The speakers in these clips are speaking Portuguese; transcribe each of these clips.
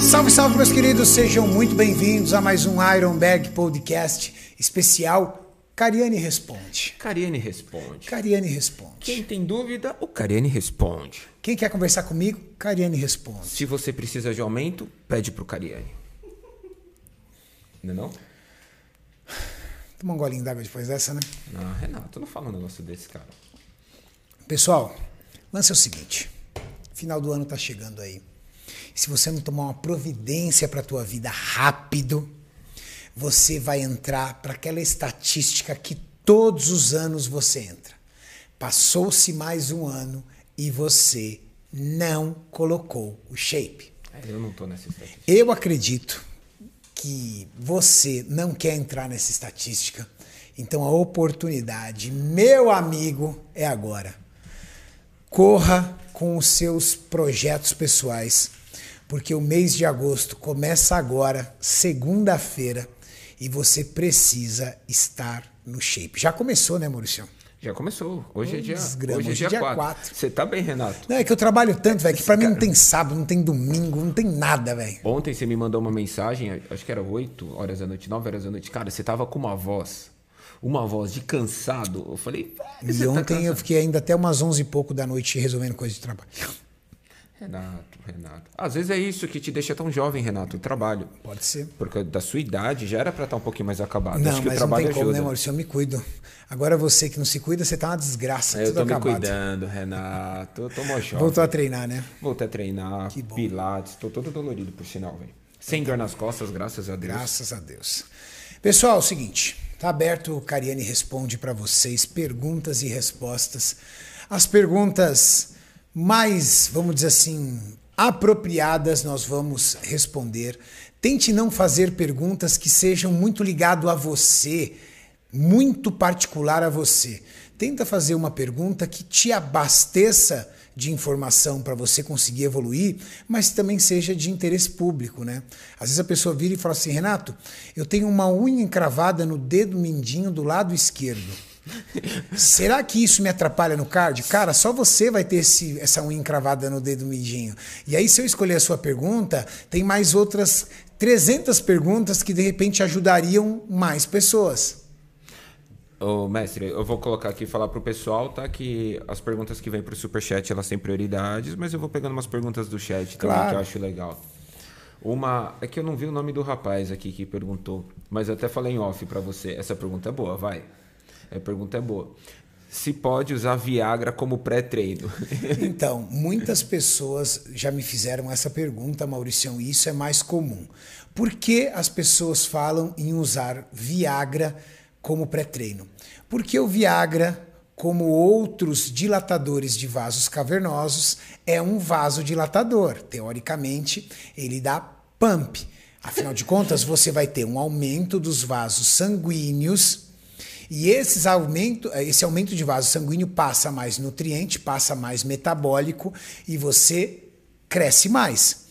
Salve, salve, meus queridos, sejam muito bem-vindos a mais um Iron Bag Podcast especial Cariane Responde. Cariane responde. Cariane Responde. Quem tem dúvida, o Cariane responde. Quem quer conversar comigo, Cariane Responde. Se você precisa de aumento, pede pro Cariane. Não é não? Toma um golinho d'água depois dessa, né? Não, Renato, não fala um negócio desse, cara. Pessoal, lance é o seguinte: final do ano tá chegando aí. Se você não tomar uma providência para tua vida rápido, você vai entrar para aquela estatística que todos os anos você entra. Passou-se mais um ano e você não colocou o shape. É, Eu não tô nessa estatística. Eu acredito que você não quer entrar nessa estatística. Então a oportunidade, meu amigo, é agora. Corra com os seus projetos pessoais, porque o mês de agosto começa agora, segunda-feira, e você precisa estar no shape. Já começou, né, Maurício? Já começou. Hoje é dia, Desgrama, hoje é hoje dia é dia 4. quatro. Você tá bem, Renato? Não, é que eu trabalho tanto, velho, que pra mim não tem sábado, não tem domingo, não tem nada, velho. Ontem você me mandou uma mensagem, acho que era 8 horas da noite, 9 horas da noite. Cara, você tava com uma voz, uma voz de cansado. Eu falei, "Velho, você E tá ontem eu cansado." fiquei ainda até umas 11 e pouco da noite resolvendo coisa de trabalho. Renato, Renato. Às vezes é isso que te deixa tão jovem, Renato, o trabalho. Pode ser. Porque da sua idade já era pra estar um pouquinho mais acabado. Não, Acho que mas o não trabalho tem como, ajuda. né, Maurício? Eu me cuido. Agora você que não se cuida, você tá uma desgraça. É, eu tudo tô me acabado. cuidando, Renato. Eu tô jovem. Voltou a treinar, né? Voltei a treinar, Que bom. pilates. Tô todo dolorido, por sinal, velho. Sem dor nas costas, graças a Deus. Graças a Deus. Pessoal, é o seguinte, tá aberto o Cariane Responde para vocês, perguntas e respostas. As perguntas mais, vamos dizer assim, apropriadas nós vamos responder. Tente não fazer perguntas que sejam muito ligado a você, muito particular a você. Tenta fazer uma pergunta que te abasteça de informação para você conseguir evoluir, mas também seja de interesse público, né? Às vezes a pessoa vira e fala assim, Renato, eu tenho uma unha encravada no dedo mindinho do lado esquerdo. Será que isso me atrapalha no cardio? Cara, só você vai ter esse, essa unha encravada no dedo mindinho. E aí, se eu escolher a sua pergunta, tem mais outras 300 perguntas que de repente ajudariam mais pessoas. Ô, mestre, eu vou colocar aqui e falar pro pessoal, tá? Que as perguntas que vêm pro Superchat, elas têm prioridades, mas eu vou pegando umas perguntas do chat também, Claro. que eu acho legal. Uma. É que eu não vi o nome do rapaz aqui que perguntou, mas eu até falei em off pra você. Essa pergunta é boa, vai. A pergunta é boa. Se pode usar Viagra como pré-treino? Então, muitas pessoas já me fizeram essa pergunta, Mauricião, e isso é mais comum. Por que as pessoas falam em usar Viagra como pré-treino? Porque o Viagra, como outros dilatadores de vasos cavernosos, é um vasodilatador. Teoricamente, ele dá pump. Afinal de contas, você vai ter um aumento dos vasos sanguíneos e esses aumento, esse aumento de vaso sanguíneo passa mais nutriente, passa mais metabólico e você cresce mais.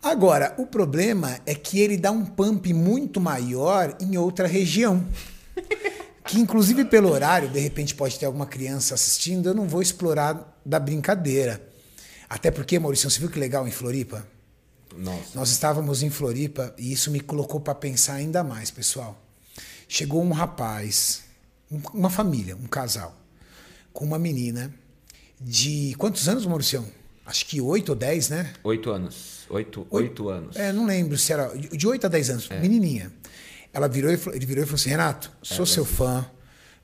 Agora, o problema é que ele dá um pump muito maior em outra região. Que inclusive pelo horário, de repente pode ter alguma criança assistindo, eu não vou explorar da brincadeira. Até porque, Maurício, você viu que legal em Floripa? Nossa. Nós estávamos em Floripa e isso me colocou para pensar ainda mais, pessoal. Chegou um rapaz, um- uma família, um casal, com uma menina de quantos anos, Mauricião? Acho que 8 ou 10, né? Oito anos. Oito, oito anos. É, não lembro se era de 8 a 10 anos, menininha. Ela virou e falou, ele virou e falou assim: Renato, sou seu fã,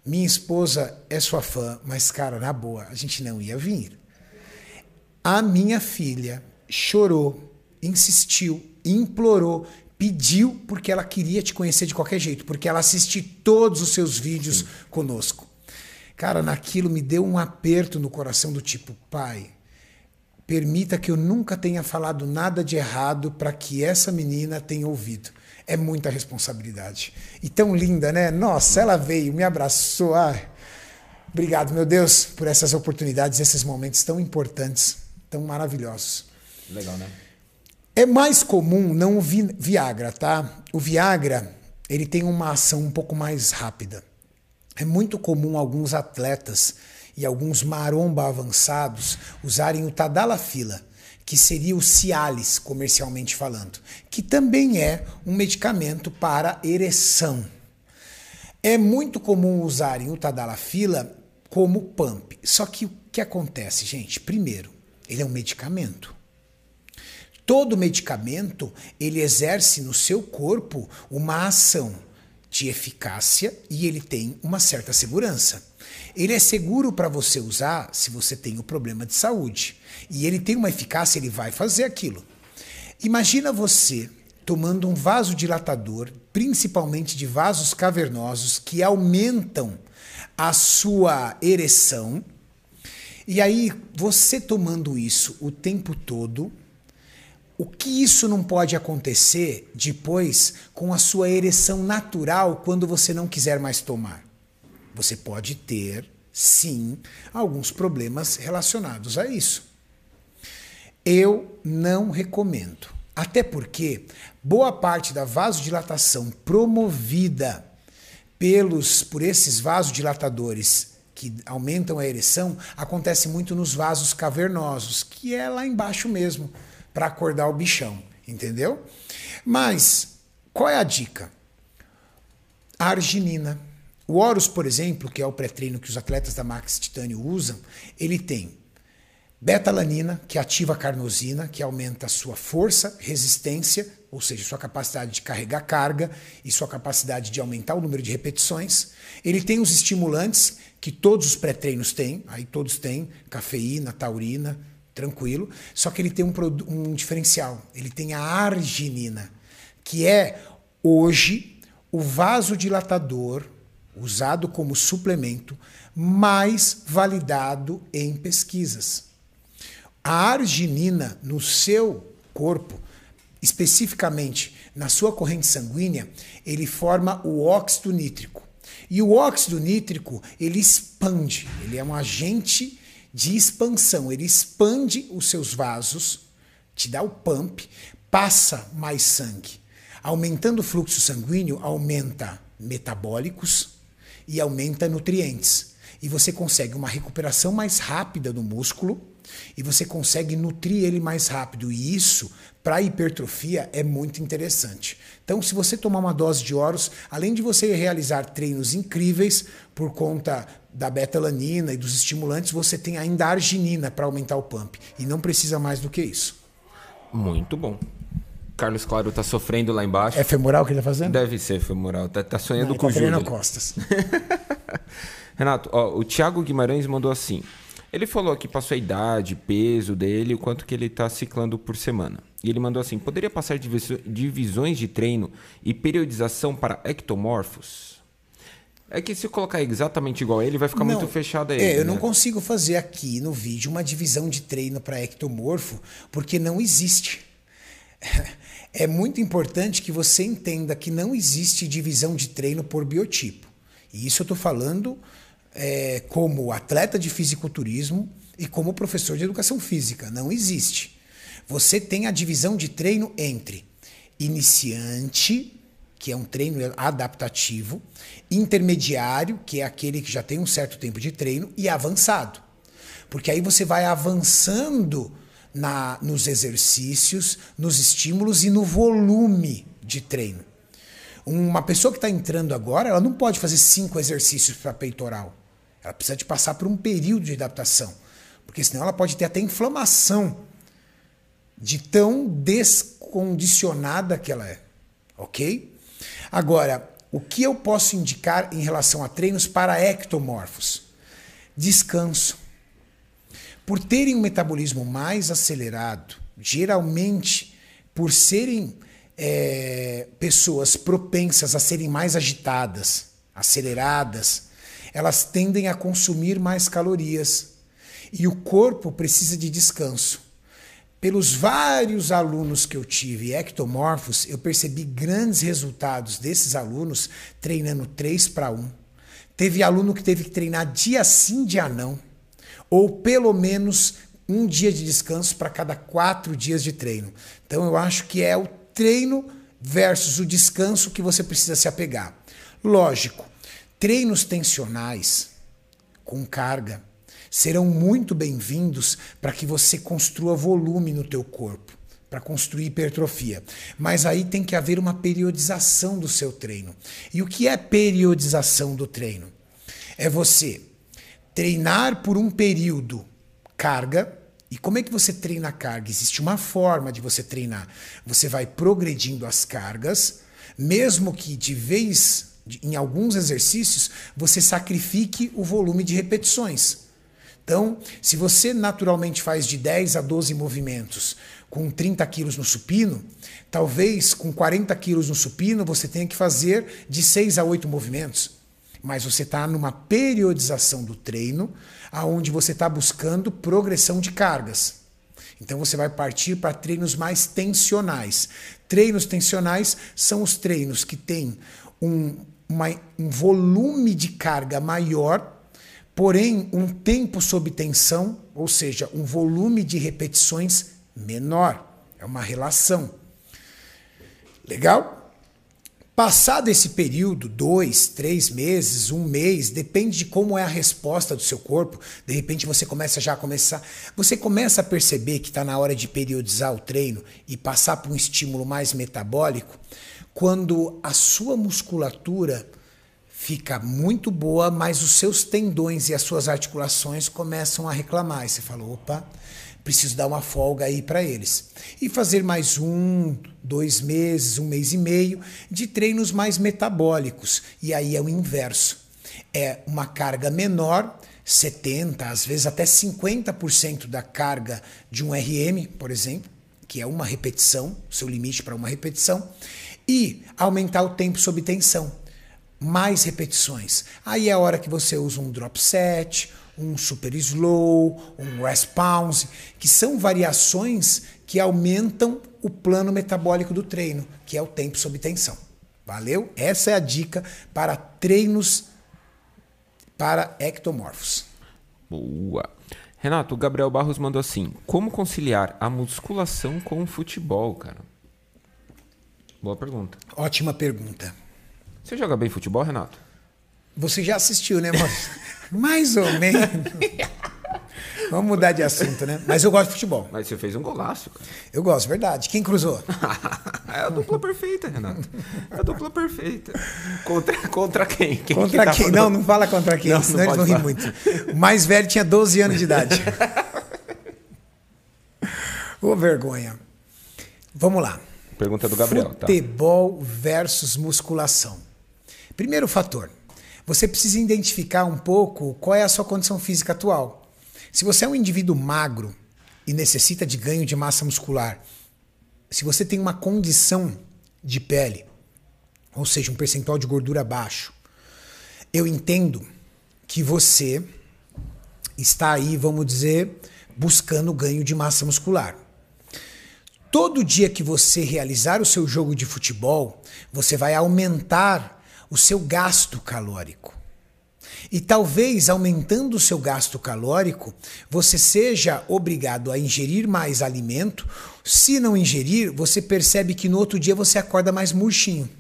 minha esposa é sua fã, mas, cara, na boa, a gente não ia vir. A minha filha chorou, insistiu, implorou, pediu porque ela queria te conhecer de qualquer jeito, porque ela assiste todos os seus vídeos conosco. Cara, naquilo me deu um aperto no coração do tipo, pai, permita que eu nunca tenha falado nada de errado para que essa menina tenha ouvido. É muita responsabilidade. E tão linda, né? Nossa, ela veio, me abraçou. Ai, obrigado, meu Deus, por essas oportunidades, esses momentos tão importantes, tão maravilhosos. Legal, né? É mais comum não o vi- Viagra, tá? O Viagra, ele tem uma ação um pouco mais rápida. É muito comum alguns atletas e alguns maromba avançados usarem o tadalafila, que seria o Cialis, comercialmente falando, que também é um medicamento para ereção. É muito comum usarem o tadalafila como pump. Só que o que acontece, gente? Primeiro, ele é um medicamento. Todo medicamento, ele exerce no seu corpo uma ação de eficácia e ele tem uma certa segurança. Ele é seguro para você usar se você tem o um problema de saúde. E ele tem uma eficácia, ele vai fazer aquilo. Imagina você tomando um vasodilatador, principalmente de vasos cavernosos, que aumentam a sua ereção. E aí, você tomando isso o tempo todo, o que isso não pode acontecer depois com a sua ereção natural quando você não quiser mais tomar? Você pode ter, sim, alguns problemas relacionados a isso. Eu não recomendo. Até porque boa parte da vasodilatação promovida pelos por esses vasodilatadores que aumentam a ereção acontece muito nos vasos cavernosos, que é lá embaixo mesmo para acordar o bichão, entendeu? Mas qual é a dica? A arginina. O Horus, por exemplo, que é o pré-treino que os atletas da Max Titânio usam, ele tem betalanina, que ativa a carnosina, que aumenta a sua força, resistência, ou seja, sua capacidade de carregar carga e sua capacidade de aumentar o número de repetições. Ele tem os estimulantes que todos os pré-treinos têm, aí todos têm cafeína, taurina, tranquilo. Só que ele tem um, um diferencial. Ele tem a arginina, que é hoje o vasodilatador usado como suplemento mais validado em pesquisas. A arginina no seu corpo, especificamente na sua corrente sanguínea, ele forma o óxido nítrico. E o óxido nítrico, ele expande, ele é um agente de expansão. Ele expande os seus vasos, te dá o pump, passa mais sangue. Aumentando o fluxo sanguíneo, aumenta metabólicos e aumenta nutrientes. E você consegue uma recuperação mais rápida do músculo e você consegue nutrir ele mais rápido. E isso, para hipertrofia, é muito interessante. Então, se você tomar uma dose de oros, além de você realizar treinos incríveis por conta da betalanina e dos estimulantes, você tem ainda a arginina para aumentar o pump. E não precisa mais do que isso. Muito bom. Carlos Claro tá sofrendo lá embaixo. É femoral que ele tá fazendo? Deve ser femoral. Tá, tá sonhando não, com tá o Júlio. costas. Renato, ó, o Thiago Guimarães mandou assim. Ele falou aqui, passou a idade, peso dele, o quanto que ele está ciclando por semana. E ele mandou assim: poderia passar divisões de treino e periodização para ectomorfos? É que se eu colocar exatamente igual a ele, vai ficar não, muito fechado aí. É, eu né? não consigo fazer aqui no vídeo uma divisão de treino para ectomorfo, porque não existe. É muito importante que você entenda que não existe divisão de treino por biotipo. E isso eu estou falando é, como atleta de fisiculturismo e como professor de educação física. Não existe. Você tem a divisão de treino entre iniciante, que é um treino adaptativo, intermediário, que é aquele que já tem um certo tempo de treino, e avançado. Porque aí você vai avançando na, nos exercícios, nos estímulos e no volume de treino. Uma pessoa que está entrando agora, ela não pode fazer cinco exercícios para peitoral. Ela precisa de passar por um período de adaptação, porque senão ela pode ter até inflamação de tão descondicionada que ela é, ok? Agora, o que eu posso indicar em relação a treinos para ectomorfos? Descanso. Por terem um metabolismo mais acelerado, geralmente por serem é, pessoas propensas a serem mais agitadas, aceleradas, elas tendem a consumir mais calorias e o corpo precisa de descanso. Pelos vários alunos que eu tive ectomorfos, eu percebi grandes resultados desses alunos treinando 3 para 1. Teve aluno que teve que treinar dia sim, dia não. Ou pelo menos um dia de descanso para cada quatro dias de treino. Então eu acho que é o treino versus o descanso que você precisa se apegar. Lógico, Treinos tensionais com carga serão muito bem-vindos para que você construa volume no teu corpo, para construir hipertrofia. Mas aí tem que haver uma periodização do seu treino. E o que é periodização do treino? É você treinar por um período carga. E como é que você treina a carga? Existe uma forma de você treinar. Você vai progredindo as cargas, mesmo que de vez em alguns exercícios você sacrifique o volume de repetições. Então, se você naturalmente faz de 10 a 12 movimentos com 30 quilos no supino, talvez com 40 quilos no supino você tenha que fazer de 6 a 8 movimentos. Mas você está numa periodização do treino, aonde você está buscando progressão de cargas. Então você vai partir para treinos mais tensionais. Treinos tensionais são os treinos que têm um, uma, um volume de carga maior, porém um tempo sob tensão, ou seja, um volume de repetições menor. É uma relação. Legal? Passado esse período, dois, três meses, um mês, depende de como é a resposta do seu corpo. De repente você começa já a começar, você começa a perceber que está na hora de periodizar o treino e passar para um estímulo mais metabólico, quando a sua musculatura fica muito boa, mas os seus tendões e as suas articulações começam a reclamar. E você fala, opa, preciso dar uma folga aí para eles. E fazer mais um, dois meses, um mês e meio de treinos mais metabólicos. E aí é o inverso. É uma carga menor, 70%, às vezes até 50% da carga de um RM, por exemplo, que é uma repetição, seu limite para uma repetição, e aumentar o tempo sob tensão. Mais repetições. Aí é a hora que você usa um drop set, um super slow, um response, que são variações que aumentam o plano metabólico do treino, que é o tempo sob tensão. Valeu? Essa é a dica para treinos para ectomorfos. Boa. Renato, o Gabriel Barros mandou assim: Como conciliar a musculação com o futebol, cara? Boa pergunta. Ótima pergunta. Você joga bem futebol, Renato? Você já assistiu, né, mas Mais ou menos. Vamos mudar de assunto, né? Mas eu gosto de futebol. Mas você fez um golaço, cara. Eu gosto, verdade. Quem cruzou? é a dupla perfeita, Renato. É a dupla perfeita. Contra, contra quem? quem contra que tá quem? Não, não fala contra quem, não, senão não eles vão rir muito. O mais velho tinha 12 anos de idade. Ô, vergonha. Vamos lá. Pergunta do Gabriel. Tá? Futebol tá. versus musculação. Primeiro fator você precisa identificar um pouco qual é a sua condição física atual. Se você é um indivíduo magro e necessita de ganho de massa muscular, se você tem uma condição de pele, ou seja, um percentual de gordura baixo, eu entendo que você está aí, vamos dizer, buscando ganho de massa muscular. Todo dia que você realizar o seu jogo de futebol, você vai aumentar o seu gasto calórico. E talvez aumentando o seu gasto calórico, você seja obrigado a ingerir mais alimento. Se não ingerir, você percebe que no outro dia você acorda mais murchinho.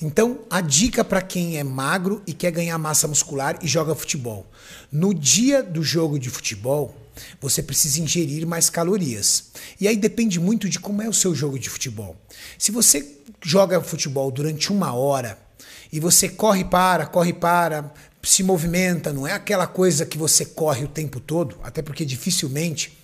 Então, a dica para quem é magro e quer ganhar massa muscular e joga futebol: no dia do jogo de futebol, você precisa ingerir mais calorias. E aí depende muito de como é o seu jogo de futebol. Se você joga futebol durante uma hora, e você corre para, corre para, se movimenta, não é aquela coisa que você corre o tempo todo, até porque dificilmente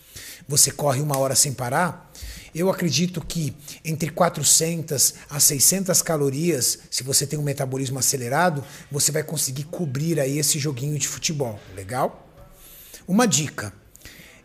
você corre uma hora sem parar. Eu acredito que entre 400 a 600 calorias, se você tem um metabolismo acelerado, você vai conseguir cobrir aí esse joguinho de futebol. Legal? Uma dica: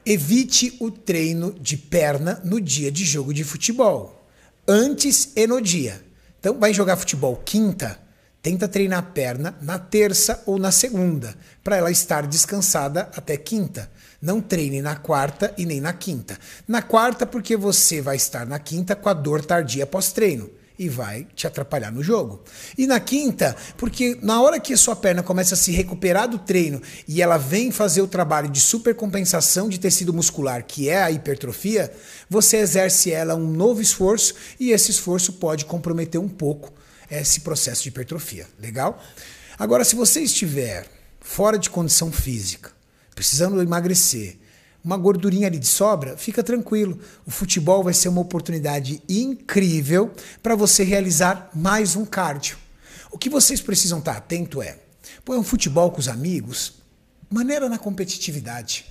evite o treino de perna no dia de jogo de futebol, antes e no dia. Então, vai jogar futebol quinta, Tenta treinar a perna na terça ou na segunda, para ela estar descansada até quinta. Não treine na quarta e nem na quinta. Na quarta, porque você vai estar na quinta com a dor tardia pós-treino e vai te atrapalhar no jogo. E na quinta, porque na hora que a sua perna começa a se recuperar do treino e ela vem fazer o trabalho de supercompensação de tecido muscular, que é a hipertrofia, você exerce ela um novo esforço e esse esforço pode comprometer um pouco esse processo de hipertrofia. Legal? Agora, se você estiver fora de condição física, precisando emagrecer, uma gordurinha ali de sobra, fica tranquilo. O futebol vai ser uma oportunidade incrível para você realizar mais um cardio. O que vocês precisam estar atento é, é um futebol com os amigos, maneira na competitividade.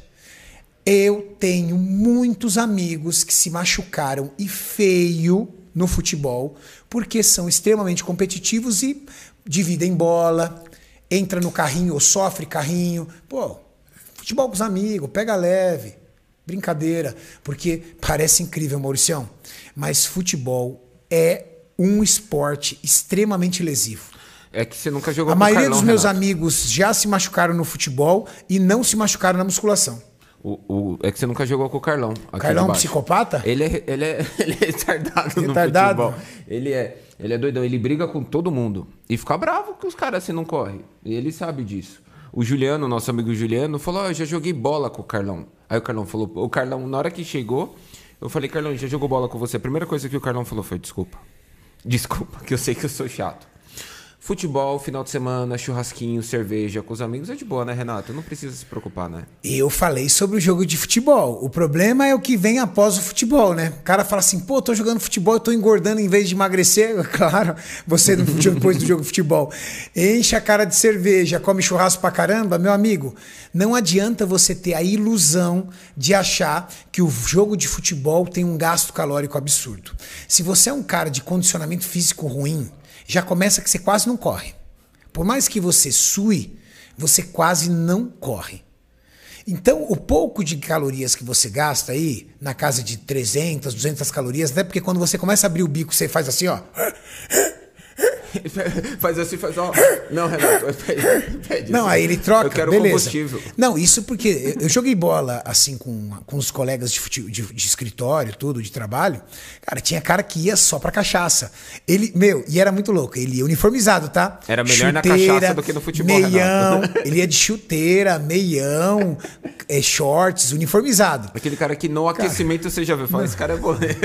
Eu tenho muitos amigos que se machucaram e feio no futebol porque são extremamente competitivos e dividem bola, entra no carrinho ou sofre carrinho. Pô, futebol com os amigos, pega leve, brincadeira, porque parece incrível, Mauricião, mas futebol é um esporte extremamente lesivo. É que você nunca jogou A com maioria Carlão, dos meus Renato. amigos já se machucaram no futebol e não se machucaram na musculação. O, o- é que você nunca jogou com o Carlão. Carlão é um psicopata? Ele é, ele é, ele é retardado, Retardado? no futebol. Ele é, ele é doidão, ele briga com todo mundo. E fica bravo que os caras assim não correm. E ele sabe disso. O Juliano, nosso amigo Juliano, falou: "Ó, eu já joguei bola com o Carlão. Aí o Carlão falou: o Carlão, na hora que chegou, eu falei: Carlão, já jogou bola com você? A primeira coisa que o Carlão falou foi: desculpa. Desculpa, que eu sei que eu sou chato. Futebol, final de semana, churrasquinho, cerveja com os amigos é de boa, né, Renato? Não precisa se preocupar, né? Eu falei sobre o jogo de futebol. O problema é o que vem após o futebol, né? O cara fala assim, pô, tô jogando futebol, tô engordando em vez de emagrecer. Claro, você depois do jogo de futebol. Enche a cara de cerveja, come churrasco pra caramba, meu amigo. Não adianta você ter a ilusão de achar que o jogo de futebol tem um gasto calórico absurdo. Se você é um cara de condicionamento físico ruim, já começa que você quase não corre. Por mais que você sue, você quase não corre. Então, o pouco de calorias que você gasta aí, na casa de 300, 200 calorias, até porque quando você começa a abrir o bico, você faz assim, ó. faz assim, faz ó. Não, Renato, pede, pede Não, assim. aí ele troca, Eu quero beleza. combustível. Não, isso porque eu joguei bola assim com, com os colegas de, fute- de, de escritório, tudo, de trabalho. Cara, tinha cara que ia só pra cachaça. Ele, meu, e era muito louco. Ele ia uniformizado, tá? Era melhor na cachaça do que no futebol, Meião, Renato. ele ia de chuteira, meião, é, shorts, uniformizado. Aquele cara que no aquecimento você já viu, fala, esse cara é goleiro.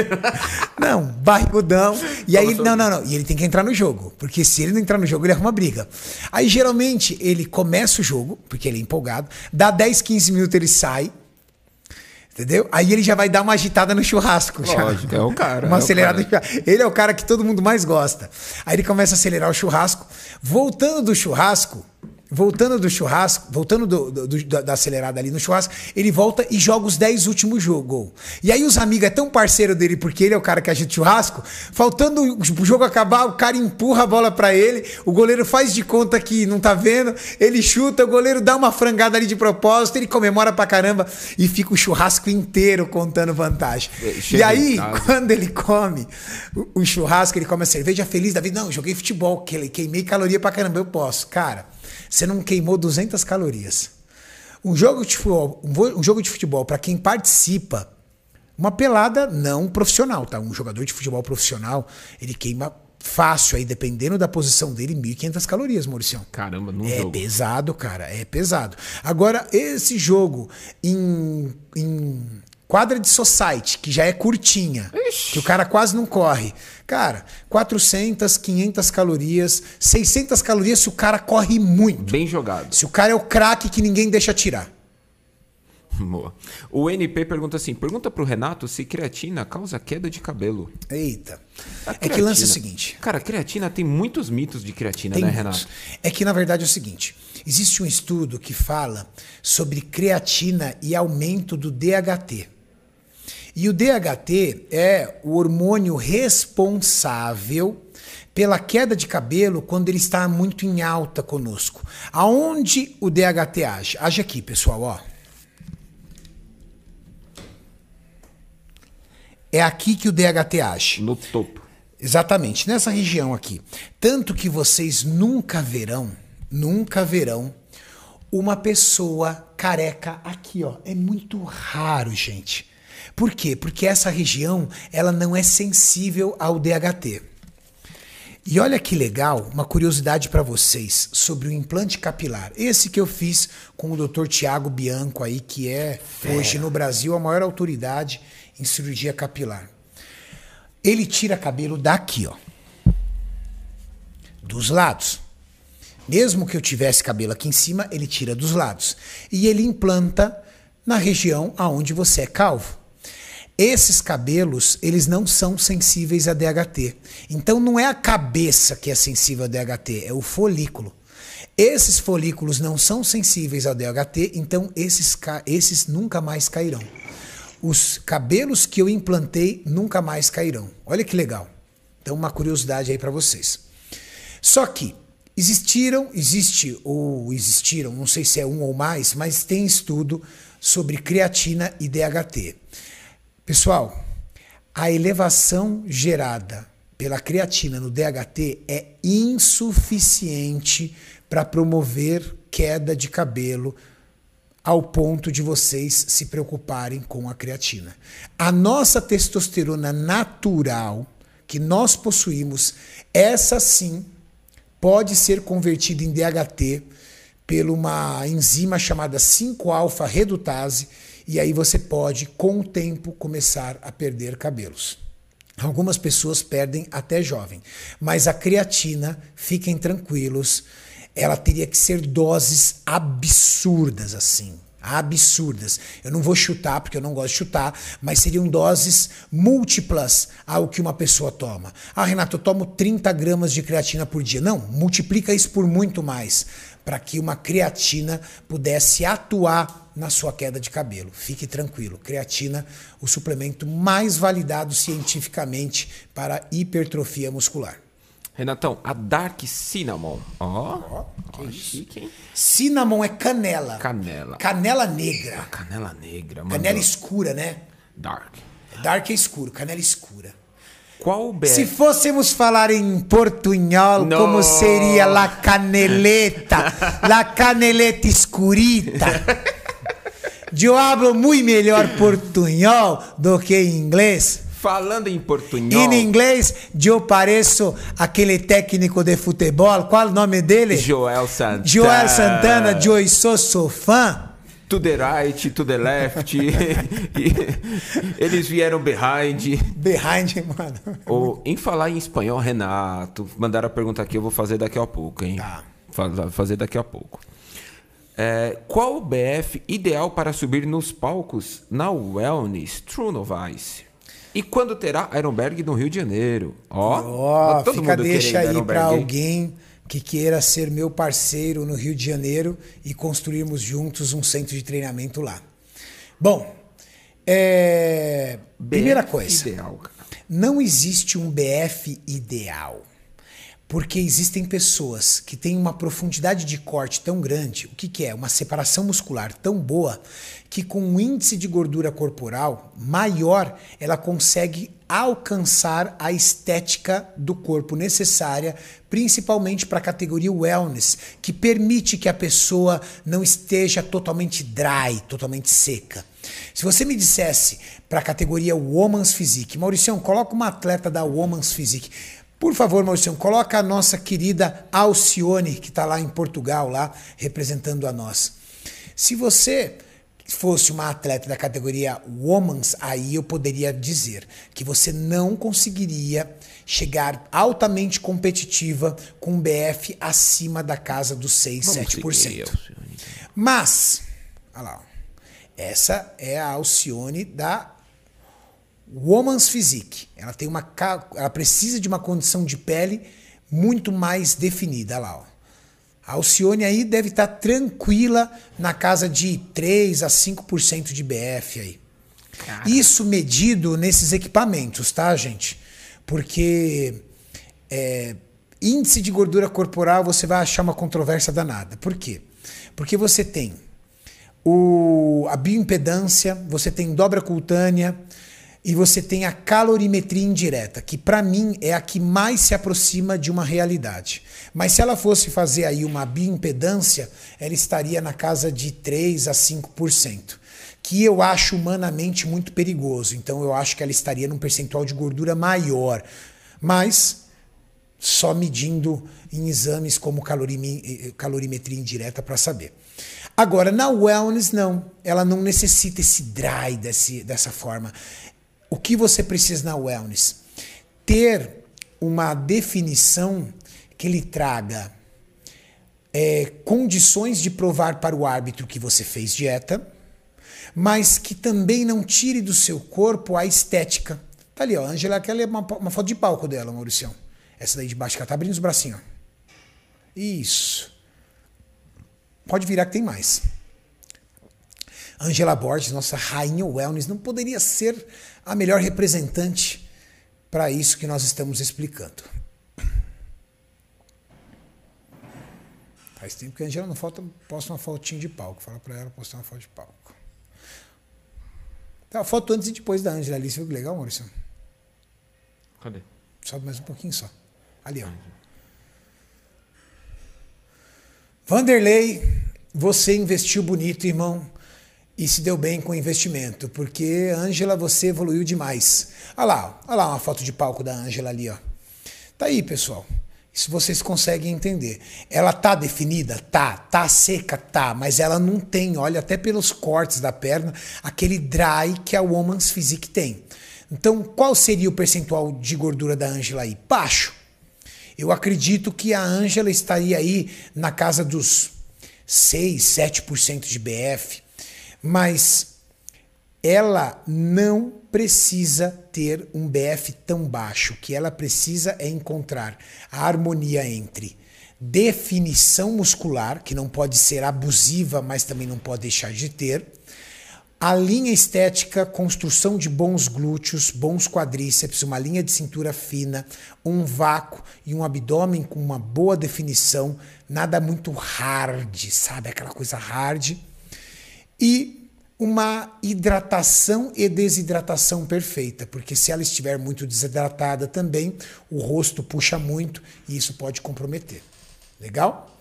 Não, barrigudão. E aí, ele, sobre não, não, não. E ele tem que entrar no jogo. Porque se ele não entrar no jogo, ele arruma briga. Aí, geralmente, ele começa o jogo, porque ele é empolgado. Dá 10, 15 minutos, ele sai. Entendeu? Aí ele já vai dar uma agitada no churrasco. já. Lógico, é o cara, Uma é acelerada cara. no churrasco. Ele é o cara que todo mundo mais gosta. Aí ele começa a acelerar o churrasco. Voltando do churrasco, voltando do churrasco, voltando do- do- do- da, da acelerada ali no churrasco, ele volta e joga os 10 últimos jogos. E aí os amigos é tão parceiro dele, porque ele é o cara que agita o churrasco, faltando o jogo acabar, o cara empurra a bola pra ele, o goleiro faz de conta que não tá vendo, ele chuta, o goleiro dá uma frangada ali de propósito, ele comemora pra caramba e fica o churrasco inteiro contando vantagem. É, E chega em aí, quando ele come o, o churrasco, ele come a cerveja feliz da vida. Não, joguei futebol, que- queimei caloria pra caramba, eu posso. Cara, você não queimou 200 calorias. Um jogo de futebol, um jogo de futebol para quem participa, uma pelada não profissional, tá? Um jogador de futebol profissional, ele queima fácil aí, dependendo da posição dele, 1.500 calorias, Mauricião. Caramba, num É jogo. pesado, cara, é pesado. Agora, esse jogo em, em quadra de society, que já é curtinha, Ixi. que o cara quase não corre. Cara, 400, 500 calorias, 600 calorias se o cara corre muito. Bem jogado. Se o cara é o craque que ninguém deixa tirar. Boa. O NP pergunta assim: pergunta pro Renato se creatina causa queda de cabelo. Eita. É que lance é o seguinte. Cara, creatina tem muitos mitos de creatina, Tem né, muitos. Renato? É que na verdade é o seguinte: existe um estudo que fala sobre creatina e aumento do DHT. E o DHT é o hormônio responsável pela queda de cabelo quando ele está muito em alta conosco. Aonde o DHT age? Age aqui, pessoal, ó. É aqui que o DHT age. No topo. Exatamente, nessa região aqui. Tanto que vocês nunca verão, nunca verão uma pessoa careca aqui, ó. É muito raro, gente. Por quê? Porque essa região, ela não é sensível ao DHT. E olha que legal, uma curiosidade para vocês sobre o implante capilar. Esse que eu fiz com o Dr. Tiago Bianco aí, que é hoje no Brasil a maior autoridade em cirurgia capilar. Ele tira cabelo daqui, ó. Dos lados. Mesmo que eu tivesse cabelo aqui em cima, ele tira dos lados. E ele implanta na região aonde você é calvo. Esses cabelos, eles não são sensíveis a DHT. Então não é a cabeça que é sensível a DHT, é o folículo. Esses folículos não são sensíveis ao DHT, então esses, esses nunca mais cairão. Os cabelos que eu implantei nunca mais cairão. Olha que legal. Então, uma curiosidade aí para vocês. Só que existiram, existe ou existiram, não sei se é um ou mais, mas tem estudo sobre creatina e DHT. Pessoal, a elevação gerada pela creatina no DHT é insuficiente para promover queda de cabelo ao ponto de vocês se preocuparem com a creatina. A nossa testosterona natural que nós possuímos, essa sim pode ser convertida em DHT por uma enzima chamada 5-alfa redutase e aí você pode com o tempo começar a perder cabelos. Algumas pessoas perdem até jovem, mas a creatina, fiquem tranquilos, ela teria que ser doses absurdas assim. Absurdas. Eu não vou chutar porque eu não gosto de chutar, mas seriam doses múltiplas ao que uma pessoa toma. Ah, Renato, eu tomo 30 gramas de creatina por dia. Não, multiplica isso por muito mais para que uma creatina pudesse atuar na sua queda de cabelo. Fique tranquilo. Creatina, o suplemento mais validado cientificamente para hipertrofia muscular. Renatão, a Dark Cinnamon. Ó, oh, que oh, chique, hein? Cinnamon é canela. Canela. Canela negra. Ah, canela negra. Canela escura, né? Dark. Dark é escuro, canela escura. Qual BR? Se fôssemos falar em portunhol, no. como seria la caneleta? la caneleta escurita. Eu hablo muito melhor portunhol do que inglês. Falando em portunhol. Em inglês, eu pareço aquele técnico de futebol. Qual o nome dele? Joel Santana. Joel Santana, eu sou, sou fã to the right, to the left. eles vieram behind. Behind, mano. Ou, em falar em espanhol, Renato, mandaram a pergunta aqui, eu vou fazer daqui a pouco, hein? Tá. Fazer daqui a pouco. É, qual o BF ideal para subir nos palcos na Wellness True Novice? E quando terá Ironberg no Rio de Janeiro? Ó, oh, todo fica mundo deixa aí para alguém que queira ser meu parceiro no Rio de Janeiro e construirmos juntos um centro de treinamento lá. Bom, é... primeira coisa, ideal. não existe um BF ideal. Porque existem pessoas que têm uma profundidade de corte tão grande, o que, que é? Uma separação muscular tão boa, que com um índice de gordura corporal maior, ela consegue alcançar a estética do corpo necessária, principalmente para a categoria wellness, que permite que a pessoa não esteja totalmente dry, totalmente seca. Se você me dissesse para a categoria Woman's Physique, Mauricião, coloca uma atleta da Woman's Physique. Por favor, Maurício, coloca a nossa querida Alcione, que está lá em Portugal, lá representando a nós. Se você fosse uma atleta da categoria Women's, aí eu poderia dizer que você não conseguiria chegar altamente competitiva com um BF acima da casa dos 6, Vamos 7%. Mas, olha lá, essa é a Alcione da Woman's Physique. Ela tem uma ela precisa de uma condição de pele muito mais definida lá, ó. A Alcione aí deve estar tranquila na casa de 3 a 5% de BF aí. Cara. Isso medido nesses equipamentos, tá, gente? Porque é, índice de gordura corporal você vai achar uma controvérsia danada. Por quê? Porque você tem o, a bioimpedância, você tem dobra cutânea, e você tem a calorimetria indireta, que para mim é a que mais se aproxima de uma realidade. Mas se ela fosse fazer aí uma bioimpedância, ela estaria na casa de 3 a 5%, que eu acho humanamente muito perigoso. Então eu acho que ela estaria num percentual de gordura maior. Mas só medindo em exames como calorimetria indireta para saber. Agora, na wellness, não. Ela não necessita esse dry desse, dessa forma. O que você precisa na wellness? Ter uma definição que lhe traga é, condições de provar para o árbitro que você fez dieta, mas que também não tire do seu corpo a estética. Tá ali, ó. A Angela, é uma, uma foto de palco dela, Mauricião. Essa daí de baixo, que ela tá abrindo os bracinhos. Isso. Pode virar que tem mais. Angela Borges, nossa rainha wellness, não poderia ser a melhor representante para isso que nós estamos explicando. Faz tempo que a Angela não falta, posta uma fotinha de palco. Fala para ela postar uma foto de palco. Tá, a foto antes e depois da Angela ali. Você viu que legal, Maurício? Cadê? Sobe mais um pouquinho só. Ali, ó. Vanderlei, você investiu bonito, irmão, e se deu bem com o investimento, porque Ângela, você evoluiu demais. Olha lá, olha lá uma foto de palco da Ângela ali, ó. Tá aí, pessoal. Isso vocês conseguem entender. Ela tá definida? Tá. Tá seca? Tá. Mas ela não tem, olha, até pelos cortes da perna, aquele dry que a Woman's Physique tem. Então, qual seria o percentual de gordura da Ângela aí? Baixo. Eu acredito que a Ângela estaria aí na casa dos 6, 7% de BF, mas ela não precisa ter um BF tão baixo. O que ela precisa é encontrar a harmonia entre definição muscular, que não pode ser abusiva, mas também não pode deixar de ter, a linha estética, construção de bons glúteos, bons quadríceps, uma linha de cintura fina, um vácuo e um abdômen com uma boa definição, nada muito hard, sabe? Aquela coisa hard. E uma hidratação e desidratação perfeita, porque se ela estiver muito desidratada também, o rosto puxa muito e isso pode comprometer. Legal?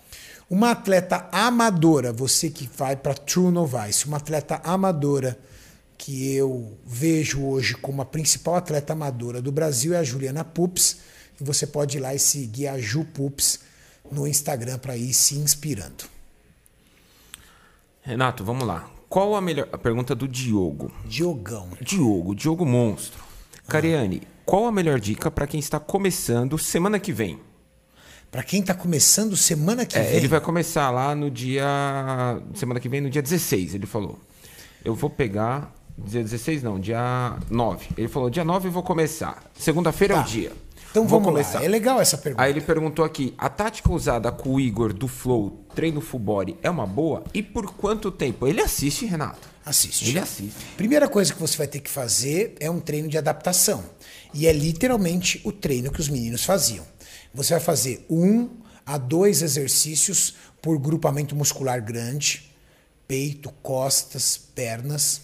Uma atleta amadora, você que vai para True Novice, uma atleta amadora que eu vejo hoje como a principal atleta amadora do Brasil é a Juliana Pups. E você pode ir lá e seguir a Ju Pups no Instagram para ir se inspirando. Renato, vamos lá. Qual a melhor. A pergunta do Diogo. Diogão. Diogo, Diogo Monstro. Cariane, qual a melhor dica para quem está começando semana que vem? Para quem está começando semana que É, vem. ele vai começar lá no dia. Semana que vem, no dia 16, ele falou. Eu vou pegar. Dia 16 não, dia 9. Ele falou, dia 9 eu vou começar. Segunda-feira é Tá. o dia. Então Vou vamos começar. lá. É legal essa pergunta. Aí ele perguntou aqui: a tática usada com o Igor do Flow, treino full body, é uma boa? E por quanto tempo? Ele assiste, Renato. Assiste. Ele assiste. Primeira coisa que você vai ter que fazer é um treino de adaptação. E é literalmente o treino que os meninos faziam. Você vai fazer um a dois exercícios por grupamento muscular grande, peito, costas, pernas.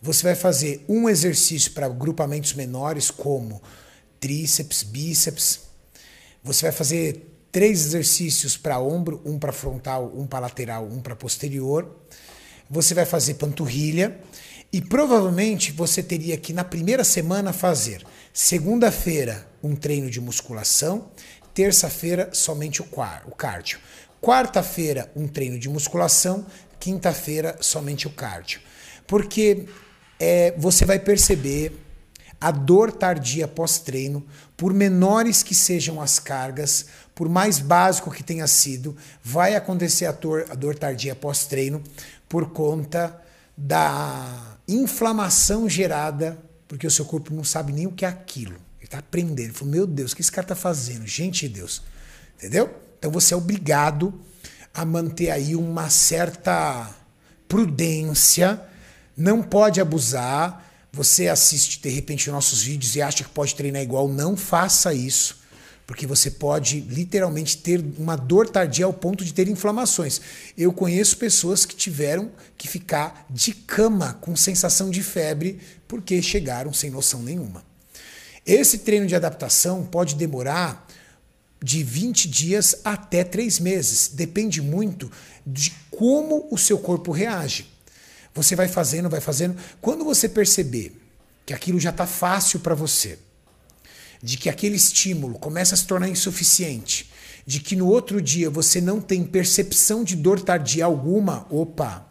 Você vai fazer um exercício para grupamentos menores, como tríceps, bíceps. Você vai fazer três exercícios para ombro, um para frontal, um para lateral, um para posterior. Você vai fazer panturrilha e provavelmente você teria que na primeira semana fazer segunda-feira um treino de musculação, terça-feira somente o, quar- o cardio, quarta-feira um treino de musculação, quinta-feira somente o cardio, porque é, você vai perceber a dor tardia pós-treino, por menores que sejam as cargas, por mais básico que tenha sido, vai acontecer a dor, a dor tardia pós-treino por conta da inflamação gerada, porque o seu corpo não sabe nem o que é aquilo. Ele está aprendendo. Ele falou, meu Deus, o que esse cara está fazendo? Gente de Deus. Entendeu? Então você é obrigado a manter aí uma certa prudência, não pode abusar. Você assiste de repente nossos vídeos e acha que pode treinar igual, não faça isso, porque você pode literalmente ter uma dor tardia ao ponto de ter inflamações. Eu conheço pessoas que tiveram que ficar de cama com sensação de febre porque chegaram sem noção nenhuma. Esse treino de adaptação pode demorar de 20 dias até 3 meses. Depende muito de como o seu corpo reage. Você vai fazendo, vai fazendo. Quando você perceber que aquilo já está fácil para você, de que aquele estímulo começa a se tornar insuficiente, de que no outro dia você não tem percepção de dor tardia alguma, opa,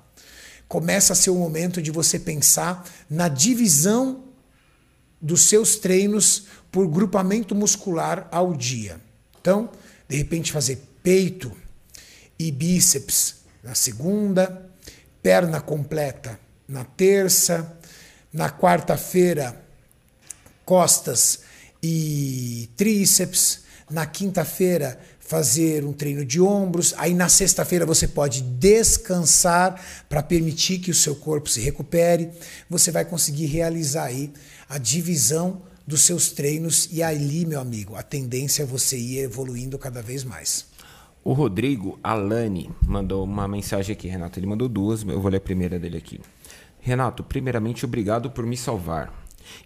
começa a ser o momento de você pensar na divisão dos seus treinos por grupamento muscular ao dia. Então, de repente, fazer peito e bíceps na segunda, perna completa na terça, na quarta-feira, costas e tríceps, na quinta-feira, fazer um treino de ombros. Aí na sexta-feira você pode descansar para permitir que o seu corpo se recupere. Você vai conseguir realizar aí a divisão dos seus treinos e ali, meu amigo, a tendência é você ir evoluindo cada vez mais. O Rodrigo Alani mandou uma mensagem aqui, Renato. Ele mandou duas, eu vou ler a primeira dele aqui. Renato, primeiramente, obrigado por me salvar.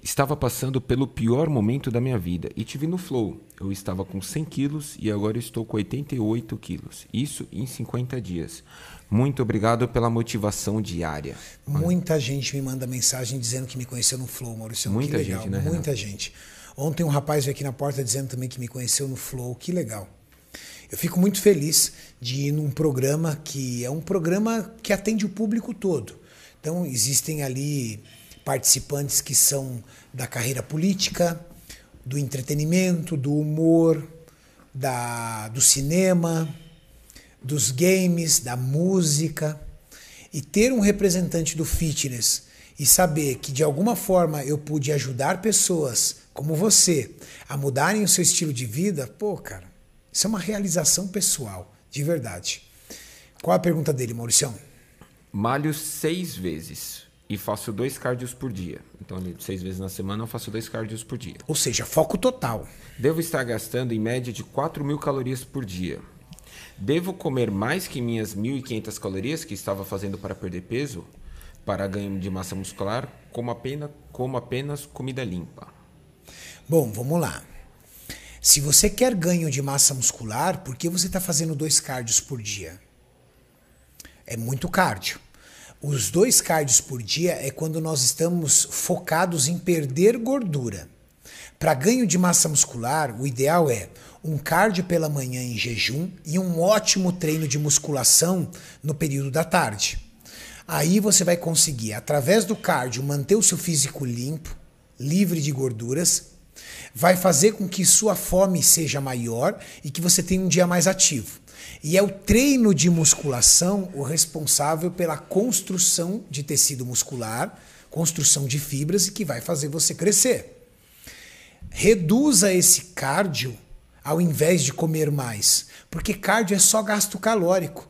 Estava passando pelo pior momento da minha vida e tive no flow. Eu estava com 100 quilos e agora estou com 88 quilos. Isso em 50 dias. Muito obrigado pela motivação diária. Muita gente me manda mensagem dizendo que me conheceu no flow, Maurício. Muita que legal. gente, né? Muita gente. Ontem um rapaz veio aqui na porta dizendo também que me conheceu no flow. Que legal. Eu fico muito feliz de ir num programa que é um programa que atende o público todo. Então existem ali participantes que são da carreira política, do entretenimento, do humor, da, do cinema, dos games, da música. E ter um representante do fitness e saber que de alguma forma eu pude ajudar pessoas como você a mudarem o seu estilo de vida, pô, cara, isso é uma realização pessoal, de verdade. Qual a pergunta dele, Mauricião? Malho seis vezes e faço dois cardios por dia. Então, seis vezes na semana eu faço dois cardios por dia. Ou seja, foco total. Devo estar gastando em média de 4 mil calorias por dia. Devo comer mais que minhas 1.500 calorias que estava fazendo para perder peso? Para ganho de massa muscular, como apenas, como apenas comida limpa. Bom, vamos lá. Se você quer ganho de massa muscular, por que você está fazendo dois cardios por dia? É muito cardio. Os dois cardios por dia é quando nós estamos focados em perder gordura. Para ganho de massa muscular, o ideal é um cardio pela manhã em jejum e um ótimo treino de musculação no período da tarde. Aí você vai conseguir, através do cardio, manter o seu físico limpo, livre de gorduras, vai fazer com que sua fome seja maior e que você tenha um dia mais ativo. E é o treino de musculação o responsável pela construção de tecido muscular, construção de fibras e que vai fazer você crescer. Reduza esse cardio ao invés de comer mais, porque cardio é só gasto calórico.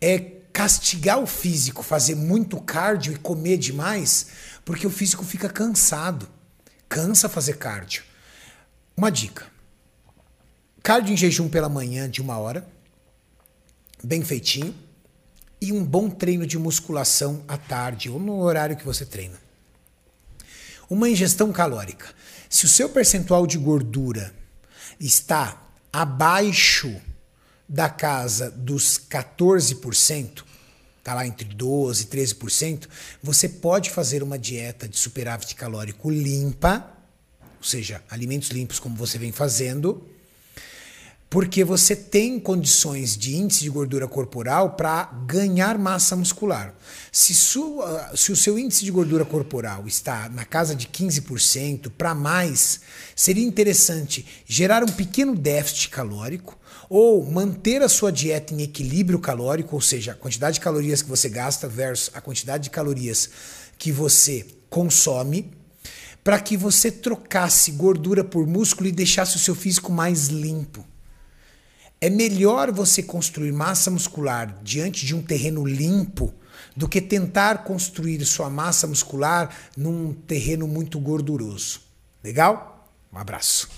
É castigar o físico, fazer muito cardio e comer demais, porque o físico fica cansado. Cansa fazer cardio. Uma dica: cardio em jejum pela manhã de uma hora bem feitinho e um bom treino de musculação à tarde ou no horário que você treina. Uma ingestão calórica. Se o seu percentual de gordura está abaixo da casa dos 14%, está lá entre 12% e 13%, você pode fazer uma dieta de superávit calórico limpa, ou seja, alimentos limpos como você vem fazendo, porque você tem condições de índice de gordura corporal para ganhar massa muscular. Se, sua, se o seu índice de gordura corporal está na casa de 15% para mais, seria interessante gerar um pequeno déficit calórico ou manter a sua dieta em equilíbrio calórico, ou seja, a quantidade de calorias que você gasta versus a quantidade de calorias que você consome, para que você trocasse gordura por músculo e deixasse o seu físico mais limpo. É melhor você construir massa muscular diante de um terreno limpo do que tentar construir sua massa muscular num terreno muito gorduroso. Legal? Um abraço.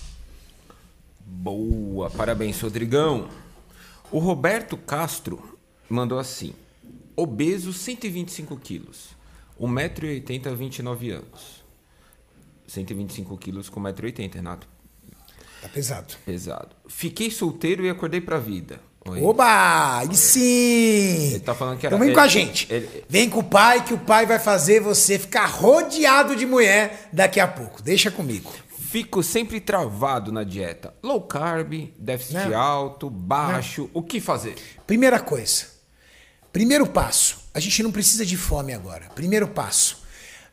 Boa, parabéns, Rodrigão. O Roberto Castro mandou assim: obeso, 125 quilos, 1,80m, 29 anos. 125 quilos com 1,80m, Renato. Tá pesado. Pesado. Fiquei solteiro e acordei pra vida. Oi. Oba! E sim! Ele tá falando que era. Então vem ele, com a gente. Ele, vem com o pai, que o pai vai fazer você ficar rodeado de mulher daqui a pouco. Deixa comigo. Fico sempre travado na dieta. Low carb, déficit Não. alto, baixo. Não. O que fazer? Primeira coisa. Primeiro passo. A gente não precisa de fome agora. Primeiro passo.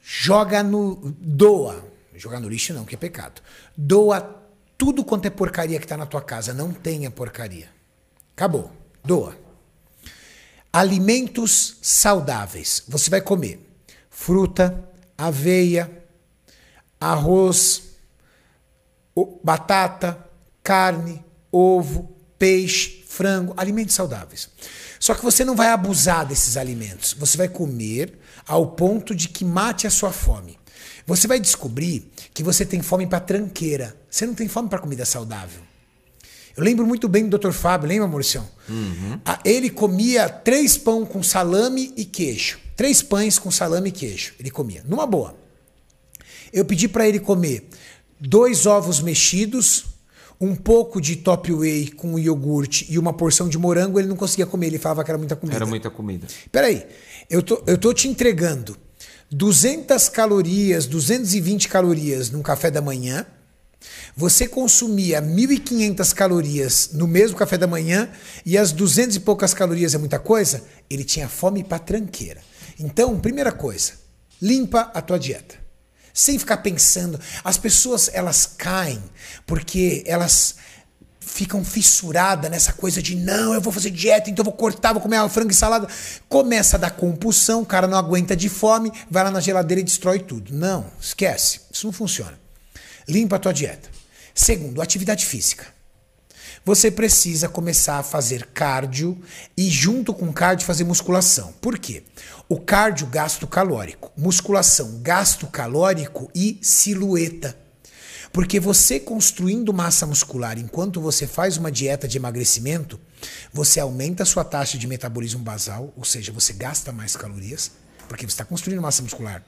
Joga no. Doa. Jogar no lixo não, que é pecado. Doa tudo quanto é porcaria que está na tua casa. Não tenha porcaria. Acabou. Doa. Alimentos saudáveis. Você vai comer fruta, aveia, arroz, batata, carne, ovo, peixe, frango, alimentos saudáveis. Só que você não vai abusar desses alimentos. Você vai comer ao ponto de que mate a sua fome. Você vai descobrir que você tem fome para tranqueira. Você não tem fome para comida saudável. Eu lembro muito bem do Dr. Fábio, lembra, Mauricião? Uhum. Ele comia três pão com salame e queijo. Três pães com salame e queijo. Ele comia, numa boa. Eu pedi para ele comer dois ovos mexidos, um pouco de top whey com iogurte e uma porção de morango, ele não conseguia comer, ele falava que era muita comida. Era muita comida. Peraí, eu tô, eu tô te entregando 200 calorias, 220 calorias num café da manhã, você consumia 1.500 calorias no mesmo café da manhã e as 200 e poucas calorias é muita coisa, ele tinha fome para tranqueira. Então, primeira coisa, limpa a tua dieta sem ficar pensando. As pessoas elas caem porque elas ficam fissuradas nessa coisa de não, eu vou fazer dieta, então eu vou cortar, vou comer frango e salada. Começa a dar compulsão, o cara não aguenta de fome, vai lá na geladeira e destrói tudo. Não, esquece. Isso não funciona. Limpa a tua dieta. Segundo, atividade física. Você precisa começar a fazer cardio e junto com cardio fazer musculação. Por quê? O cardio, gasto calórico. Musculação, gasto calórico e silhueta. Porque você construindo massa muscular enquanto você faz uma dieta de emagrecimento, você aumenta a sua taxa de metabolismo basal, ou seja, você gasta mais calorias, porque você está construindo massa muscular.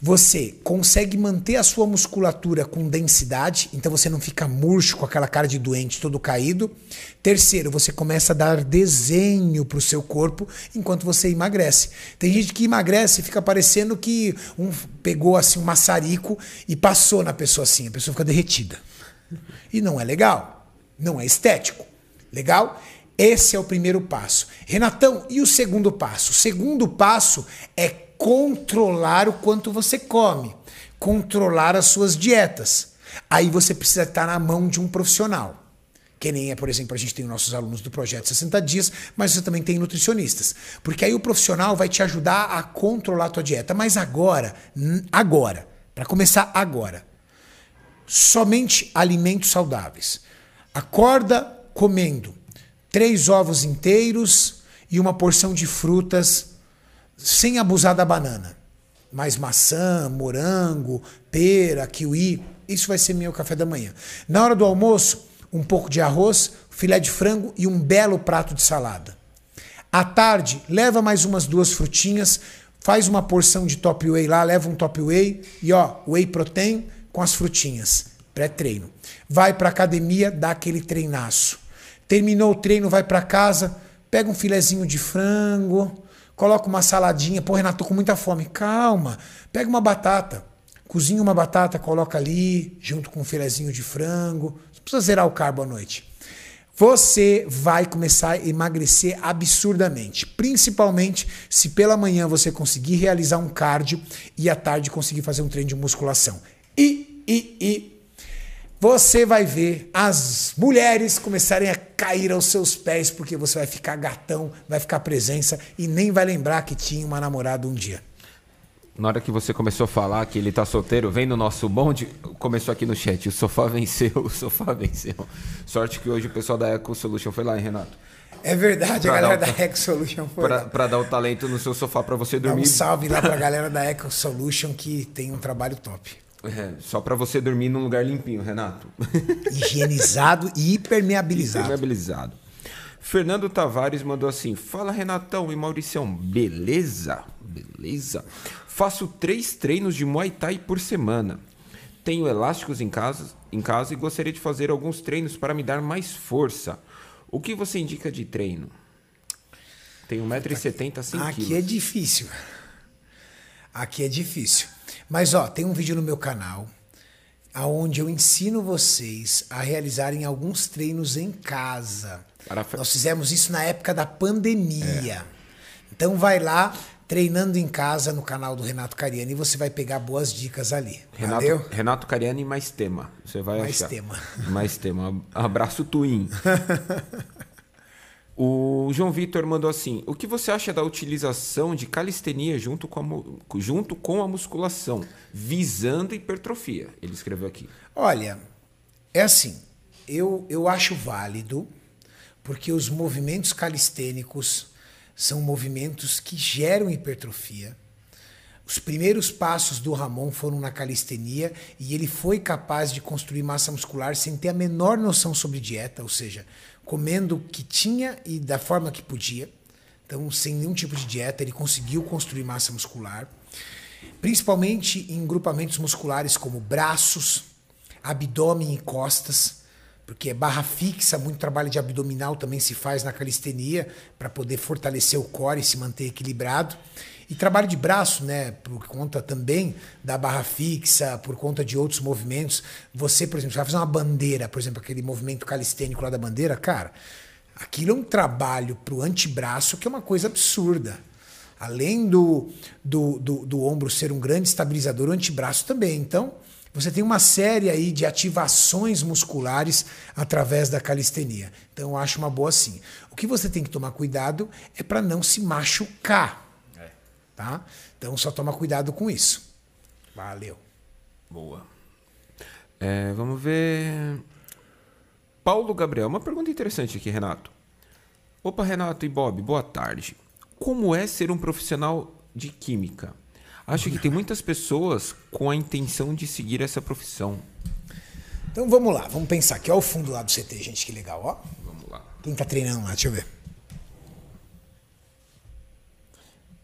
Você consegue manter a sua musculatura com densidade, então você não fica murcho com aquela cara de doente todo caído. Terceiro, você começa a dar desenho para o seu corpo enquanto você emagrece. Tem gente que emagrece e fica parecendo que um pegou assim um maçarico e passou na pessoa assim, a pessoa fica derretida. E não é legal, não é estético. Legal? Esse é o primeiro passo. Renatão, e o segundo passo? O segundo passo é controlar o quanto você come, controlar as suas dietas. Aí você precisa estar na mão de um profissional. Que nem é, por exemplo, a gente tem os nossos alunos do projeto 60 dias, mas você também tem nutricionistas. Porque aí o profissional vai te ajudar a controlar a tua dieta. Mas agora, agora, para começar agora, somente alimentos saudáveis. Acorda comendo três ovos inteiros e uma porção de frutas sem abusar da banana. Mais maçã, morango, pera, kiwi. Isso vai ser meu café da manhã. Na hora do almoço, um pouco de arroz, filé de frango e um belo prato de salada. À tarde, leva mais umas duas frutinhas, faz uma porção de top whey lá, leva um top whey e ó, whey protein com as frutinhas. Pré-treino. Vai para academia, dá aquele treinaço. Terminou o treino, vai para casa, pega um filezinho de frango, coloca uma saladinha. Pô, Renato, tô com muita fome. Calma, pega uma batata, cozinha uma batata, coloca ali, junto com um filezinho de frango. Não precisa zerar o carbo à noite. Você vai começar a emagrecer absurdamente, principalmente se pela manhã você conseguir realizar um cardio e à tarde conseguir fazer um treino de musculação. E, e, e você vai ver as mulheres começarem a cair aos seus pés porque você vai ficar gatão, vai ficar presença e nem vai lembrar que tinha uma namorada um dia. Na hora que você começou a falar que ele tá solteiro, vem no nosso bonde, começou aqui no chat, o sofá venceu, o sofá venceu. Sorte que hoje o pessoal da Eco Solution foi lá, hein, Renato? É verdade, pra a galera da Eco Solution foi pra, pra, dar o talento no seu sofá para você dormir. Dá um salve lá pra galera da Eco Solution que tem um trabalho top. É, só para você dormir num lugar limpinho, Renato. Higienizado e hipermeabilizado. Hipermeabilizado. Fernando Tavares mandou assim: Fala Renatão e Mauricião, beleza? Beleza. Faço três treinos de Muay Thai por semana. Tenho elásticos em casa, em casa e gostaria de fazer alguns treinos para me dar mais força. O que você indica de treino? Tenho 1,70m, 100 Aqui é difícil. Aqui é difícil. Mas ó, tem um vídeo no meu canal aonde eu ensino vocês a realizarem alguns treinos em casa. Parafe... Nós fizemos isso na época da pandemia. É. Então vai lá treinando em casa no canal do Renato Cariani e você vai pegar boas dicas ali. Renato, Valeu? Renato Cariani mais tema. Você vai mais achar. tema. Mais tema. Abraço Twin. O João Vitor mandou assim: O que você acha da utilização de calistenia junto com a, junto com a musculação, visando hipertrofia? Ele escreveu aqui. Olha, é assim. Eu, eu acho válido, porque os movimentos calistênicos são movimentos que geram hipertrofia. Os primeiros passos do Ramon foram na calistenia e ele foi capaz de construir massa muscular sem ter a menor noção sobre dieta, ou seja, comendo o que tinha e da forma que podia. Então, sem nenhum tipo de dieta, ele conseguiu construir massa muscular, principalmente em grupamentos musculares como braços, abdômen e costas, porque é barra fixa, muito trabalho de abdominal também se faz na calistenia para poder fortalecer o core e se manter equilibrado. E trabalho de braço, né, por conta também da barra fixa, por conta de outros movimentos. Você, por exemplo, você vai fazer uma bandeira, por exemplo, aquele movimento calistênico lá da bandeira, cara, aquilo é um trabalho para o antebraço que é uma coisa absurda. Além do, do, do, do ombro ser um grande estabilizador, o antebraço também. Então, você tem uma série aí de ativações musculares através da calistenia. Então, eu acho uma boa sim. O que você tem que tomar cuidado é para não se machucar. Tá? Então só toma cuidado com isso. Valeu. Boa. É, vamos ver. Paulo Gabriel, uma pergunta interessante aqui, Renato. Opa, Renato e Bob, boa tarde. Como é ser um profissional de química? Acho que tem muitas pessoas com a intenção de seguir essa profissão. Então vamos lá, vamos pensar aqui. Olha o fundo lá do CT, gente, que legal, ó. Vamos lá. Quem tá treinando lá? Deixa eu ver.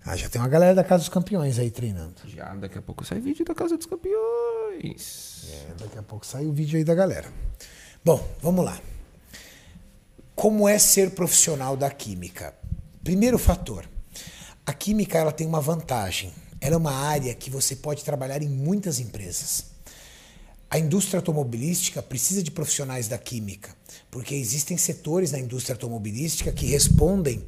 Ah, já tem uma galera da Casa dos Campeões aí treinando. Já, daqui a pouco sai vídeo da Casa dos Campeões. É, daqui a pouco sai o vídeo aí da galera. Bom, vamos lá. Como é ser profissional da química? Primeiro fator. A química ela tem uma vantagem. Ela é uma área que você pode trabalhar em muitas empresas. A indústria automobilística precisa de profissionais da química, porque existem setores na indústria automobilística que respondem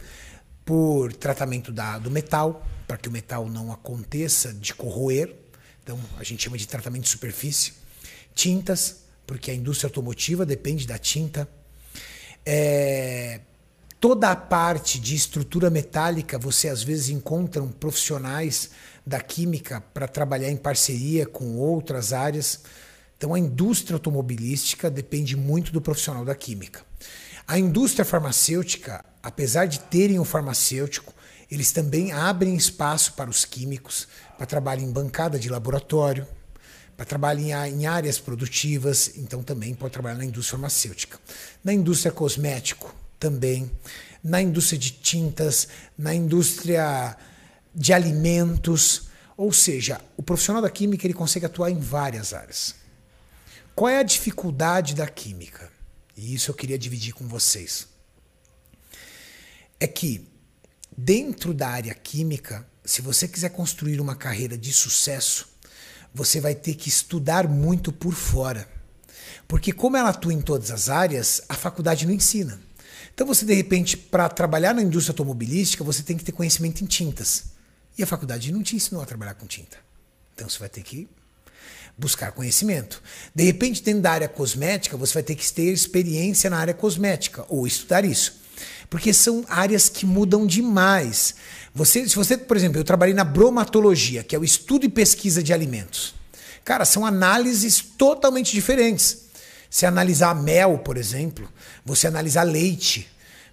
por tratamento da, do metal, para que o metal não aconteça de corroer. Então, a gente chama de tratamento de superfície. Tintas, porque a indústria automotiva depende da tinta. É, toda a parte de estrutura metálica, você às vezes encontra profissionais da química para trabalhar em parceria com outras áreas. Então, a indústria automobilística depende muito do profissional da química. A indústria farmacêutica, apesar de terem o farmacêutico, eles também abrem espaço para os químicos, para trabalho em bancada de laboratório, para trabalho em áreas produtivas, então também pode trabalhar na indústria farmacêutica. Na indústria cosmético, também. Na indústria de tintas, na indústria de alimentos. Ou seja, o profissional da química ele consegue atuar em várias áreas. Qual é a dificuldade da química? E isso eu queria dividir com vocês. É que dentro da área química, se você quiser construir uma carreira de sucesso, você vai ter que estudar muito por fora. Porque como ela atua em todas as áreas, a faculdade não ensina. Então você de repente para trabalhar na indústria automobilística, você tem que ter conhecimento em tintas. E a faculdade não te ensinou a trabalhar com tinta. Então você vai ter que buscar conhecimento. De repente, dentro da área cosmética, você vai ter que ter experiência na área cosmética ou estudar isso. Porque são áreas que mudam demais. Você, se você, por exemplo, eu trabalhei na bromatologia, que é o estudo e pesquisa de alimentos. Cara, são análises totalmente diferentes. Se analisar mel, por exemplo, você analisar leite.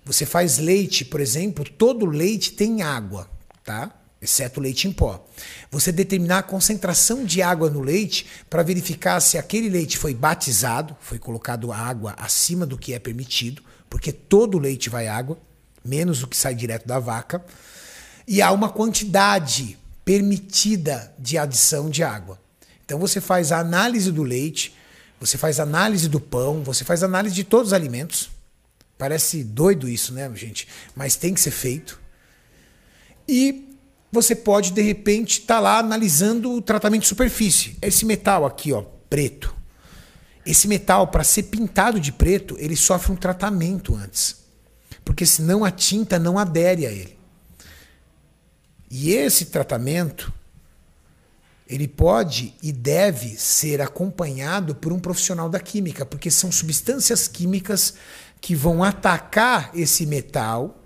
Você faz leite, por exemplo, todo leite tem água, tá? exceto leite em pó. Você determinar a concentração de água no leite para verificar se aquele leite foi batizado, foi colocado água acima do que é permitido, porque todo leite vai água, menos o que sai direto da vaca, e há uma quantidade permitida de adição de água. Então você faz a análise do leite, você faz análise do pão, você faz análise de todos os alimentos. Parece doido isso, né, gente? Mas tem que ser feito. E você pode de repente estar tá lá analisando o tratamento de superfície. Esse metal aqui, ó, preto. Esse metal, para ser pintado de preto, ele sofre um tratamento antes. Porque senão a tinta não adere a ele. E esse tratamento, ele pode e deve ser acompanhado por um profissional da química, porque são substâncias químicas que vão atacar esse metal,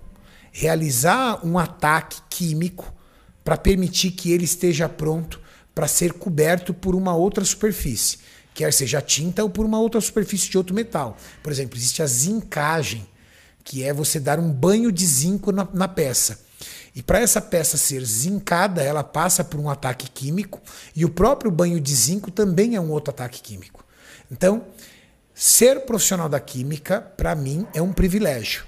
realizar um ataque químico para permitir que ele esteja pronto para ser coberto por uma outra superfície, quer seja tinta ou por uma outra superfície de outro metal. Por exemplo, existe a zincagem, que é você dar um banho de zinco na, na peça. E para essa peça ser zincada, ela passa por um ataque químico e o próprio banho de zinco também é um outro ataque químico. Então, ser profissional da química, para mim, é um privilégio,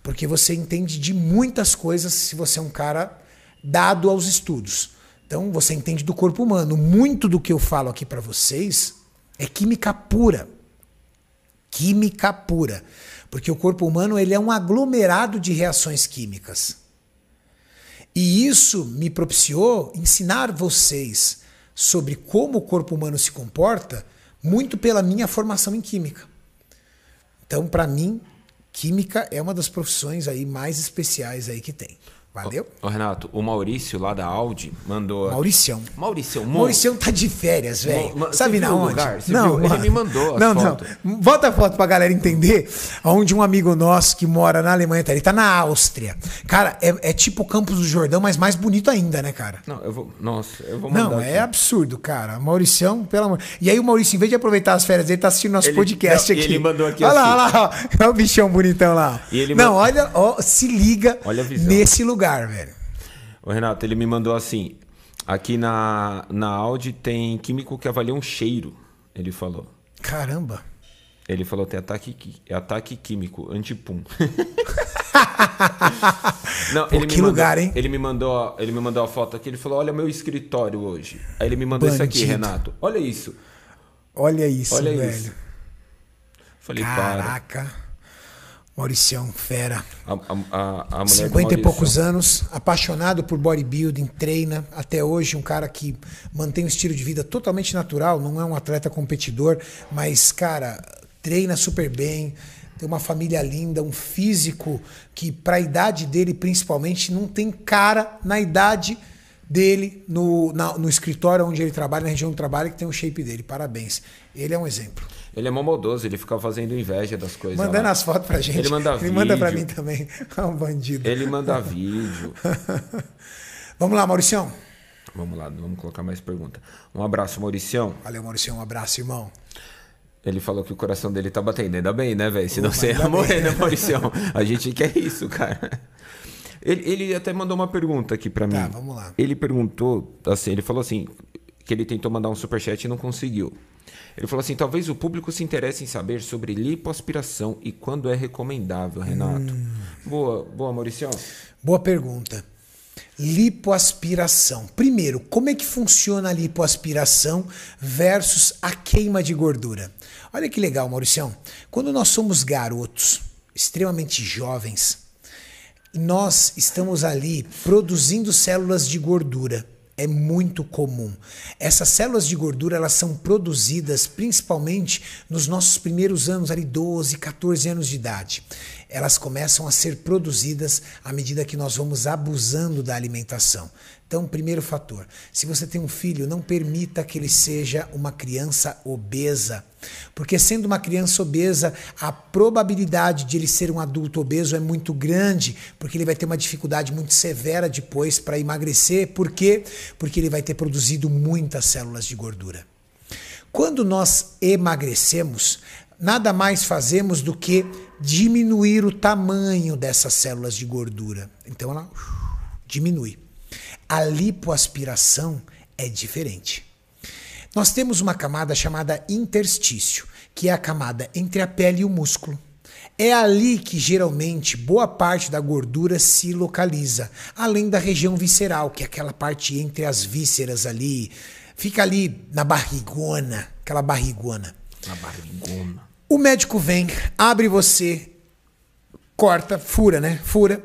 porque você entende de muitas coisas se você é um cara dado aos estudos. Então, você entende do corpo humano. Muito do que eu falo aqui para vocês é química pura. Química pura. Porque o corpo humano ele é um aglomerado de reações químicas. E isso me propiciou ensinar vocês sobre como o corpo humano se comporta, muito pela minha formação em química. Então, para mim, química é uma das profissões aí mais especiais aí que tem. Valeu? Ô, Renato, o Maurício lá da Audi mandou. Mauricião. Mauricião, Mauricião tá de férias, velho. Sabe na onde? Lugar? Você não, viu? Ele me mandou. não, não. Bota a foto pra galera entender onde um amigo nosso que mora na Alemanha tá. Ele tá na Áustria. Cara, é, é tipo o Campos do Jordão, mas mais bonito ainda, né, cara? Não, eu vou. Nossa, eu vou mandar. Não, é absurdo, cara. Mauricião, pelo amor. E aí o Maurício, em vez de aproveitar as férias, ele tá assistindo nosso ele, podcast não, aqui. ele mandou aqui olha assim. Lá, olha lá. Olha o bichão bonitão lá. não, olha, ó, se liga olha nesse lugar, velho. O Renato, ele me mandou assim: aqui na, na Audi tem químico que avalia um cheiro. Ele falou. Caramba. Ele falou: tem ataque, ataque químico, antipum. Não, Pô, ele que me lugar, mandou, hein? Ele me, mandou, ele me mandou a foto aqui. Ele falou: Olha meu escritório hoje. Aí ele me mandou Bandido. isso aqui, Renato. Olha isso. Olha isso, Olha velho. Isso. Falei, Caraca. Para. Mauricião, fera. A, a, a 50 e poucos anos, apaixonado por bodybuilding, treina até hoje, um cara que mantém um estilo de vida totalmente natural, não é um atleta competidor, mas, cara, treina super bem, tem uma família linda, um físico que, para a idade dele principalmente, não tem cara na idade dele, no, na, no escritório onde ele trabalha, na região do trabalho, que tem o shape dele. Parabéns. Ele é um exemplo. Ele é momodoso, ele fica fazendo inveja das coisas. Mandando lá. as fotos pra gente. Ele manda ele vídeo. Ele manda pra mim também. É um bandido. Ele manda vídeo. vamos lá, Mauricião. Vamos lá, vamos colocar mais pergunta. Um abraço, Mauricião. Valeu, Mauricião. Um abraço, irmão. Ele falou que o coração dele tá batendo. Ainda bem, né, velho? Senão você ia morrer, né, Mauricião? A gente quer isso, cara. Ele, ele até mandou uma pergunta aqui para mim. Tá, vamos lá. Ele perguntou, assim, ele falou assim, que ele tentou mandar um superchat e não conseguiu. Ele falou assim: talvez o público se interesse em saber sobre lipoaspiração e quando é recomendável, Renato. Hum. Boa, boa, Mauricião. Boa pergunta. Lipoaspiração. Primeiro, como é que funciona a lipoaspiração versus a queima de gordura? Olha que legal, Mauricião. Quando nós somos garotos, extremamente jovens, nós estamos ali produzindo células de gordura é muito comum. Essas células de gordura elas são produzidas principalmente nos nossos primeiros anos, ali 12, 14 anos de idade. Elas começam a ser produzidas à medida que nós vamos abusando da alimentação. Então, primeiro fator: se você tem um filho, não permita que ele seja uma criança obesa. Porque, sendo uma criança obesa, a probabilidade de ele ser um adulto obeso é muito grande, porque ele vai ter uma dificuldade muito severa depois para emagrecer. Por quê? Porque ele vai ter produzido muitas células de gordura. Quando nós emagrecemos, nada mais fazemos do que diminuir o tamanho dessas células de gordura. Então, ela diminui. A lipoaspiração é diferente. Nós temos uma camada chamada interstício, que é a camada entre a pele e o músculo. É ali que geralmente boa parte da gordura se localiza, além da região visceral, que é aquela parte entre as vísceras ali, fica ali na barrigona, aquela barrigona. Na barrigona. O médico vem, abre você, corta, fura, né? Fura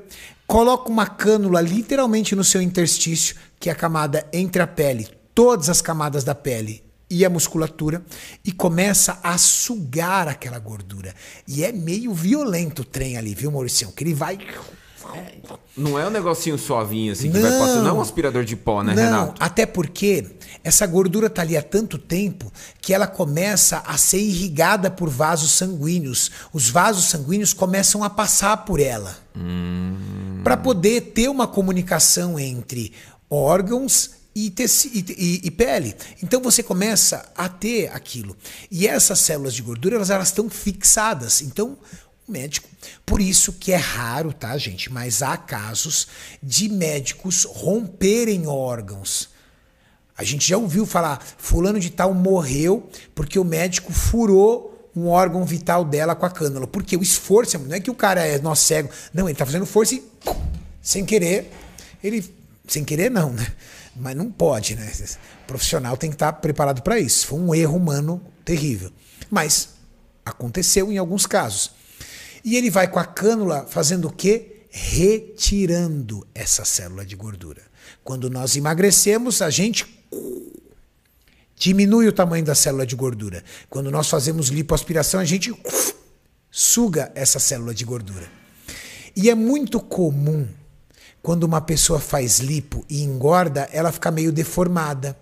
coloca uma cânula literalmente no seu interstício, que é a camada entre a pele, todas as camadas da pele e a musculatura, e começa a sugar aquela gordura. E é meio violento o trem ali, viu, Mauricião? Que ele vai Não é um negocinho suavinho assim que não, vai passando. Não é um aspirador de pó, né, não, Renato? Até porque essa gordura tá ali há tanto tempo que ela começa a ser irrigada por vasos sanguíneos. Os vasos sanguíneos começam a passar por ela. Hum. Para poder ter uma comunicação entre órgãos e, e, e, pele. Então você começa a ter aquilo. E essas células de gordura, elas, elas estão fixadas. Então médico. Por isso que é raro, tá, gente? Mas há casos de médicos romperem órgãos. A gente já ouviu falar, fulano de tal morreu porque o médico furou um órgão vital dela com a cânula. Porque o esforço, não é que o cara é nosso cego, não, ele tá fazendo força e sem querer, ele sem querer não, né? Mas não pode, né? O profissional tem que estar preparado para isso. Foi um erro humano terrível. Mas aconteceu em alguns casos. E ele vai com a cânula fazendo o quê? Retirando essa célula de gordura. Quando nós emagrecemos, a gente diminui o tamanho da célula de gordura. Quando nós fazemos lipoaspiração, a gente suga essa célula de gordura. E é muito comum quando uma pessoa faz lipo e engorda, ela fica meio deformada.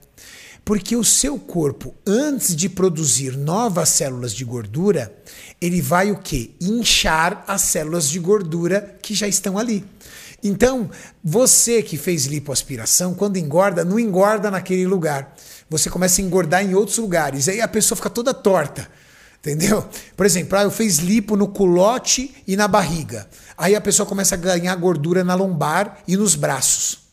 Porque o seu corpo, antes de produzir novas células de gordura, ele vai o quê? Inchar as células de gordura que já estão ali. Então, você que fez lipoaspiração, quando engorda, não engorda naquele lugar. Você começa a engordar em outros lugares. Aí a pessoa fica toda torta. Entendeu? Por exemplo, ah, eu fiz lipo no culote e na barriga. Aí a pessoa começa a ganhar gordura na lombar e nos braços.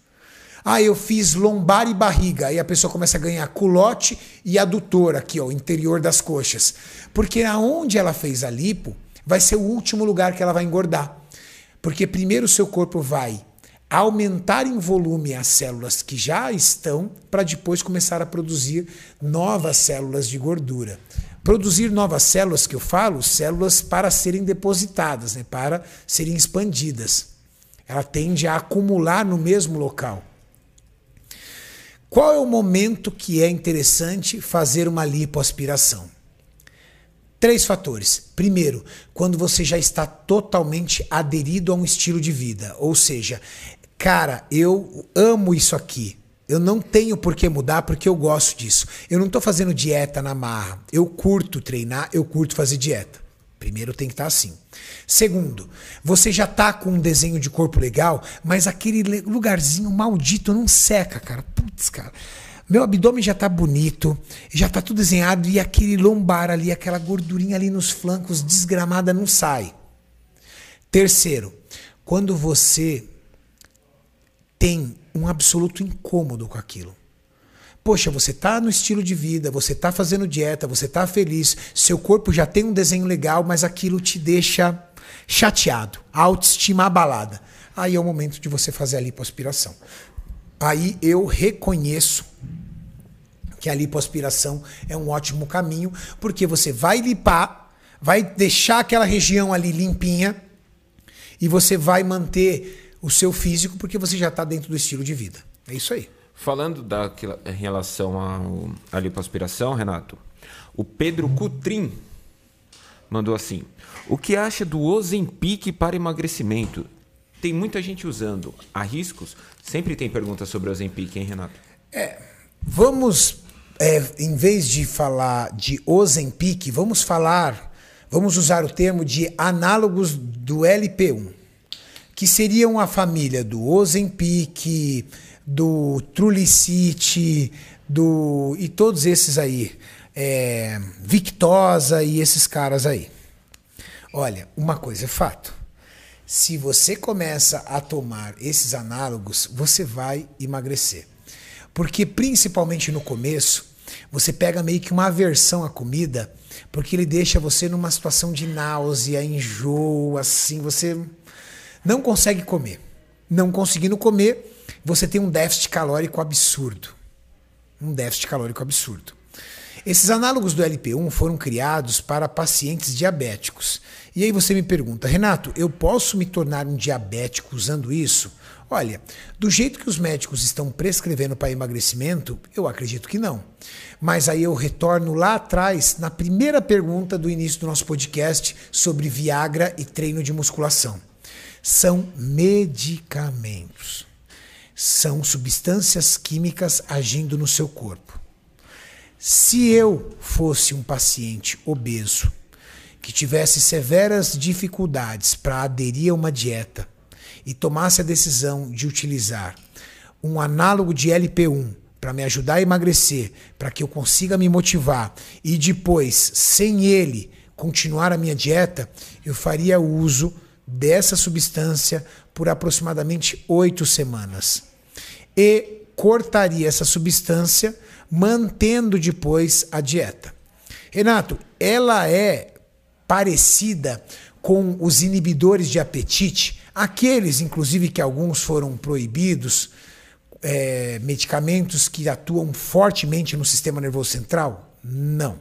Ah, eu fiz lombar e barriga. Aí a pessoa começa a ganhar culote e adutor aqui, ó, o interior das coxas. Porque aonde ela fez a lipo vai ser o último lugar que ela vai engordar. Porque primeiro o seu corpo vai aumentar em volume as células que já estão para depois começar a produzir novas células de gordura. Produzir novas células que eu falo, células para serem depositadas, né, para serem expandidas. Ela tende a acumular no mesmo local. Qual é o momento que é interessante fazer uma lipoaspiração? Três fatores. Primeiro, quando você já está totalmente aderido a um estilo de vida. Ou seja, cara, eu amo isso aqui. Eu não tenho por que mudar porque eu gosto disso. Eu não estou fazendo dieta na marra. Eu curto treinar, eu curto fazer dieta. Primeiro tem que estar tá assim. Segundo, você já tá com um desenho de corpo legal, mas aquele lugarzinho maldito não seca, cara. Putz, cara. Meu abdômen já tá bonito, já tá tudo desenhado e aquele lombar ali, aquela gordurinha ali nos flancos desgramada não sai. Terceiro, quando você tem um absoluto incômodo com aquilo. Poxa, você está no estilo de vida, você está fazendo dieta, você está feliz, seu corpo já tem um desenho legal, mas aquilo te deixa chateado, autoestima abalada. Aí é o momento de você fazer a lipoaspiração. Aí eu reconheço que a lipoaspiração é um ótimo caminho, porque você vai limpar, vai deixar aquela região ali limpinha e você vai manter o seu físico porque você já está dentro do estilo de vida. É isso aí. Falando da, em relação à lipoaspiração, Renato, o Pedro Cutrim mandou assim: O que acha do Ozempic para emagrecimento? Tem muita gente usando. Há riscos? Sempre tem perguntas sobre o Ozempic, hein, Renato? É, vamos, é, em vez de falar de Ozempic, vamos falar, vamos usar o termo de análogos do LP1, que seriam a família do Ozempic, do Trulicity, do e todos esses aí, é, Victosa e esses caras aí. Olha, uma coisa é fato. Se você começa a tomar esses análogos, você vai emagrecer. Porque principalmente no começo, você pega meio que uma aversão à comida, porque ele deixa você numa situação de náusea, enjoo, assim, você não consegue comer. Não conseguindo comer, você tem um déficit calórico absurdo. Um déficit calórico absurdo. Esses análogos do LP1 foram criados para pacientes diabéticos. E aí você me pergunta, Renato, eu posso me tornar um diabético usando isso? Olha, do jeito que os médicos estão prescrevendo para emagrecimento, eu acredito que não. Mas aí eu retorno lá atrás, na primeira pergunta do início do nosso podcast sobre Viagra e treino de musculação. são medicamentos. São substâncias químicas agindo no seu corpo. Se eu fosse um paciente obeso, que tivesse severas dificuldades para aderir a uma dieta e tomasse a decisão de utilizar um análogo de LP1 para me ajudar a emagrecer, para que eu consiga me motivar e depois, sem ele, continuar a minha dieta, eu faria uso dessa substância por aproximadamente oito semanas. E cortaria essa substância mantendo depois a dieta. Renato, ela é parecida com os inibidores de apetite, aqueles, inclusive, que alguns foram proibidos, é, medicamentos que atuam fortemente no sistema nervoso central? Não.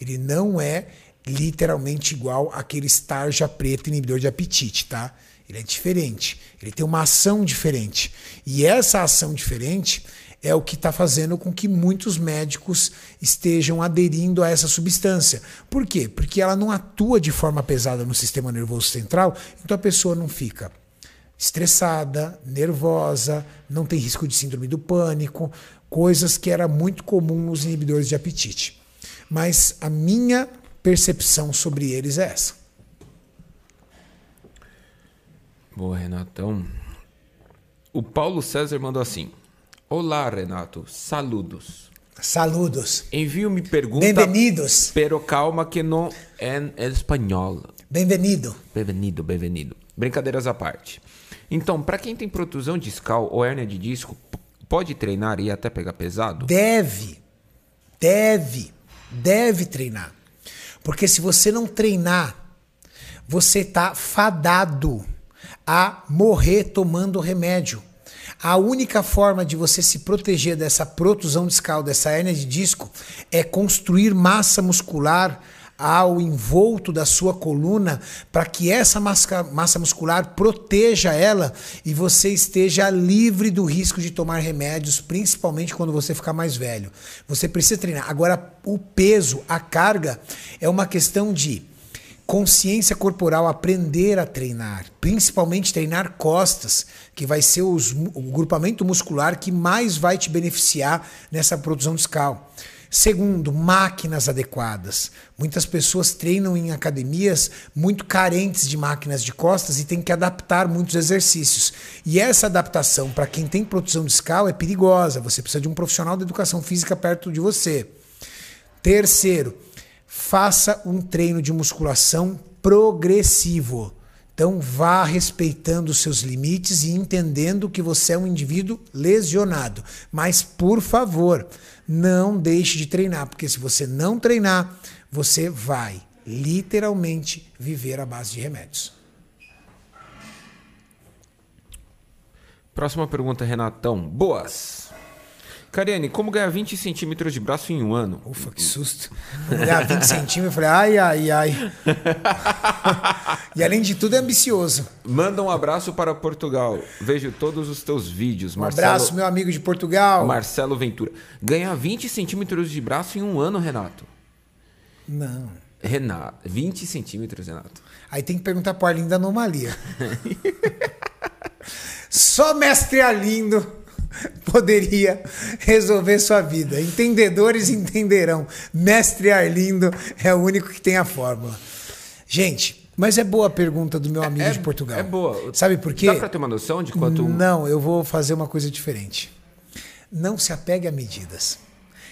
Ele não é literalmente igual àquele tarja preta inibidor de apetite, tá? Ele é diferente. Ele tem uma ação diferente. E essa ação diferente é o que está fazendo com que muitos médicos estejam aderindo a essa substância. Por quê? Porque ela não atua de forma pesada no sistema nervoso central, então a pessoa não fica estressada, nervosa, não tem risco de síndrome do pânico, coisas que era muito comum nos inibidores de apetite. Mas a minha percepção sobre eles é essa. Boa, Renatão. O Paulo César mandou assim: Olá, Renato. Saludos. Saludos. Envio-me pergunta. Bem-vindos. Pero calma que não é espanhol. Bem-vindo. Bem-vindo, bem-vindo. Brincadeiras à parte. Então, para quem tem protusão discal ou hérnia de disco, pode treinar e até pegar pesado? Deve. Deve. Deve treinar. Porque se você não treinar, você está fadado a morrer tomando remédio. A única forma de você se proteger dessa protusão discal, dessa hérnia de disco, é construir massa muscular ao envolto da sua coluna para que essa massa, massa muscular proteja ela e você esteja livre do risco de tomar remédios, principalmente quando você ficar mais velho. Você precisa treinar. Agora, o peso, a carga, é uma questão de consciência corporal, aprender a treinar, principalmente treinar costas, que vai ser os, o grupamento muscular que mais vai te beneficiar nessa produção discal. Segundo, máquinas adequadas. Muitas pessoas treinam em academias muito carentes de máquinas de costas e têm que adaptar muitos exercícios. E essa adaptação para quem tem produção discal é perigosa. Você precisa de um profissional de educação física perto de você. Terceiro, faça um treino de musculação progressivo. Então vá respeitando os seus limites e entendendo que você é um indivíduo lesionado. Mas por favor, não deixe de treinar, porque se você não treinar, você vai literalmente viver à base de remédios. Próxima pergunta, Renatão. Boas. Cariane, como ganhar 20 centímetros de braço em um ano? Ufa, que susto. Ganhar 20 centímetros, eu falei, ai, ai, ai. e além de tudo, é ambicioso. Manda um abraço para Portugal. Vejo todos os teus vídeos. Um Marcelo, abraço, meu amigo de Portugal. Marcelo Ventura. Ganhar 20 centímetros de braço em um ano, Renato? Não. Renato, 20 centímetros, Renato. Aí tem que perguntar para Arlindo da Anomalia. Só mestre Arlindo poderia resolver sua vida. Entendedores entenderão. Mestre Arlindo é o único que tem a fórmula. Gente, mas é boa a pergunta do meu é, amigo é, de Portugal. É boa. Sabe por quê? Dá para ter uma noção de quanto. Não, eu vou fazer uma coisa diferente. Não se apegue a medidas.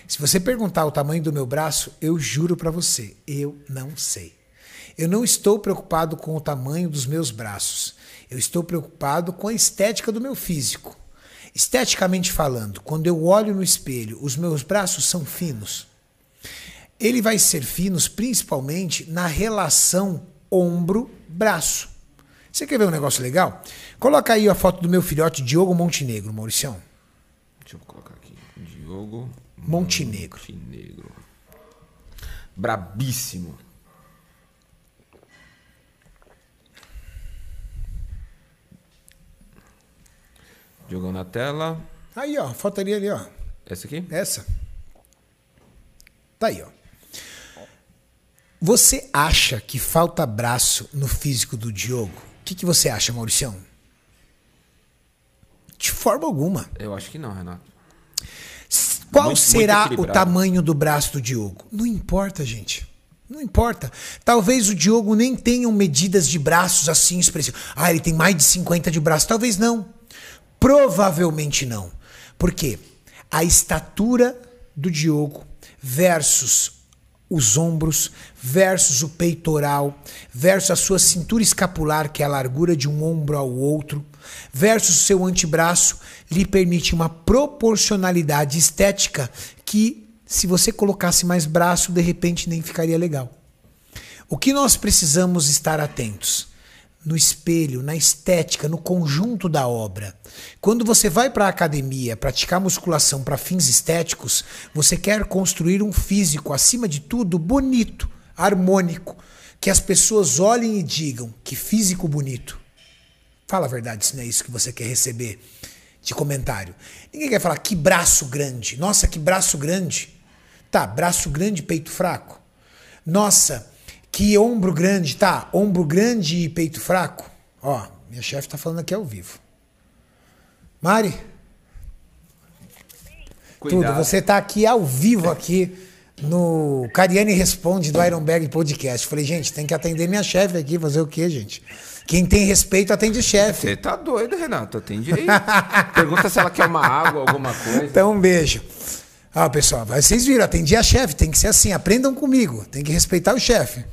Se você perguntar o tamanho do meu braço, eu juro para você, eu não sei. Eu não estou preocupado com o tamanho dos meus braços. Eu estou preocupado com a estética do meu físico. Esteticamente falando, quando eu olho no espelho, os meus braços são finos. Ele vai ser finos principalmente na relação ombro-braço. Você quer ver um negócio legal? Coloca aí a foto do meu filhote Diogo Montenegro, Mauricião. Deixa eu colocar aqui. Diogo Montenegro. Montenegro. Brabíssimo. Jogou na tela. Aí, ó, foto ali, ó. Essa aqui? Essa. Tá aí, ó. Você acha que falta braço no físico do Diogo? O que, que você acha, Mauricião? De forma alguma. Eu acho que não, Renato. Qual Muito- será muito o tamanho do braço do Diogo? Não importa, gente. Não importa. Talvez o Diogo nem tenha medidas de braços assim expressivas. Ah, ele tem mais de 50 de braço. Talvez não. Provavelmente não. Por quê? A estatura do Diogo versus os ombros, versus o peitoral, versus a sua cintura escapular, que é a largura de um ombro ao outro, versus o seu antebraço, lhe permite uma proporcionalidade estética que, se você colocasse mais braço, de repente nem ficaria legal. O que nós precisamos estar atentos? No espelho, na estética, no conjunto da obra. Quando você vai para a academia praticar musculação para fins estéticos, você quer construir um físico, acima de tudo, bonito, harmônico, que as pessoas olhem e digam: que físico bonito. Fala a verdade, se não é isso que você quer receber de comentário. Ninguém quer falar que braço grande. Nossa, que braço grande. Tá, braço grande, peito fraco. Nossa, que ombro grande. Tá, ombro grande e peito fraco. Ó, minha chefe tá falando aqui ao vivo. Mari, tudo. Você tá aqui ao vivo aqui no Cariane Responde do Ironberg Podcast. Falei, gente, tem que atender minha chefe aqui, fazer o quê, gente? Quem tem respeito atende o chefe. Você tá doido, Renato? Atende aí. Pergunta se ela quer uma água, alguma coisa. Então, um beijo. Ah, pessoal, vocês viram, atendi a chefe, tem que ser assim, aprendam comigo, tem que respeitar o chefe.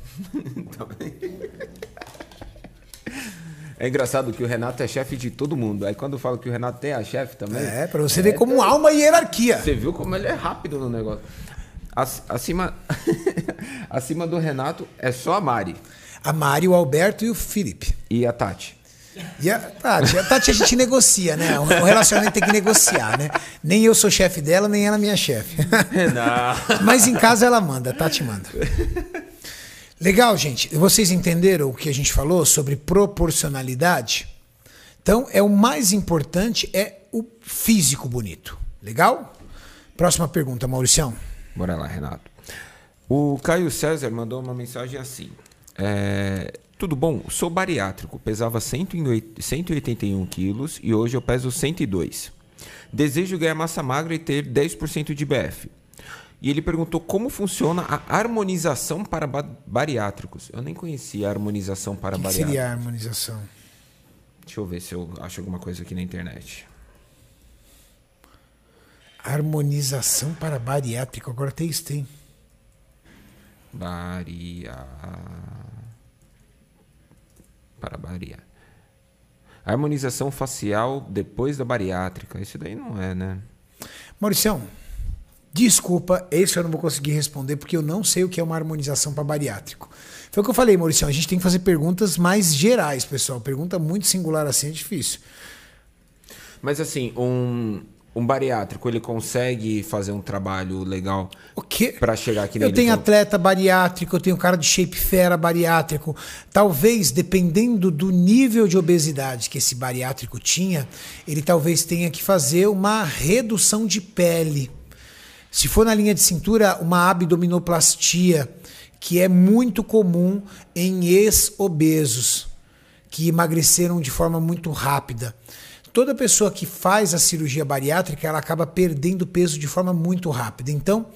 É engraçado que o Renato é chefe de todo mundo. Aí quando eu falo que o Renato tem a chefe também. É, pra você ver como há uma hierarquia. Você viu como ele é rápido no negócio. Ac- Acima, acima do Renato é só a Mari A Mari, o Alberto e o Felipe. e a Tati. E a Tati, a Tati a gente negocia, né? O relacionamento tem que negociar, né? Nem eu sou chefe dela, nem ela é minha chefe. Renato. Mas em casa ela manda, a Tati manda. Legal, gente. Vocês entenderam o que a gente falou sobre proporcionalidade? Então, é o mais importante é o físico bonito. Legal? Próxima pergunta, Mauricião. Bora lá, Renato. O Caio César mandou uma mensagem assim. É, tudo bom? Sou bariátrico, pesava 108 181 quilos e hoje eu peso 102. Desejo ganhar massa magra e ter 10% de BF. E ele perguntou como funciona a harmonização para ba- bariátricos. Eu nem conhecia a harmonização para O que bariátricos. seria a harmonização? Deixa eu ver se eu acho alguma coisa aqui na internet. Harmonização para bariátrico. Agora tem isso, tem. Baria. Para bariátrica. Harmonização facial depois da bariátrica. Isso daí não é, né? Mauricião, desculpa, esse eu não vou conseguir responder porque eu não sei o que é uma harmonização para bariátrico. Foi o que eu falei, Mauricião, a gente tem que fazer perguntas mais gerais, pessoal. Pergunta muito singular assim é difícil. Mas assim, um, um bariátrico, ele consegue fazer um trabalho legal O quê? para chegar aqui Eu nele? tenho Então, atleta bariátrico, eu tenho cara de shape fera bariátrico. Talvez, dependendo do nível de obesidade que esse bariátrico tinha, ele talvez tenha que fazer uma redução de pele. Se for na linha de cintura, uma abdominoplastia, que é muito comum em ex-obesos, que emagreceram de forma muito rápida. Toda pessoa que faz a cirurgia bariátrica, ela acaba perdendo peso de forma muito rápida. Então,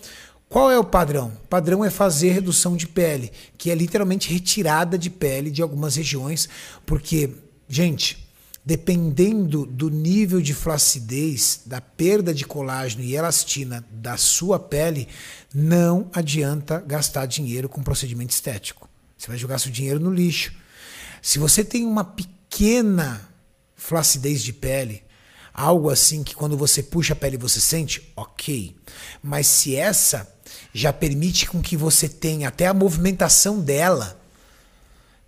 qual é o padrão? O padrão é fazer redução de pele, que é literalmente retirada de pele de algumas regiões, porque, gente, dependendo do nível de flacidez, da perda de colágeno e elastina da sua pele, não adianta gastar dinheiro com procedimento estético. Você vai jogar seu dinheiro no lixo. Se você tem uma pequena flacidez de pele, algo assim que quando você puxa a pele você sente, ok. Mas se essa já permite com que você tenha até a movimentação dela,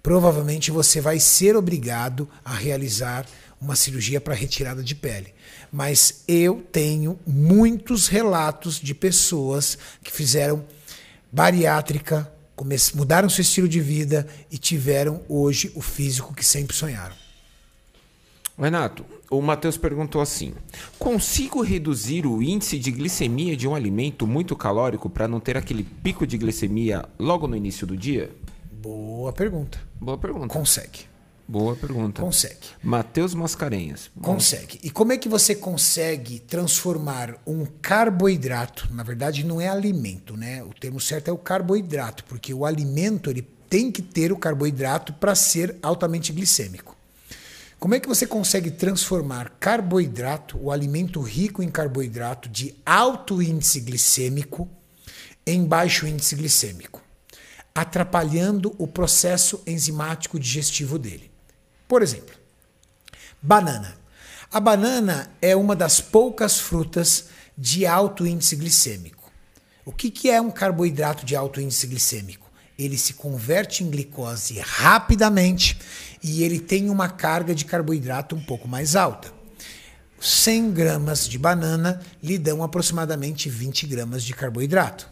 provavelmente você vai ser obrigado a realizar uma cirurgia para retirada de pele. Mas eu tenho muitos relatos de pessoas que fizeram bariátrica, mudaram seu estilo de vida e tiveram hoje o físico que sempre sonharam. Renato, o Matheus perguntou assim: consigo reduzir o índice de glicemia de um alimento muito calórico para não ter aquele pico de glicemia logo no início do dia? Boa pergunta. Boa pergunta. Consegue. Boa pergunta. Consegue. Matheus Mascarenhas. Consegue. E como é que você consegue transformar um carboidrato, na verdade não é alimento, né? O termo certo é o carboidrato, porque o alimento ele tem que ter o carboidrato para ser altamente glicêmico. Como é que você consegue transformar carboidrato, o alimento rico em carboidrato de alto índice glicêmico, em baixo índice glicêmico, atrapalhando o processo enzimático digestivo dele? Por exemplo, banana. A banana é uma das poucas frutas de alto índice glicêmico. O que, que é um carboidrato de alto índice glicêmico? Ele se converte em glicose rapidamente e ele tem uma carga de carboidrato um pouco mais alta. 100 gramas de banana lhe dão aproximadamente 20 gramas de carboidrato.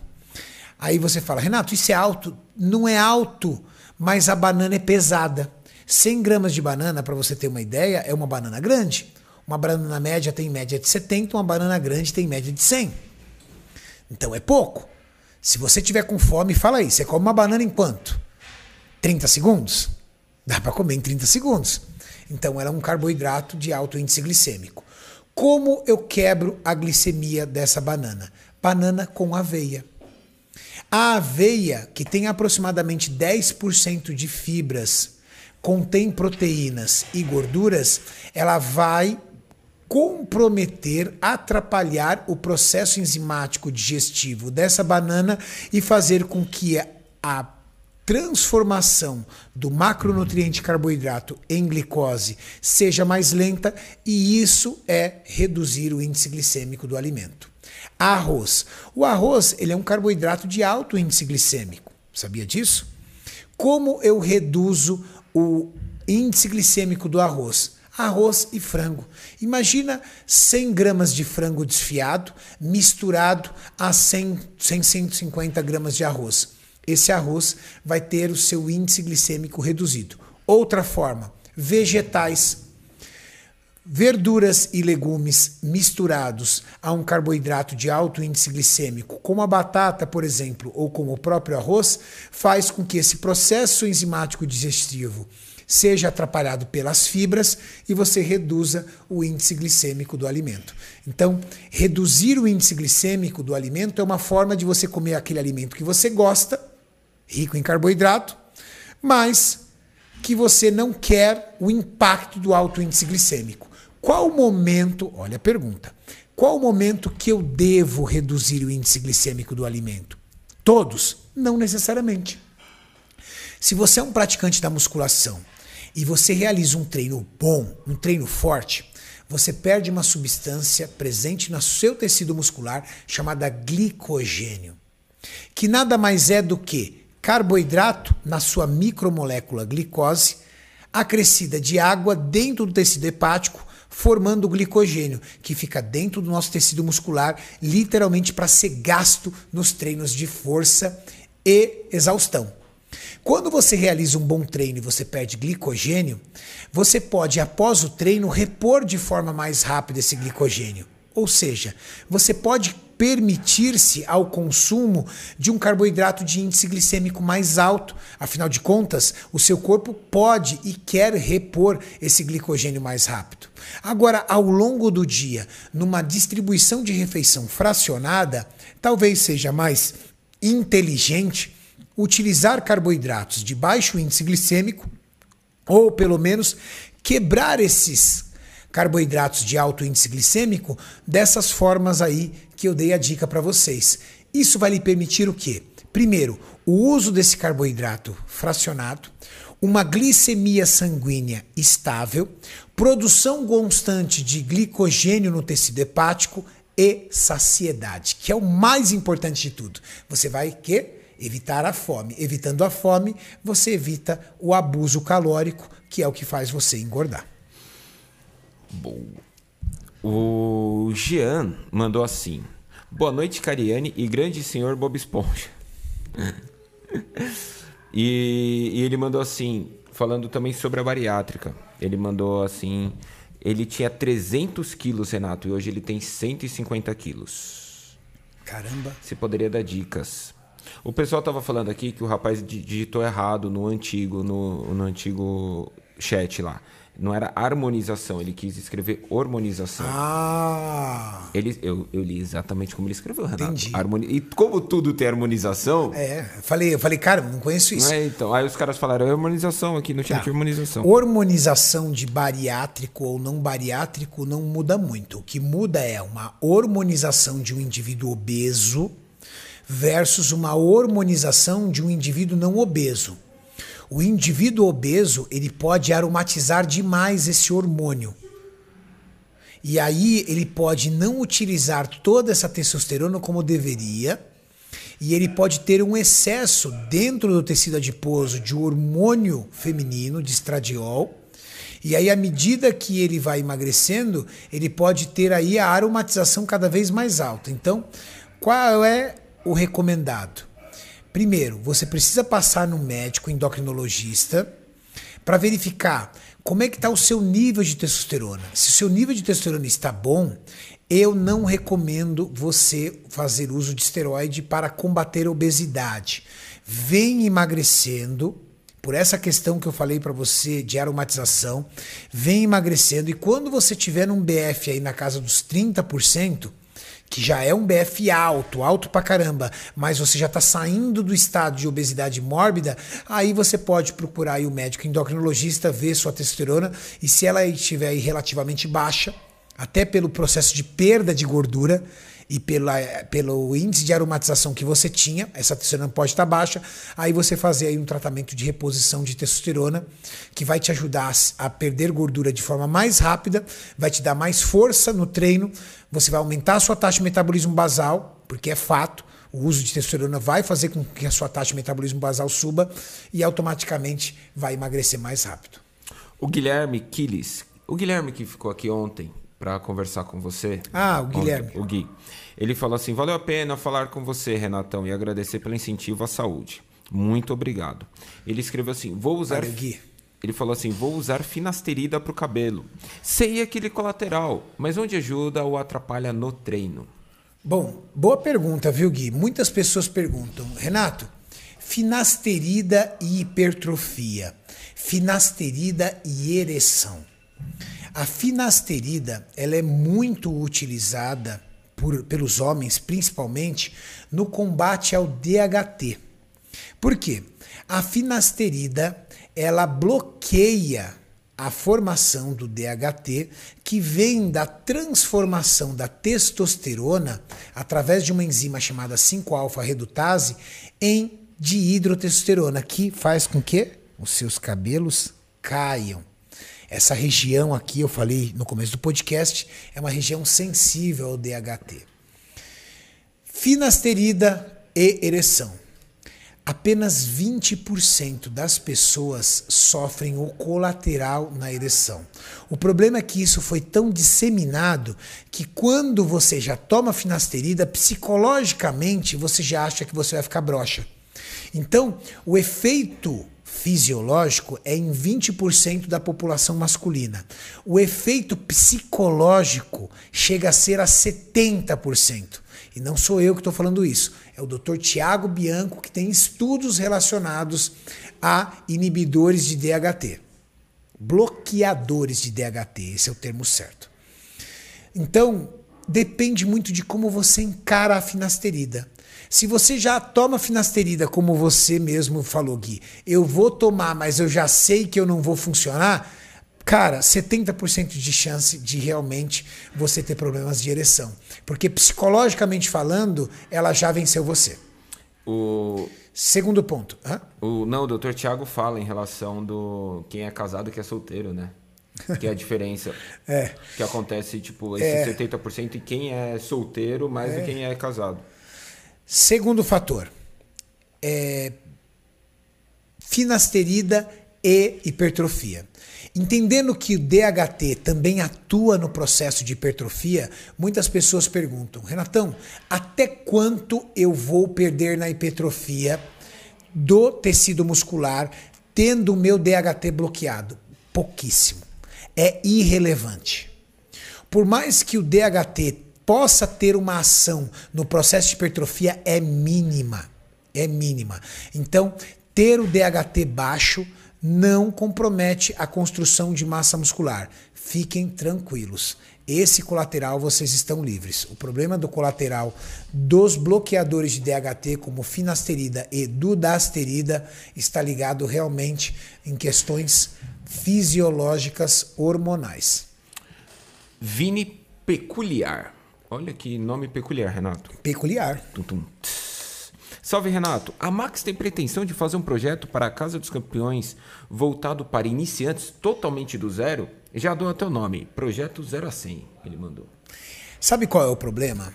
Aí você fala, Renato, isso é alto? Não é alto, mas a banana é pesada. 100 gramas de banana, para você ter uma ideia, é uma banana grande. Uma banana média tem média de 70, uma banana grande tem média de 100. Então é pouco. Se você tiver com fome, fala aí, você come uma banana em quanto? 30 segundos? Dá para comer em 30 segundos. Então ela é um carboidrato de alto índice glicêmico. Como eu quebro a glicemia dessa banana? Banana com aveia. A aveia, que tem aproximadamente 10% de fibras contém proteínas e gorduras, ela vai comprometer, atrapalhar o processo enzimático digestivo dessa banana e fazer com que a transformação do macronutriente carboidrato em glicose seja mais lenta e isso é reduzir o índice glicêmico do alimento. Arroz. O arroz ele é um carboidrato de alto índice glicêmico. Sabia disso? Como eu reduzo o índice glicêmico do arroz. Arroz e frango. Imagina 100 gramas de frango desfiado misturado a 100, 100 150 gramas de arroz. Esse arroz vai ter o seu índice glicêmico reduzido. Outra forma, vegetais. Verduras e legumes misturados a um carboidrato de alto índice glicêmico, como a batata, por exemplo, ou como o próprio arroz, faz com que esse processo enzimático digestivo seja atrapalhado pelas fibras e você reduza o índice glicêmico do alimento. Então, reduzir o índice glicêmico do alimento é uma forma de você comer aquele alimento que você gosta, rico em carboidrato, mas que você não quer o impacto do alto índice glicêmico. Qual o momento, olha a pergunta, qual o momento que eu devo reduzir o índice glicêmico do alimento? Todos? Não necessariamente. Se você é um praticante da musculação e você realiza um treino bom, um treino forte, você perde uma substância presente no seu tecido muscular chamada glicogênio, que nada mais é do que carboidrato na sua micromolécula glicose, acrescida de água dentro do tecido hepático formando o glicogênio, que fica dentro do nosso tecido muscular, literalmente para ser gasto nos treinos de força e exaustão. Quando você realiza um bom treino e você perde glicogênio, você pode, após o treino, repor de forma mais rápida esse glicogênio. Ou seja, você pode permitir-se ao consumo de um carboidrato de índice glicêmico mais alto. Afinal de contas, o seu corpo pode e quer repor esse glicogênio mais rápido. Agora, ao longo do dia, numa distribuição de refeição fracionada, talvez seja mais inteligente utilizar carboidratos de baixo índice glicêmico ou pelo menos quebrar esses carboidratos de alto índice glicêmico dessas formas aí que eu dei a dica para vocês. Isso vai lhe permitir o quê? Primeiro, o uso desse carboidrato fracionado, uma glicemia sanguínea estável, produção constante de glicogênio no tecido hepático e saciedade, que é o mais importante de tudo. Você vai que evitar a fome. Evitando a fome, você evita o abuso calórico, que é o que faz você engordar. O Jean mandou assim: Boa noite, Cariane e grande senhor Bob Esponja. e, e ele mandou assim, falando também sobre a bariátrica. Ele mandou assim: ele tinha 300 quilos, Renato, e hoje ele tem 150 quilos. Caramba! Você poderia dar dicas. O pessoal estava falando aqui que o rapaz digitou errado no antigo, no, no antigo chat lá. Não era harmonização, ele quis escrever hormonização. Ah! Ele, eu, eu li exatamente como ele escreveu, Renato. Entendi. Harmoni... E como tudo tem harmonização. É, eu falei, eu falei, cara, não conheço isso. É, então, aí os caras falaram, é harmonização aqui no chat, Tá. harmonização. Hormonização de bariátrico ou não bariátrico não muda muito. O que muda é uma hormonização de um indivíduo obeso versus uma hormonização de um indivíduo não obeso. O indivíduo obeso, ele pode aromatizar demais esse hormônio. E aí ele pode não utilizar toda essa testosterona como deveria, e ele pode ter um excesso dentro do tecido adiposo de hormônio feminino, de estradiol. E aí, à medida que ele vai emagrecendo, ele pode ter aí a aromatização cada vez mais alta. Então, qual é o recomendado? Primeiro, você precisa passar no médico endocrinologista para verificar como é que está o seu nível de testosterona. Se o seu nível de testosterona está bom, eu não recomendo você fazer uso de esteroide para combater a obesidade. Vem emagrecendo, por essa questão que eu falei para você de aromatização, vem emagrecendo e quando você tiver um BF aí na casa dos 30%, que já é um BF alto, alto pra caramba, mas você já está saindo do estado de obesidade mórbida, aí você pode procurar o médico endocrinologista, ver sua testosterona e se ela estiver relativamente baixa, até pelo processo de perda de gordura e pela, pelo índice de aromatização que você tinha, essa testosterona pode estar baixa, aí você fazer aí um tratamento de reposição de testosterona que vai te ajudar a perder gordura de forma mais rápida, vai te dar mais força no treino, você vai aumentar a sua taxa de metabolismo basal, porque é fato, o uso de testosterona vai fazer com que a sua taxa de metabolismo basal suba e automaticamente vai emagrecer mais rápido. O Guilherme Quiles, o Guilherme que ficou aqui ontem para conversar com você. Ah, o Guilherme. Ontem, o Gui. Ele falou assim: valeu a pena falar com você, Renatão, e agradecer pelo incentivo à saúde. Muito obrigado. Ele escreveu assim: vou usar. Valeu, Gui. Ele falou assim: vou usar finasterida para o cabelo. Sei aquele colateral, mas onde ajuda ou atrapalha no treino? Bom, boa pergunta, viu, Gui? Muitas pessoas perguntam, Renato, finasterida e hipertrofia, finasterida e ereção. A finasterida ela é muito utilizada por, pelos homens, principalmente, no combate ao DHT. Por quê? A finasterida ela bloqueia a formação do DHT, que vem da transformação da testosterona através de uma enzima chamada 5-alfa-redutase em dihidrotestosterona, que faz com que os seus cabelos caiam. Essa região aqui, eu falei no começo do podcast, é uma região sensível ao DHT. Finasterida e ereção. Apenas 20% das pessoas sofrem o colateral na ereção. O problema é que isso foi tão disseminado que quando você já toma finasterida, psicologicamente você já acha que você vai ficar broxa. Então, o efeito fisiológico é em 20% da população masculina. O efeito psicológico chega a ser a 70%. E não sou eu que estou falando isso, é o Dr. Tiago Bianco que tem estudos relacionados a inibidores de DHT. Bloqueadores de DHT, esse é o termo certo. Então, depende muito de como você encara a finasterida. Se você já toma finasterida, como você mesmo falou, Gui, eu vou tomar, mas eu já sei que eu não vou funcionar, cara, 70% de chance de realmente você ter problemas de ereção. Porque psicologicamente falando, ela já venceu você. O, Segundo ponto. hã? o, não, o doutor Tiago fala em relação do quem é casado e quem é solteiro, né? Que é a diferença É. que acontece, tipo, esse É. 70% e quem é solteiro mais do que quem é casado. Segundo fator, é finasterida e hipertrofia. Entendendo que o DHT também atua no processo de hipertrofia, muitas pessoas perguntam: Renatão, até quanto eu vou perder na hipertrofia do tecido muscular tendo o meu DHT bloqueado? Pouquíssimo. É irrelevante. Por mais que o DHT possa ter uma ação no processo de hipertrofia, é mínima. É mínima. Então, ter o DHT baixo não compromete a construção de massa muscular. Fiquem tranquilos. Esse colateral vocês estão livres. O problema do colateral dos bloqueadores de DHT, como finasterida e dudasterida, está ligado realmente em questões fisiológicas hormonais. Vini Peculiar. Olha que nome peculiar, Renato. Peculiar. Tum, tum. Salve, Renato. A Max tem pretensão de fazer um projeto para a Casa dos Campeões voltado para iniciantes totalmente do zero? Já dou até o nome, Projeto 0 a 100, ele mandou. Sabe qual é o problema?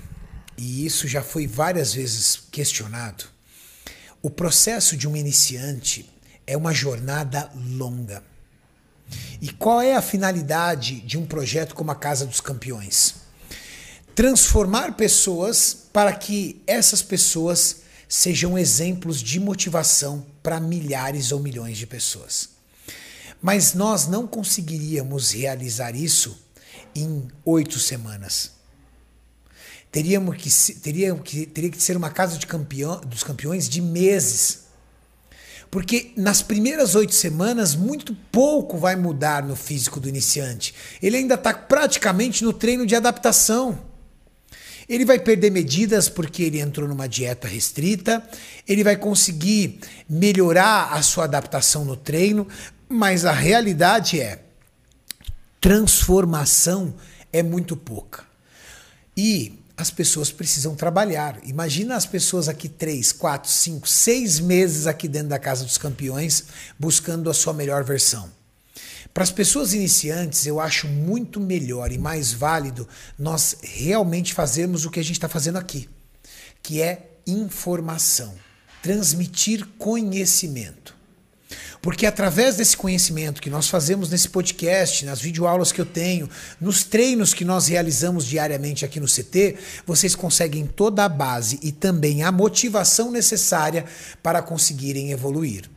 E isso já foi várias vezes questionado. O processo de um iniciante é uma jornada longa. E qual é a finalidade de um projeto como a Casa dos Campeões? Transformar pessoas para que essas pessoas sejam exemplos de motivação para milhares ou milhões de pessoas. Mas nós não conseguiríamos realizar isso em oito semanas. Teríamos que, teria, que, teria que ser uma casa de campeão, dos campeões de meses. Porque nas primeiras oito semanas, muito pouco vai mudar no físico do iniciante. Ele ainda está praticamente no treino de adaptação. Ele vai perder medidas porque ele entrou numa dieta restrita, ele vai conseguir melhorar a sua adaptação no treino, mas a realidade é transformação é muito pouca. E as pessoas precisam trabalhar. Imagina as pessoas aqui três, quatro, cinco, seis meses aqui dentro da Casa dos Campeões buscando a sua melhor versão. Para as pessoas iniciantes, eu acho muito melhor e mais válido nós realmente fazermos o que a gente está fazendo aqui, que é informação, transmitir conhecimento. Porque através desse conhecimento que nós fazemos nesse podcast, nas videoaulas que eu tenho, nos treinos que nós realizamos diariamente aqui no CT, vocês conseguem toda a base e também a motivação necessária para conseguirem evoluir.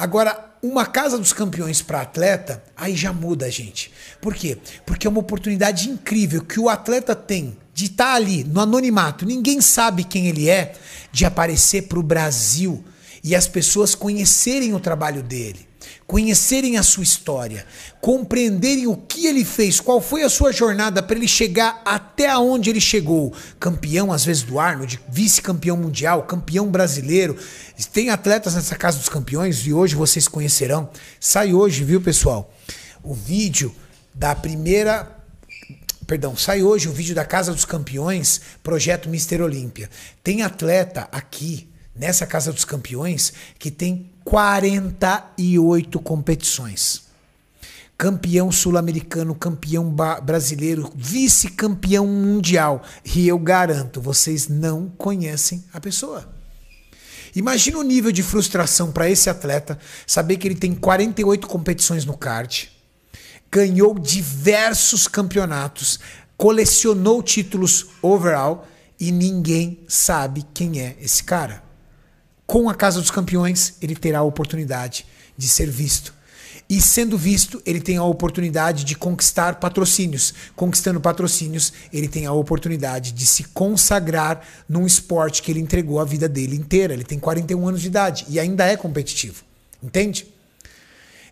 Agora, uma casa dos campeões para atleta, aí já muda, gente. Por quê? Porque é uma oportunidade incrível que o atleta tem de estar tá ali no anonimato, ninguém sabe quem ele é, de aparecer para o Brasil e as pessoas conhecerem o trabalho dele, conhecerem a sua história, compreenderem o que ele fez, qual foi a sua jornada para ele chegar até onde ele chegou. Campeão, às vezes, do Arnold, vice-campeão mundial, campeão brasileiro. Tem atletas nessa casa dos campeões e hoje vocês conhecerão. Sai hoje, viu, pessoal? O vídeo da primeira perdão, sai hoje o vídeo da Casa dos Campeões, projeto Mister Olímpia. Tem atleta aqui nessa Casa dos Campeões que tem 48 competições. Campeão sul-americano, campeão brasileiro, vice-campeão mundial. E eu garanto, vocês não conhecem a pessoa. Imagina o nível de frustração para esse atleta saber que ele tem 48 competições no kart, ganhou diversos campeonatos, colecionou títulos overall e ninguém sabe quem é esse cara com a Casa dos Campeões, ele terá a oportunidade de ser visto. E sendo visto, ele tem a oportunidade de conquistar patrocínios. Conquistando patrocínios, ele tem a oportunidade de se consagrar num esporte que ele entregou a vida dele inteira. Ele tem 41 anos de idade e ainda é competitivo. Entende?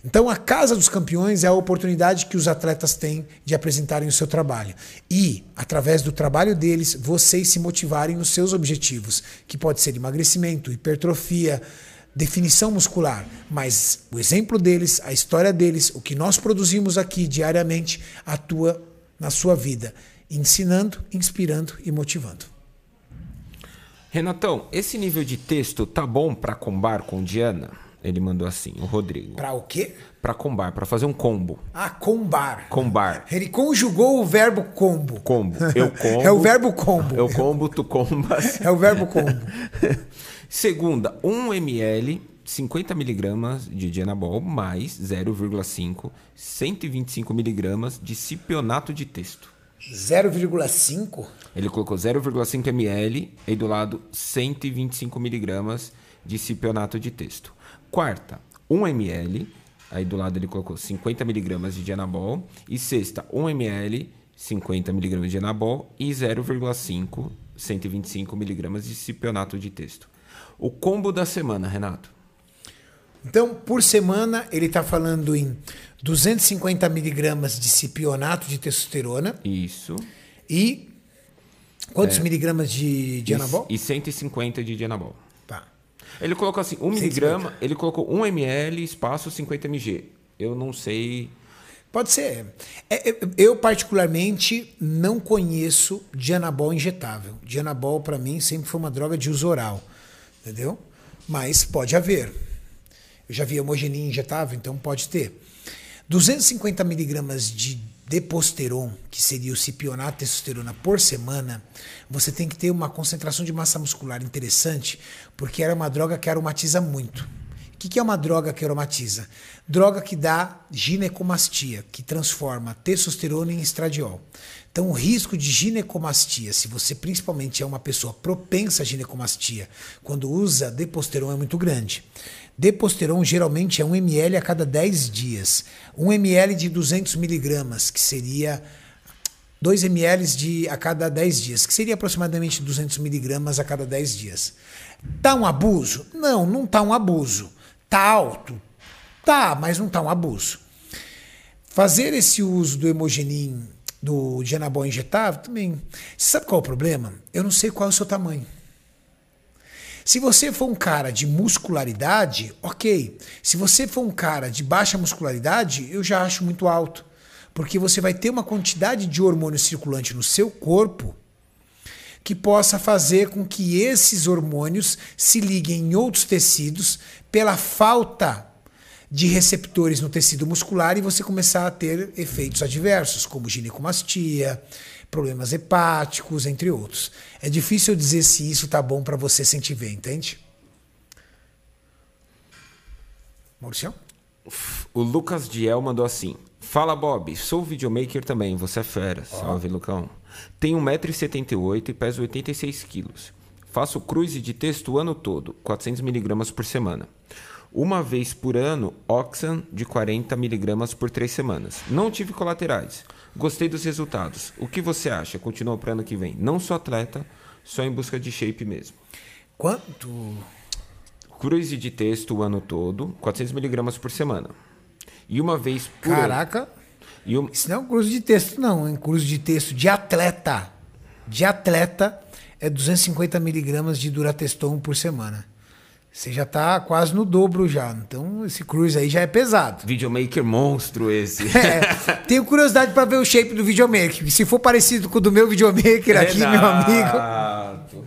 Então, a Casa dos Campeões é a oportunidade que os atletas têm de apresentarem o seu trabalho. E, através do trabalho deles, vocês se motivarem nos seus objetivos, que pode ser emagrecimento, hipertrofia, definição muscular. Mas o exemplo deles, a história deles, o que nós produzimos aqui diariamente, atua na sua vida, ensinando, inspirando e motivando. Renatão, esse nível de texto tá bom para combar com Diana? Ele mandou assim, o Rodrigo. Para o quê? Para combar, para fazer um combo. Ah, combar. Combar. Ele conjugou o verbo combo. Combo. Eu combo. é o verbo combo. Eu combo, tu combas. é o verbo combo. Segunda, 1 ml, 50 miligramas de Dianabol mais 0,5, 125 miligramas de cipionato de texto. 0,5? Ele colocou 0,5 ml e do lado 125 miligramas de cipionato de texto. Quarta, 1 ml. Aí do lado ele colocou 50 miligramas de Dianabol. E sexta, 1 ml, 50 miligramas de Dianabol e 0,5, 125 miligramas de cipionato de texto. O combo da semana, Renato. Então, por semana, ele está falando em 250 miligramas de cipionato de testosterona Isso. e quantos miligramas de, de anabol? E 150 de Dianabol. Ele colocou assim, 1 miligrama, ele colocou 1 ml, espaço 50 mg. Eu não sei. Pode ser. É, é, eu, particularmente, não conheço Dianabol injetável. Dianabol, para mim, sempre foi uma droga de uso oral. Entendeu? Mas pode haver. Eu já vi homogenin injetável, então pode ter. 250 miligramas de deposteron, que seria o cipionato de testosterona por semana, você tem que ter uma concentração de massa muscular interessante, porque era uma droga que aromatiza muito. O que é uma droga que aromatiza? Droga que dá ginecomastia, que transforma testosterona em estradiol. Então, o risco de ginecomastia, se você principalmente é uma pessoa propensa à ginecomastia, quando usa deposteron, é muito grande. Deposteron geralmente é 1 ml a cada 10 dias. 1 ml de 200 miligramas, que seria 2 ml de, a cada 10 dias, que seria aproximadamente 200 miligramas a cada 10 dias. Tá um abuso? Não, não tá um abuso. Tá alto? Tá, mas não tá um abuso. Fazer esse uso do hemogenin, do Genabol injetável, também. Você sabe qual é o problema? Eu não sei qual é o seu tamanho. Se você for um cara de muscularidade, ok. Se você for um cara de baixa muscularidade, eu já acho muito alto. Porque você vai ter uma quantidade de hormônio circulante no seu corpo que possa fazer com que esses hormônios se liguem em outros tecidos pela falta de receptores no tecido muscular e você começar a ter efeitos adversos, como ginecomastia, problemas hepáticos, entre outros. É difícil dizer se isso tá bom para você sentir ver, entende? Maurício? O Lucas Diel mandou assim: Fala Bob, sou videomaker também, você é fera. Salve, Lucão. Tenho 1,78m e peso 86kg. Faço cruise de texto o ano todo, 400mg por semana. Uma vez por ano, Oxan de 40mg por três semanas. Não tive colaterais. Gostei dos resultados. O que você acha? Continua para ano que vem. Não sou atleta, só em busca de shape mesmo. Quanto? Cruise de texto o ano todo, 400mg por semana. E uma vez por Caraca. ano. E um... Isso não é um cruze de texto, não. É um cruze de texto de atleta. De atleta é 250 miligramas de Durateston por semana. Você já tá quase no dobro já. Então, esse cruise aí já é pesado. Videomaker monstro esse. É, tenho curiosidade para ver o shape do videomaker. Se for parecido com o do meu videomaker aqui, meu amigo. Renato,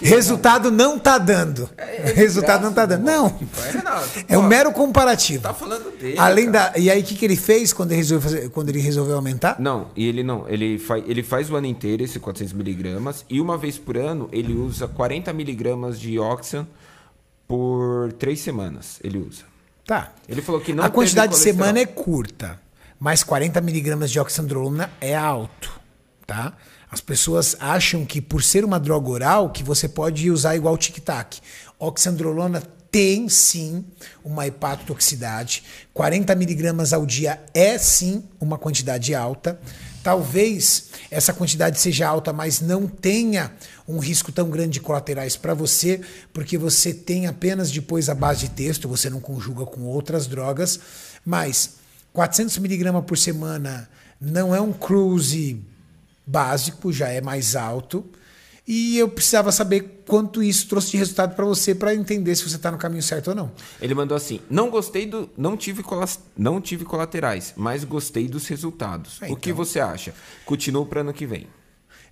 Resultado não tá dando. É, é Resultado não tá dando. Não. É, Renato, É um mero comparativo. Tá falando dele. Além cara. da. E aí, o que, que ele fez quando ele resolveu, fazer- quando ele resolveu aumentar? Não, e ele não. Ele, faz ele faz o ano inteiro esse 400mg e uma vez por ano ele usa 40mg de Oxan por três semanas. Ele usa. Tá. Ele falou que não a quantidade de semana é curta, mas 40 miligramas de oxandrolona é alto, tá? As pessoas acham que por ser uma droga oral que você pode usar igual tic-tac. Oxandrolona tem sim uma hepatotoxicidade. 40 miligramas ao dia é sim uma quantidade alta. Talvez essa quantidade seja alta, mas não tenha um risco tão grande de colaterais para você, porque você tem apenas depois a base de texto, você não conjuga com outras drogas. Mas 400 miligramas por semana não é um cruise básico, já é mais alto. E eu precisava saber quanto isso trouxe de resultado para você, para entender se você está no caminho certo ou não. Ele mandou assim: não gostei do. Não tive, colas- não tive colaterais, mas gostei dos resultados. É, O que então. você acha? Continua para ano que vem.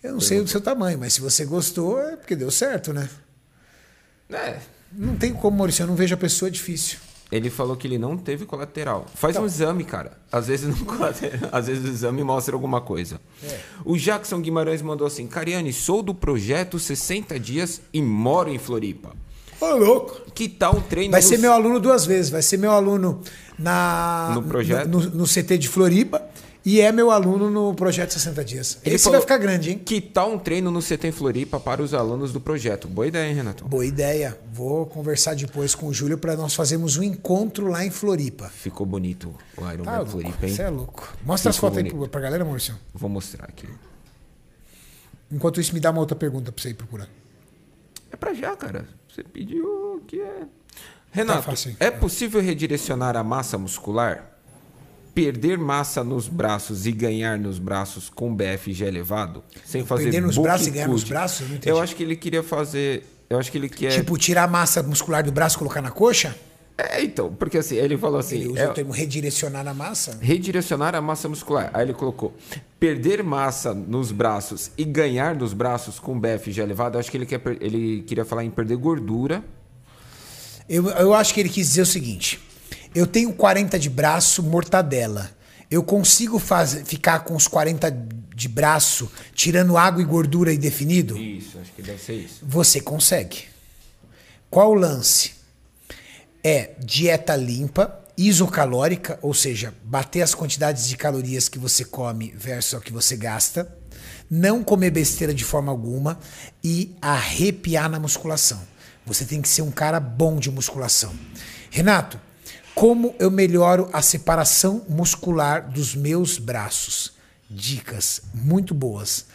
Eu não sei do seu tamanho, mas se você gostou, é porque deu certo, né? É. Não tem como, Maurício, eu não vejo a pessoa difícil. Ele falou que ele não teve colateral. Faz Então. um exame, cara. Às vezes não às vezes o exame mostra alguma coisa. É. O Jackson Guimarães mandou assim: Cariane, sou do projeto 60 dias e moro em Floripa. Ô, louco! Que tal um treino Vai no- ser meu aluno duas vezes. Vai ser meu aluno na, No projeto? No, no CT de Floripa e é meu aluno no projeto 60 Dias. Ele Esse vai ficar grande, hein? Que tal um treino no CT em Floripa para os alunos do projeto? Boa ideia, hein, Renato? Boa ideia. Vou conversar depois com o Júlio para nós fazermos um encontro lá em Floripa. Ficou bonito o Iron Tá. Floripa, hein? Você é louco. Mostra as Ficou fotos aí bonito. pro- pra galera, Maurício. Vou mostrar aqui. Enquanto isso, me dá uma outra pergunta pra você ir procurar. É pra já, cara. Você pediu o que é. Renato, fácil. é possível redirecionar a massa muscular? Perder massa nos braços e ganhar nos braços com BFG elevado? Sem fazer Perder nos braços e ganhar nos braços? Eu não entendi. Eu acho que ele queria fazer. Eu acho que ele quer. Tipo, tirar a massa muscular do braço e colocar na coxa? É, então, porque assim, ele falou assim. Ele usa é- o termo redirecionar a massa? Redirecionar a massa muscular. Aí ele colocou perder massa nos braços e ganhar nos braços com BFG elevado. Eu acho que ele, quer, ele queria falar em perder gordura. Eu, eu acho que ele quis dizer o seguinte: eu tenho 40 de braço, mortadela. Eu consigo fazer, ficar com os 40 de braço, tirando água e gordura indefinido? Isso, acho que deve ser isso. Você consegue. Qual o lance? É dieta limpa, isocalórica, ou seja, bater as quantidades de calorias que você come versus o que você gasta, não comer besteira de forma alguma e arrepiar na musculação. Você tem que ser um cara bom de musculação. Renato, como eu melhoro a separação muscular dos meus braços? Dicas muito boas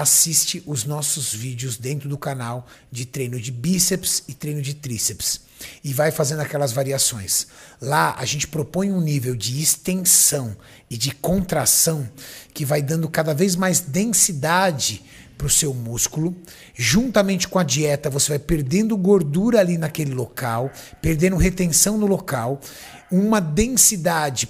assiste os nossos vídeos dentro do canal de treino de bíceps e treino de tríceps e vai fazendo aquelas variações. Lá a gente propõe um nível de extensão e de contração que vai dando cada vez mais densidade para o seu músculo. Juntamente com a dieta, você vai perdendo gordura ali naquele local, perdendo retenção no local. Uma densidade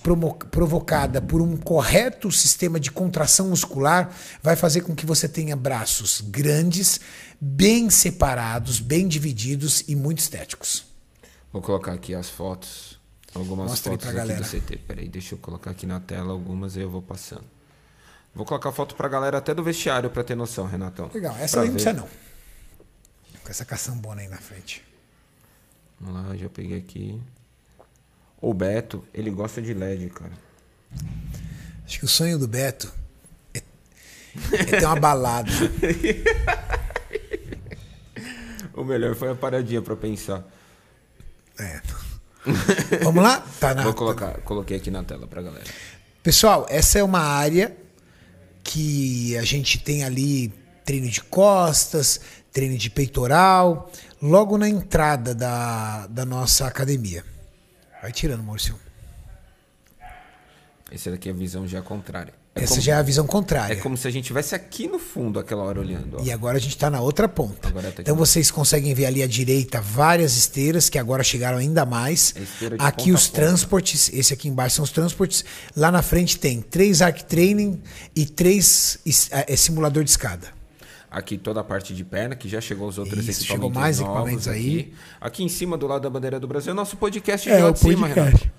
provocada por um correto sistema de contração muscular vai fazer com que você tenha braços grandes, bem separados, bem divididos e muito estéticos. Vou colocar aqui as fotos. Algumas Mostra fotos aqui galera. do CT. Peraí, deixa eu colocar aqui na tela algumas e eu vou passando. Vou colocar foto pra galera até do vestiário pra ter noção, Renatão. Legal, essa Pra aí não ver. precisa não. Com essa caçambona aí na frente. Vamos lá, já peguei aqui. O Beto, ele gosta de LED, cara. Acho que o sonho do Beto é, é ter uma balada. O melhor foi a paradinha pra pensar. É. Vamos lá? Tá na, Vou colocar, coloquei aqui na tela pra galera. Pessoal, essa é uma área que a gente tem ali treino de costas, treino de peitoral, logo na entrada da, da nossa academia. Vai tirando, Maurício. Esse daqui é a visão já contrária. É Essa como, já é a visão é contrária. como se a gente estivesse aqui no fundo aquela hora olhando. ó. E agora a gente está na outra ponta. Então vocês conseguem ver ali à direita várias esteiras que agora chegaram ainda mais. É Aqui os transportes, esse aqui embaixo são os transportes. Lá na frente tem três arc training e três é, é, simulador de escada. Aqui toda a parte de perna, que já chegou os outros Isso, chegou mais equipamentos aqui. aí. Aqui em cima do lado da bandeira do Brasil, é nosso podcast É, lá o de cima, podcast. Renato.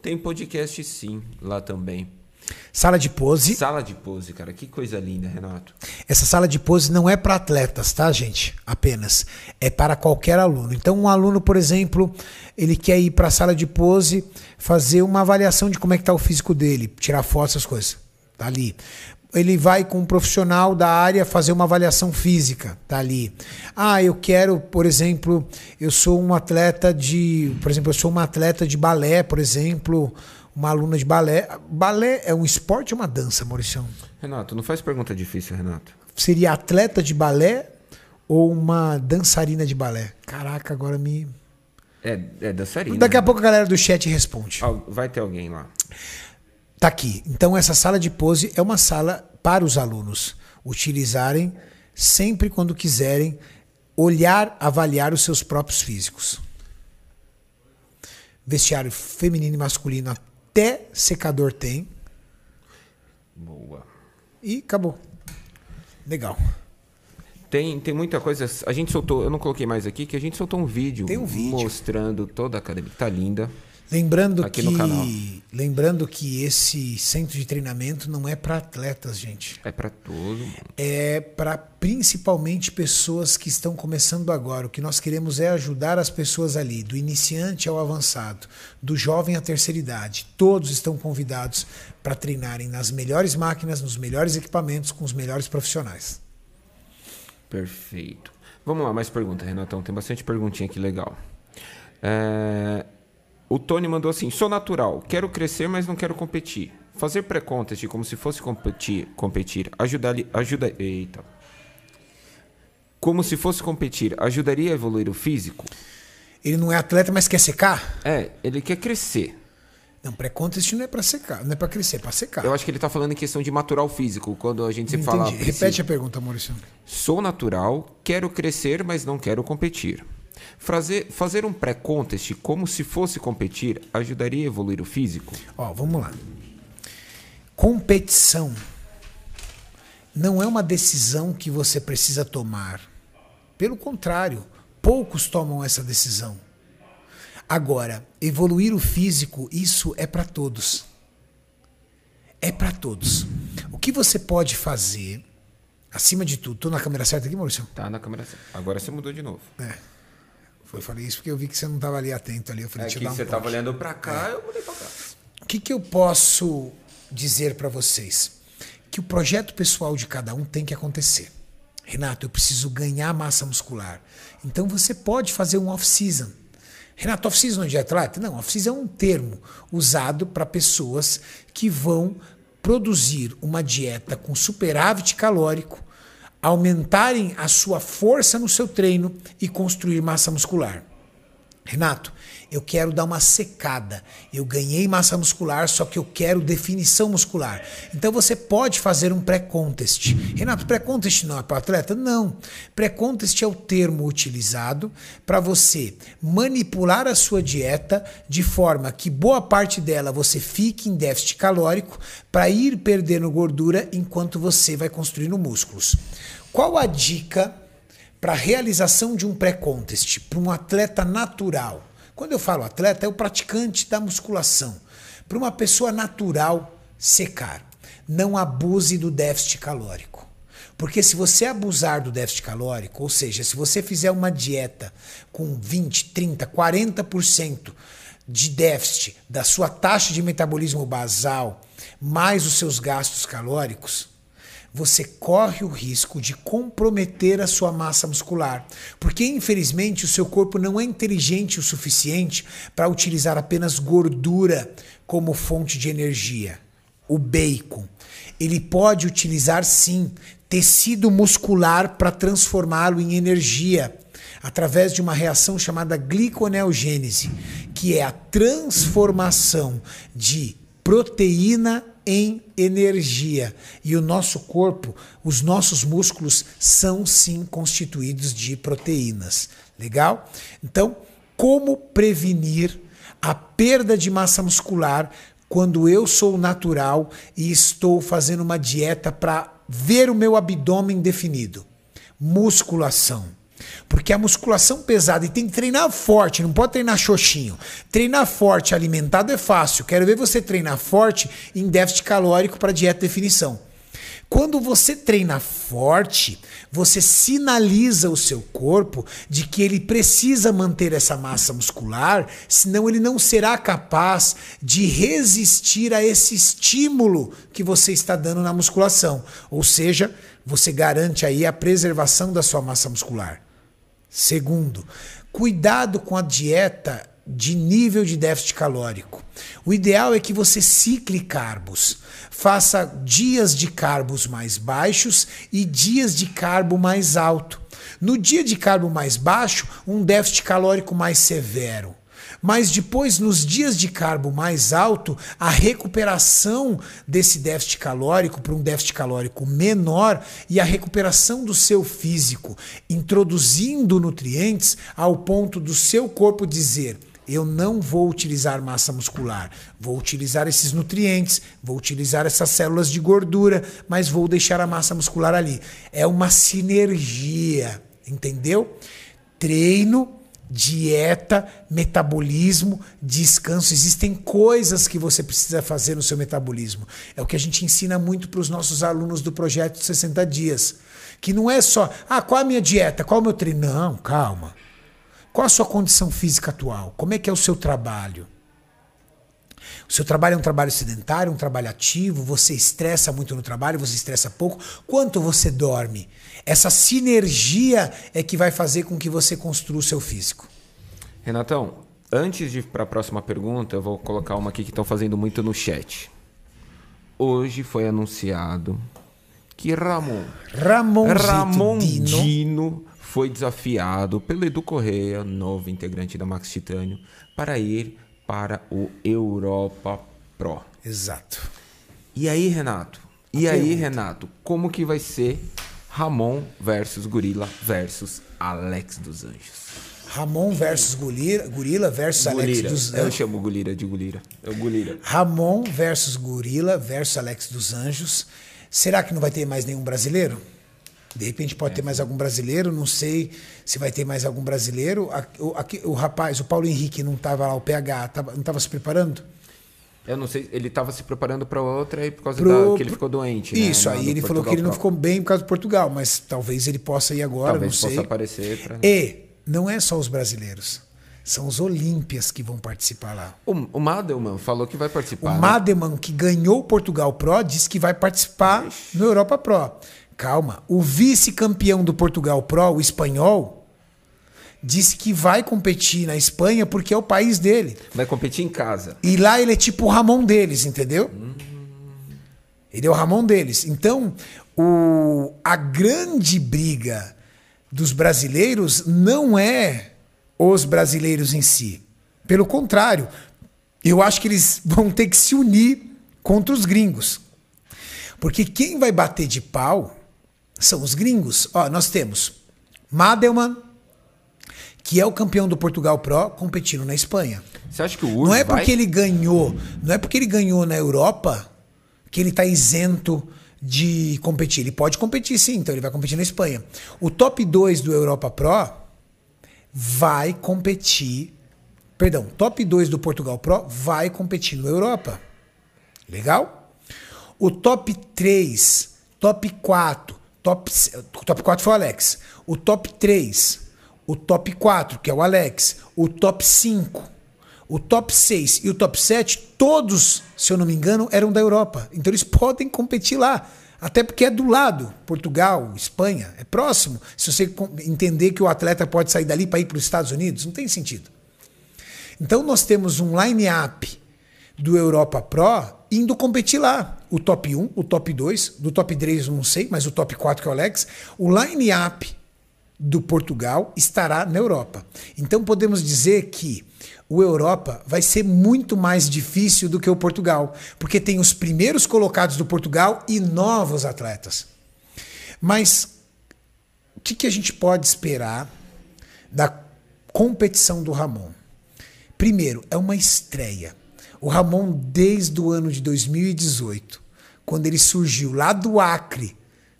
Tem podcast sim, lá também. Sala de pose. Sala de pose, cara, que coisa linda, Renato. Essa sala de pose não é para atletas, tá, gente? Apenas. É para qualquer aluno. Então, um aluno, por exemplo, ele quer ir para a sala de pose, fazer uma avaliação de como é que tá o físico dele, tirar fotos, essas coisas. Tá ali. Ele vai com um profissional da área fazer uma avaliação física, tá ali. Ah, eu quero, por exemplo, eu sou um atleta de, por exemplo, eu sou uma atleta de balé, por exemplo, uma aluna de balé. Balé é um esporte ou uma dança, Mauricião? Renato, não faz pergunta difícil, Renato. seria atleta de balé ou uma dançarina de balé? Caraca, agora me. É, é dançarina. Daqui a pouco a galera do chat responde. Vai ter alguém lá. Tá aqui. Então, essa sala de pose é uma sala para os alunos utilizarem sempre quando quiserem olhar, avaliar os seus próprios físicos. Vestiário feminino e masculino até secador tem. Boa. E acabou. Legal. Tem, tem muita coisa. A gente soltou, eu não coloquei mais aqui, que a gente soltou um vídeo, Tem um vídeo. mostrando toda a academia. Tá linda. Lembrando Aqui que no canal. lembrando que esse centro de treinamento não é para atletas, gente. É pra todo mundo. É para principalmente pessoas que estão começando agora. O que nós queremos é ajudar as pessoas ali, do iniciante ao avançado, do jovem à terceira idade. Todos estão convidados para treinarem nas melhores máquinas, nos melhores equipamentos, com os melhores profissionais. Perfeito. Vamos lá, mais pergunta, Renatão. Tem bastante perguntinha aqui legal. É, O Tony mandou assim: sou natural, quero crescer, mas não quero competir. Fazer pré-contest como se fosse competir, competir ajuda, ajuda. Eita. Como se fosse competir, ajudaria a evoluir o físico? Ele não é atleta, mas quer secar? É, ele quer crescer. Não, pré-contest não é para secar, não é para crescer, é para secar. Eu acho que ele tá falando em questão de maturar o físico, quando a gente se fala. Repete a pergunta, Maurício. Sou natural, quero crescer, mas não quero competir. Fazer, fazer um pré-contest como se fosse competir ajudaria a evoluir o físico? Ó, vamos lá. Competição não é uma decisão que você precisa tomar. Pelo contrário, poucos tomam essa decisão. Agora, evoluir o físico, isso é para todos. É para todos. O que você pode fazer, acima de tudo, tô na câmera certa aqui, Maurício? Tá na câmera certa. Agora você mudou de novo. É. Eu falei isso porque eu vi que você não estava ali atento ali. Eu falei, É que um você tava toque. olhando pra cá, eu mudei pra cá. O que, que eu posso dizer para vocês? Que o projeto pessoal de cada um tem que acontecer. Renato, eu preciso ganhar massa muscular. Então você pode fazer um off-season. Renato, off-season de atleta? Não, off-season é um termo usado para pessoas que vão produzir uma dieta com superávit calórico, aumentarem a sua força no seu treino e construir massa muscular. Renato, eu quero dar uma secada. Eu ganhei massa muscular, só que eu quero definição muscular. Então você pode fazer um pré-contest. Renato, pré-contest não é para atleta? Não. Pré-contest é o termo utilizado para você manipular a sua dieta de forma que boa parte dela você fique em déficit calórico para ir perdendo gordura enquanto você vai construindo músculos. Qual a dica para a realização de um pré-contest, para um atleta natural. Quando eu falo atleta, é o praticante da musculação. Para uma pessoa natural secar. Não abuse do déficit calórico. Porque se você abusar do déficit calórico, ou seja, se você fizer uma dieta com 20, 30, 40% de déficit da sua taxa de metabolismo basal, mais os seus gastos calóricos, você corre o risco de comprometer a sua massa muscular, porque infelizmente o seu corpo não é inteligente o suficiente para utilizar apenas gordura como fonte de energia. O bacon, ele pode utilizar sim tecido muscular para transformá-lo em energia através de uma reação chamada gliconeogênese, que é a transformação de proteína em energia. E o nosso corpo, os nossos músculos são sim constituídos de proteínas. Legal? Então, como prevenir a perda de massa muscular quando eu sou natural e estou fazendo uma dieta para ver o meu abdômen definido? Musculação. Porque a musculação pesada e tem que treinar forte, não pode treinar xoxinho. Treinar forte alimentado é fácil. Quero ver você treinar forte em déficit calórico para dieta definição. Quando você treina forte, você sinaliza o seu corpo de que ele precisa manter essa massa muscular, senão ele não será capaz de resistir a esse estímulo que você está dando na musculação. Ou seja, você garante aí a preservação da sua massa muscular. Segundo, cuidado com a dieta de nível de déficit calórico. O ideal é que você cicle carbos. Faça dias de carbos mais baixos e dias de carbo mais alto. No dia de carbo mais baixo, um déficit calórico mais severo. Mas depois, nos dias de carbo mais alto, a recuperação desse déficit calórico para um déficit calórico menor e a recuperação do seu físico, introduzindo nutrientes ao ponto do seu corpo dizer: eu não vou utilizar massa muscular, vou utilizar esses nutrientes, vou utilizar essas células de gordura, mas vou deixar a massa muscular ali. É uma sinergia, entendeu? Treino dieta, metabolismo, descanso. Existem coisas que você precisa fazer no seu metabolismo. É o que a gente ensina muito para os nossos alunos do projeto 60 dias. Que não é só, ah, qual a minha dieta? Qual o meu treino? Não, calma. Qual a sua condição física atual? Como é que é o seu trabalho? O seu trabalho é um trabalho sedentário, um trabalho ativo, você estressa muito no trabalho, você estressa pouco. Quanto você dorme? Essa sinergia é que vai fazer com que você construa o seu físico. Renatão, antes de ir para a próxima pergunta, eu vou colocar uma aqui que estão fazendo muito no chat. Hoje foi anunciado que Ramon Ramon, Ramon Dino, Dino foi desafiado pelo Edu Correia, novo integrante da Max Titânio, para ir para o Europa Pro. Exato. E aí, Renato? E aí. Renato, como que vai ser Ramon versus Gorila versus Alex dos Anjos? Ramon versus Gulira, Gorila versus Alex dos Anjos. Eu chamo Gulira de Gulira. É o Gulira. Ramon versus Gorila versus Alex dos Anjos. Será que não vai ter mais nenhum brasileiro? De repente pode é. ter mais algum brasileiro, não sei se vai ter mais algum brasileiro. Aqui, o, rapaz, o Paulo Henrique não estava lá, o PH, tava, não estava se preparando? Eu não sei, ele estava se preparando para outra e por causa Pro, da, que ele ficou doente. Né, isso, né, aí ele Portugal falou que ele não ficou bem por causa do Portugal, mas talvez ele possa ir agora, talvez não sei. possa aparecer. Pra... E não é só os brasileiros. São os Olímpias que vão participar lá. O, o Madelman falou que vai participar. O né? Madelman, que ganhou o Portugal Pro, disse que vai participar Ixi. no Europa Pro. Calma. O vice-campeão do Portugal Pro, o espanhol, disse que vai competir na Espanha porque é o país dele. Vai competir em casa. E lá ele é tipo o Ramon deles, entendeu? Hum. Ele é o Ramon deles. Então, o, a grande briga dos brasileiros não é os brasileiros em si. Pelo contrário, eu acho que eles vão ter que se unir contra os gringos. Porque quem vai bater de pau são os gringos. Ó, nós temos Madelman, que é o campeão do Portugal Pro, competindo na Espanha. Você acha que o Urs Não é vai? porque ele ganhou, não é porque ele ganhou na Europa que ele está isento de competir. Ele pode competir sim, então ele vai competir na Espanha. O top 2 do Europa Pro vai competir. Perdão, top 2 do Portugal Pro vai competir no Europa. Legal? O top 3, top 4, top, top 4 foi o Alex. O top 3, o top 4, que é o Alex. O top 5, o top 6 e o top 7, todos, se eu não me engano, eram da Europa. Então eles podem competir lá. Até porque é do lado, Portugal, Espanha, é próximo. Se você entender que o atleta pode sair dali para ir para os Estados Unidos, não tem sentido. Então nós temos um line-up do Europa Pro indo competir lá. O top 1, o top 2, do top 3 eu não sei, mas o top 4 que é o Alex. O line-up do Portugal estará na Europa. Então podemos dizer que o Europa vai ser muito mais difícil do que o Portugal, porque tem os primeiros colocados do Portugal e novos atletas. Mas o que, que a gente pode esperar da competição do Ramon? Primeiro, é uma estreia. O Ramon, desde o ano de 2018, quando ele surgiu lá do Acre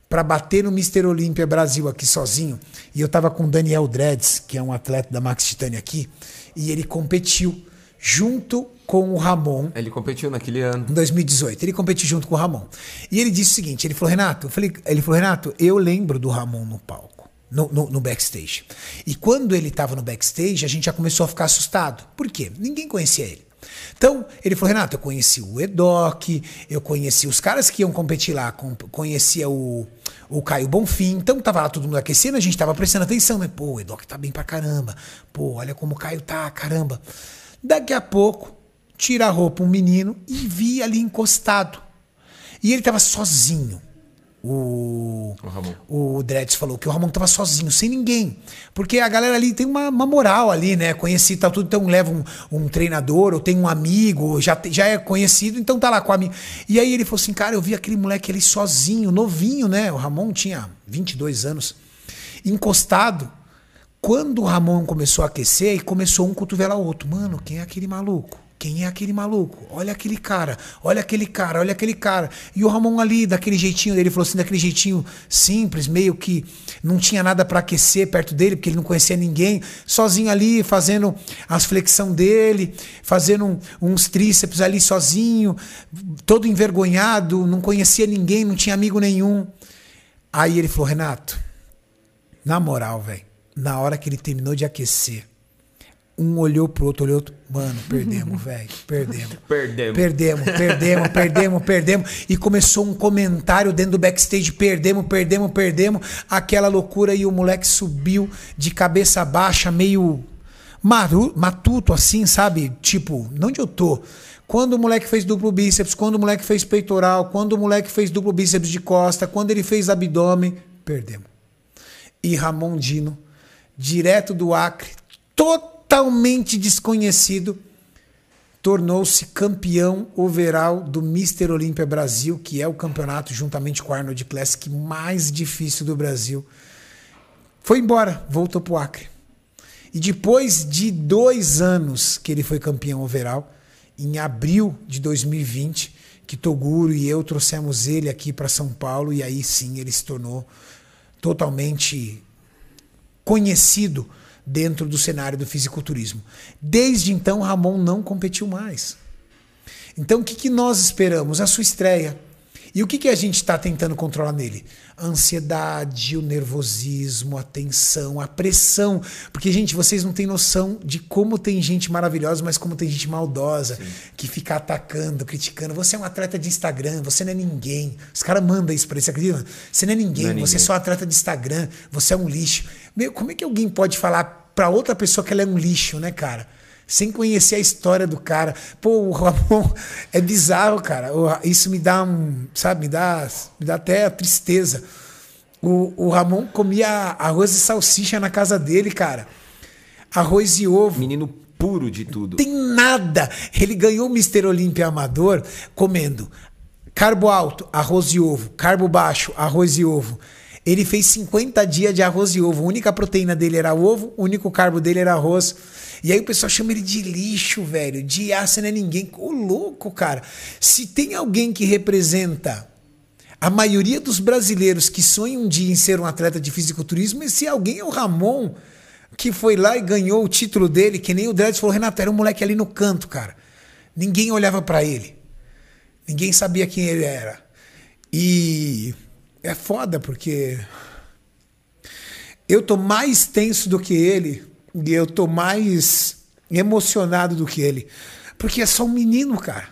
para bater no Mister Olímpia Brasil aqui sozinho, e eu estava com o Daniel Dreads, que é um atleta da Max Titânia aqui, e ele competiu junto com o Ramon. Ele competiu naquele ano. Em 2018. Ele competiu junto com o Ramon. E ele disse o seguinte: ele falou, Renato, eu falei, ele falou, Renato, eu lembro do Ramon no palco. No, no, no backstage. E quando ele estava no backstage, a gente já começou a ficar assustado. Por quê? Ninguém conhecia ele. Então, ele falou, Renato, eu conheci o Edoc, eu conheci os caras que iam competir lá, conhecia o, o Caio Bonfim. Então tava lá todo mundo aquecendo, a gente tava prestando atenção, né? Pô, o Edoc tá bem pra caramba. Pô, olha como o Caio tá, caramba. Daqui a pouco, tira a roupa um menino e vi ali encostado. E ele tava sozinho o, o, Ramon. o falou que o Ramon tava sozinho, sem ninguém. Porque a galera ali tem uma, uma moral ali, né? Conhecido, tá tudo, então leva um, um, treinador, ou tem um amigo, já, já é conhecido, então tá lá com a amigo. E aí ele falou assim, cara, eu vi aquele moleque ali sozinho, novinho, né? O Ramon tinha 22 anos, encostado. Quando o Ramon começou a aquecer, e começou um cotovelo ao outro. Mano, quem é aquele maluco? Quem é aquele maluco? Olha aquele cara, olha aquele cara, olha aquele cara. E o Ramon ali, daquele jeitinho dele, falou assim, daquele jeitinho simples, meio que não tinha nada para aquecer perto dele, porque ele não conhecia ninguém, sozinho ali, fazendo as flexão dele, fazendo uns tríceps ali sozinho, todo envergonhado, não conhecia ninguém, não tinha amigo nenhum. Aí ele falou, Renato, na moral, velho, na hora que ele terminou de aquecer, um olhou pro outro, olhou outro. Mano, perdemos, velho. Perdemos. Perdemos. Perdemos, perdemos, perdemos, perdemos. E começou um comentário dentro do backstage: perdemos, perdemos, perdemos. Aquela loucura e o moleque subiu de cabeça baixa, meio matuto assim, sabe? Tipo, onde eu tô? Quando o moleque fez duplo bíceps, quando o moleque fez peitoral, quando o moleque fez duplo bíceps de costa, quando ele fez abdômen, perdemos. e Ramon Dino, direto do Acre, totalmente desconhecido, tornou-se campeão overall do Mister Olímpia Brasil, que é o campeonato, juntamente com o Arnold Classic, mais difícil do Brasil. Foi embora, voltou para o Acre. E depois de dois anos que ele foi campeão overall, em abril de 2020, que Toguro e eu trouxemos ele aqui para São Paulo, e aí sim ele se tornou totalmente conhecido dentro do cenário do fisiculturismo. Desde então, Ramon não competiu mais. Então, o que, que nós esperamos? A sua estreia. E o que, que a gente está tentando controlar nele? A ansiedade, o nervosismo, a tensão, a pressão. Porque, gente, vocês não têm noção de como tem gente maravilhosa, mas como tem gente maldosa, Sim. que fica atacando, criticando. Você é um atleta de Instagram, você não é ninguém. Os caras mandam isso ele, você acredita? Você não é ninguém, não é você é só atleta de Instagram, você é um lixo. Meu, como é que alguém pode falar para outra pessoa que ela é um lixo, né, cara? Sem conhecer a história do cara. Pô, o Ramon é bizarro, cara. Isso me dá um, sabe, me dá, me dá até tristeza. O, o Ramon comia arroz e salsicha na casa dele, cara. Arroz e ovo. Menino puro de tudo. Tem nada. Ele ganhou o Mister Olímpia Amador comendo carbo alto, arroz e ovo, carbo baixo, arroz e ovo. Ele fez 50 dias de arroz e ovo. A única proteína dele era ovo, o único carbo dele era arroz. E aí o pessoal chama ele de lixo, velho. De você não é ninguém. Ô, louco, cara. Se tem alguém que representa a maioria dos brasileiros que sonham um dia em ser um atleta de fisiculturismo, esse alguém é o Ramon, que foi lá e ganhou o título dele, que nem o Dredd falou, Renato, era um moleque ali no canto, cara. Ninguém olhava para ele. Ninguém sabia quem ele era. E é foda porque eu tô mais tenso do que ele e eu tô mais emocionado do que ele. Porque é só um menino, cara.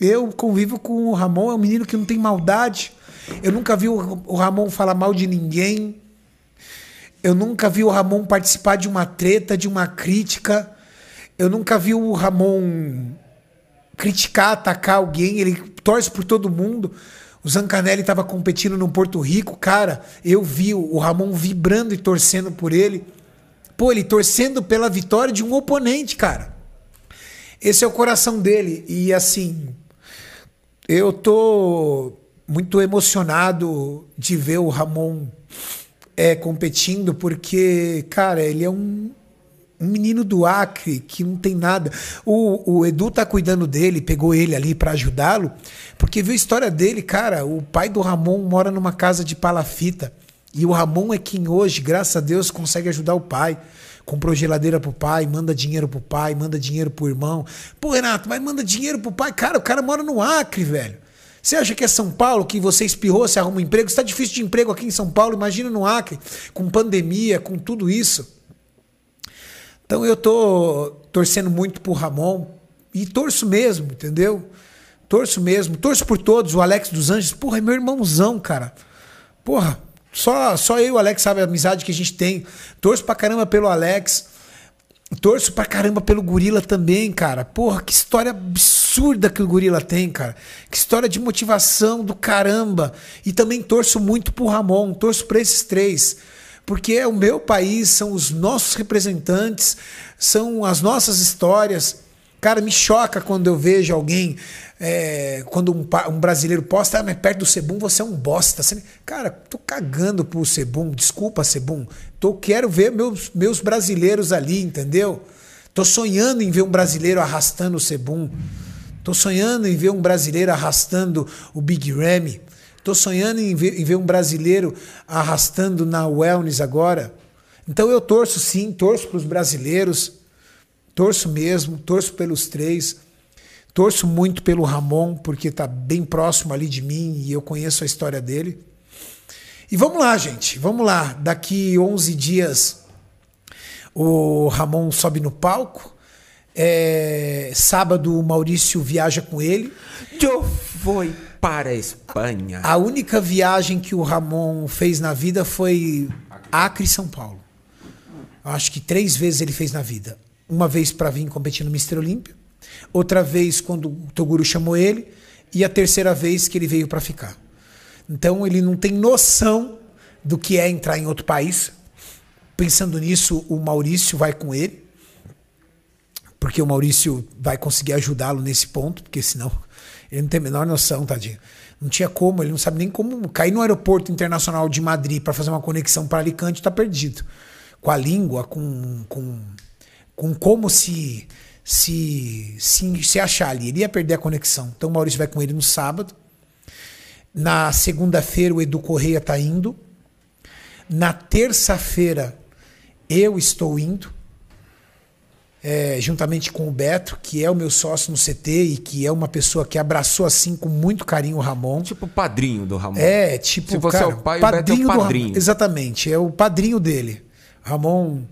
Eu convivo com o Ramon, é um menino que não tem maldade. Eu nunca vi o Ramon falar mal de ninguém. Eu nunca vi o Ramon participar de uma treta, de uma crítica. Eu nunca vi o Ramon criticar, atacar alguém. Ele torce por todo mundo. O Zancanelli estava competindo no Porto Rico, cara. Eu vi o Ramon vibrando e torcendo por ele. Pô, ele torcendo pela vitória de um oponente, cara. Esse é o coração dele. E assim, eu tô muito emocionado de ver o Ramon é, competindo, porque, cara, ele é um, um menino do Acre que não tem nada. O, o Edu tá cuidando dele, pegou ele ali para ajudá-lo, porque viu a história dele, cara. O pai do Ramon mora numa casa de palafita. E o Ramon é quem hoje, graças a Deus, consegue ajudar o pai. Comprou geladeira pro pai, manda dinheiro pro pai, manda dinheiro pro irmão. Pô, Renato, mas manda dinheiro pro pai. Cara, o cara mora no Acre, velho. Você acha que é São Paulo, que você espirrou, você arruma um emprego? Está difícil de emprego aqui em São Paulo, imagina no Acre, com pandemia, com tudo isso. Então eu tô torcendo muito pro Ramon e torço mesmo, entendeu? Torço mesmo, torço por todos. O Alex dos Anjos, porra, é meu irmãozão, cara. Porra, só, só eu e o Alex sabe a amizade que a gente tem. Torço pra caramba pelo Alex. Torço pra caramba pelo Gorila também, cara. Porra, que história absurda que o Gorila tem, cara. Que história de motivação do caramba. E também torço muito pro Ramon. Torço pra esses três. Porque é o meu país, são os nossos representantes, são as nossas histórias. Cara, me choca quando eu vejo alguém, é, quando um, um, brasileiro posta, ah, mas perto do Sebum você é um bosta. Cara, tô cagando pro Sebum, desculpa, Sebum. Tô, quero ver meus, meus brasileiros ali, entendeu? Tô sonhando em ver um brasileiro arrastando o Sebum. Tô sonhando em ver um brasileiro arrastando o Big Ramy. Tô sonhando em ver, em ver um brasileiro arrastando na Wellness agora. Então eu torço sim, torço para os brasileiros. Torço mesmo, torço pelos três. Torço muito pelo Ramon, porque está bem próximo ali de mim e eu conheço a história dele. E vamos lá, gente, vamos lá. Daqui 11 dias o Ramon sobe no palco. É, sábado o Maurício viaja com ele. Eu fui para a Espanha. A única viagem que o Ramon fez na vida foi Acre São Paulo. Acho que três vezes ele fez na vida. Uma vez para vir competir no Mister Olímpia, outra vez quando o Toguro chamou ele, e a terceira vez que ele veio para ficar. Então ele não tem noção do que é entrar em outro país. Pensando nisso, o Maurício vai com ele, porque o Maurício vai conseguir ajudá-lo nesse ponto, porque senão ele não tem a menor noção, tadinho. Não tinha como, ele não sabe nem como cair no aeroporto internacional de Madrid para fazer uma conexão para Alicante, está perdido. Com a língua, com, com, com como se, se, se, se achar ali. Ele ia perder a conexão. Então o Maurício vai com ele no sábado. Na segunda-feira o Edu Correia está indo. Na terça-feira eu estou indo é, juntamente com o Beto, que é o meu sócio no CT e que é uma pessoa que abraçou assim com muito carinho o Ramon. Tipo padrinho do Ramon. É, tipo, Se você cara, é o pai, o Beto é o padrinho. Ramon, exatamente, é o padrinho dele. Ramon.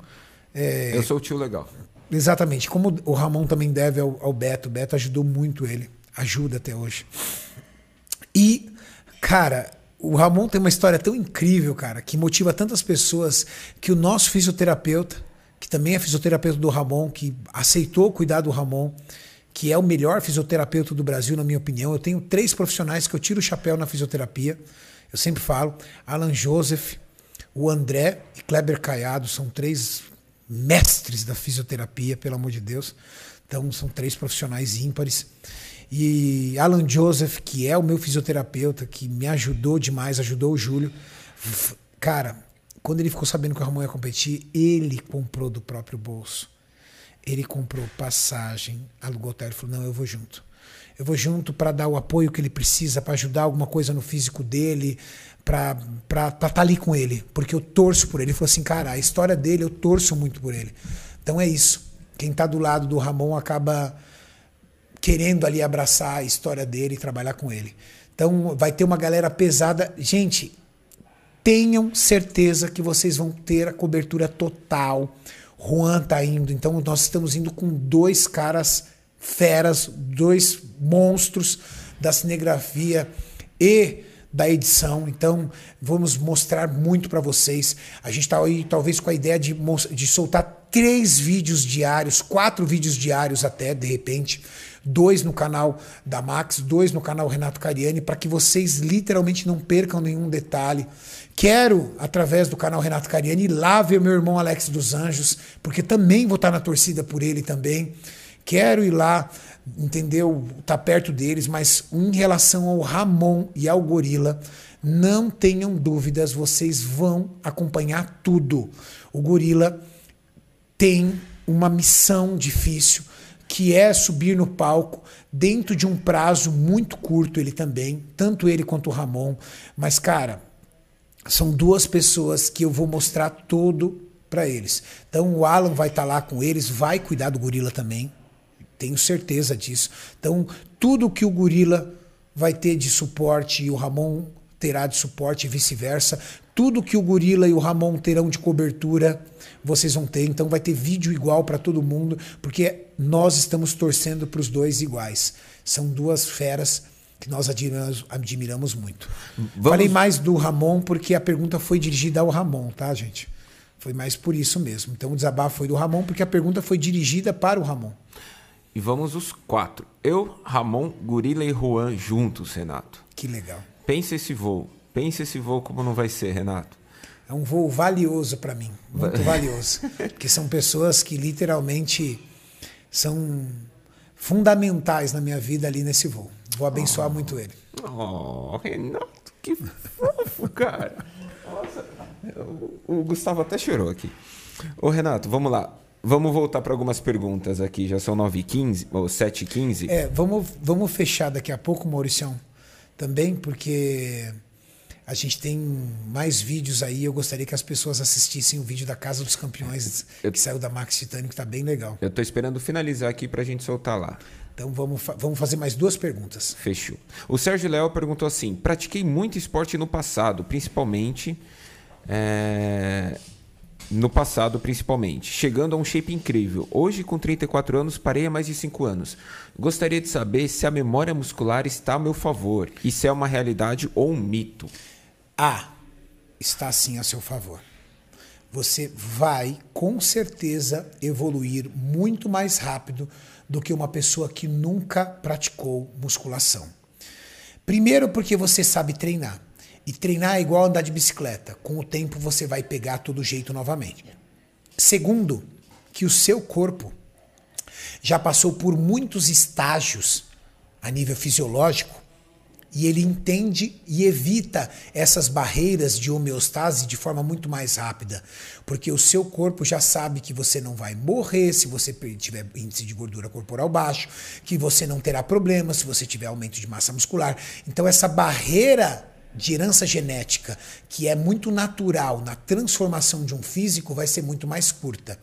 É, Eu sou o tio legal. Exatamente, como o Ramon também deve ao, ao Beto. O Beto ajudou muito ele, ajuda até hoje. E, cara, o Ramon tem uma história tão incrível, cara, que motiva tantas pessoas que o nosso fisioterapeuta que também é fisioterapeuta do Ramon, que aceitou cuidar do Ramon, que é o melhor fisioterapeuta do Brasil, na minha opinião. Eu tenho três profissionais que eu tiro o chapéu na fisioterapia. Eu sempre falo, Alan Joseph, o André e Kleber Caiado são três mestres da fisioterapia, pelo amor de Deus. Então são três profissionais ímpares. E Alan Joseph, que é o meu fisioterapeuta, que me ajudou demais, ajudou o Júlio. Cara, quando ele ficou sabendo que o Ramon ia competir, ele comprou do próprio bolso. Ele comprou passagem, alugou hotel e falou: Não, eu vou junto. Eu vou junto para dar o apoio que ele precisa, para ajudar alguma coisa no físico dele, para estar tá ali com ele, porque eu torço por ele. Ele falou assim: Cara, a história dele, eu torço muito por ele. Então é isso. Quem está do lado do Ramon acaba querendo ali abraçar a história dele e trabalhar com ele. Então vai ter uma galera pesada. Gente, tenham certeza que vocês vão ter a cobertura total. Juan tá indo, então nós estamos indo com dois caras feras, dois monstros da cinegrafia e da edição. Então, vamos mostrar muito para vocês. A gente está aí, talvez, com a ideia de, de soltar três vídeos diários, quatro vídeos diários até, de repente. Dois no canal da Max, dois no canal Renato Cariani, para que vocês literalmente não percam nenhum detalhe. Quero, através do canal Renato Cariani, ir lá ver meu irmão Alex dos Anjos, porque também vou estar na torcida por ele também. Quero ir lá, entendeu? Tá perto deles, mas em relação ao Ramon e ao Gorila, não tenham dúvidas, vocês vão acompanhar tudo. O Gorila tem uma missão difícil, que é subir no palco dentro de um prazo muito curto, ele também, tanto ele quanto o Ramon. Mas, cara, são duas pessoas que eu vou mostrar tudo para eles. Então o Alan vai estar tá lá com eles, vai cuidar do gorila também. Tenho certeza disso. Então tudo que o gorila vai ter de suporte e o Ramon terá de suporte e vice-versa. Tudo que o Gorila e o Ramon terão de cobertura, vocês vão ter. Então vai ter vídeo igual para todo mundo, porque nós estamos torcendo para os dois iguais. São duas feras que nós admiramos, admiramos muito. Vamos... Falei mais do Ramon porque a pergunta foi dirigida ao Ramon, tá, gente? Foi mais por isso mesmo. Então o desabafo foi do Ramon porque a pergunta foi dirigida para o Ramon. E vamos os quatro. Eu, Ramon, Gorila e Juan juntos, Renato. Que legal. Pense esse voo. Pense esse voo como não vai ser, Renato. É um voo valioso para mim, muito valioso, porque são pessoas que literalmente são fundamentais na minha vida ali nesse voo. Vou abençoar oh. muito ele. Oh, Renato, que fofo, cara. Nossa, o Gustavo até chorou aqui. Ô, Renato, vamos lá. Vamos voltar para algumas perguntas aqui. Já são 9h15 ou 7h15. É, vamos, vamos fechar daqui a pouco, Mauricião, também, porque a gente tem mais vídeos aí. Eu gostaria que as pessoas assistissem o vídeo da Casa dos Campeões, eu, que saiu da Max Titânio, que está bem legal. Eu estou esperando finalizar aqui para a gente soltar lá. Então vamos, vamos fazer mais duas perguntas. Fechou. O Sérgio Léo perguntou assim: pratiquei muito esporte no passado, principalmente. É, no passado, principalmente, chegando a um shape incrível. Hoje, com 34 anos, parei há mais de 5 anos. Gostaria de saber se a memória muscular está a meu favor e se é uma realidade ou um mito. Ah, está sim a seu favor. Você vai, com certeza, evoluir muito mais rápido do que uma pessoa que nunca praticou musculação. Primeiro, porque você sabe treinar. E treinar é igual andar de bicicleta. Com o tempo você vai pegar todo jeito novamente. Segundo, que o seu corpo já passou por muitos estágios a nível fisiológico e ele entende e evita essas barreiras de homeostase de forma muito mais rápida, porque o seu corpo já sabe que você não vai morrer se você tiver índice de gordura corporal baixo, que você não terá problemas se você tiver aumento de massa muscular. Então essa barreira de herança genética, que é muito natural na transformação de um físico, vai ser muito mais curta.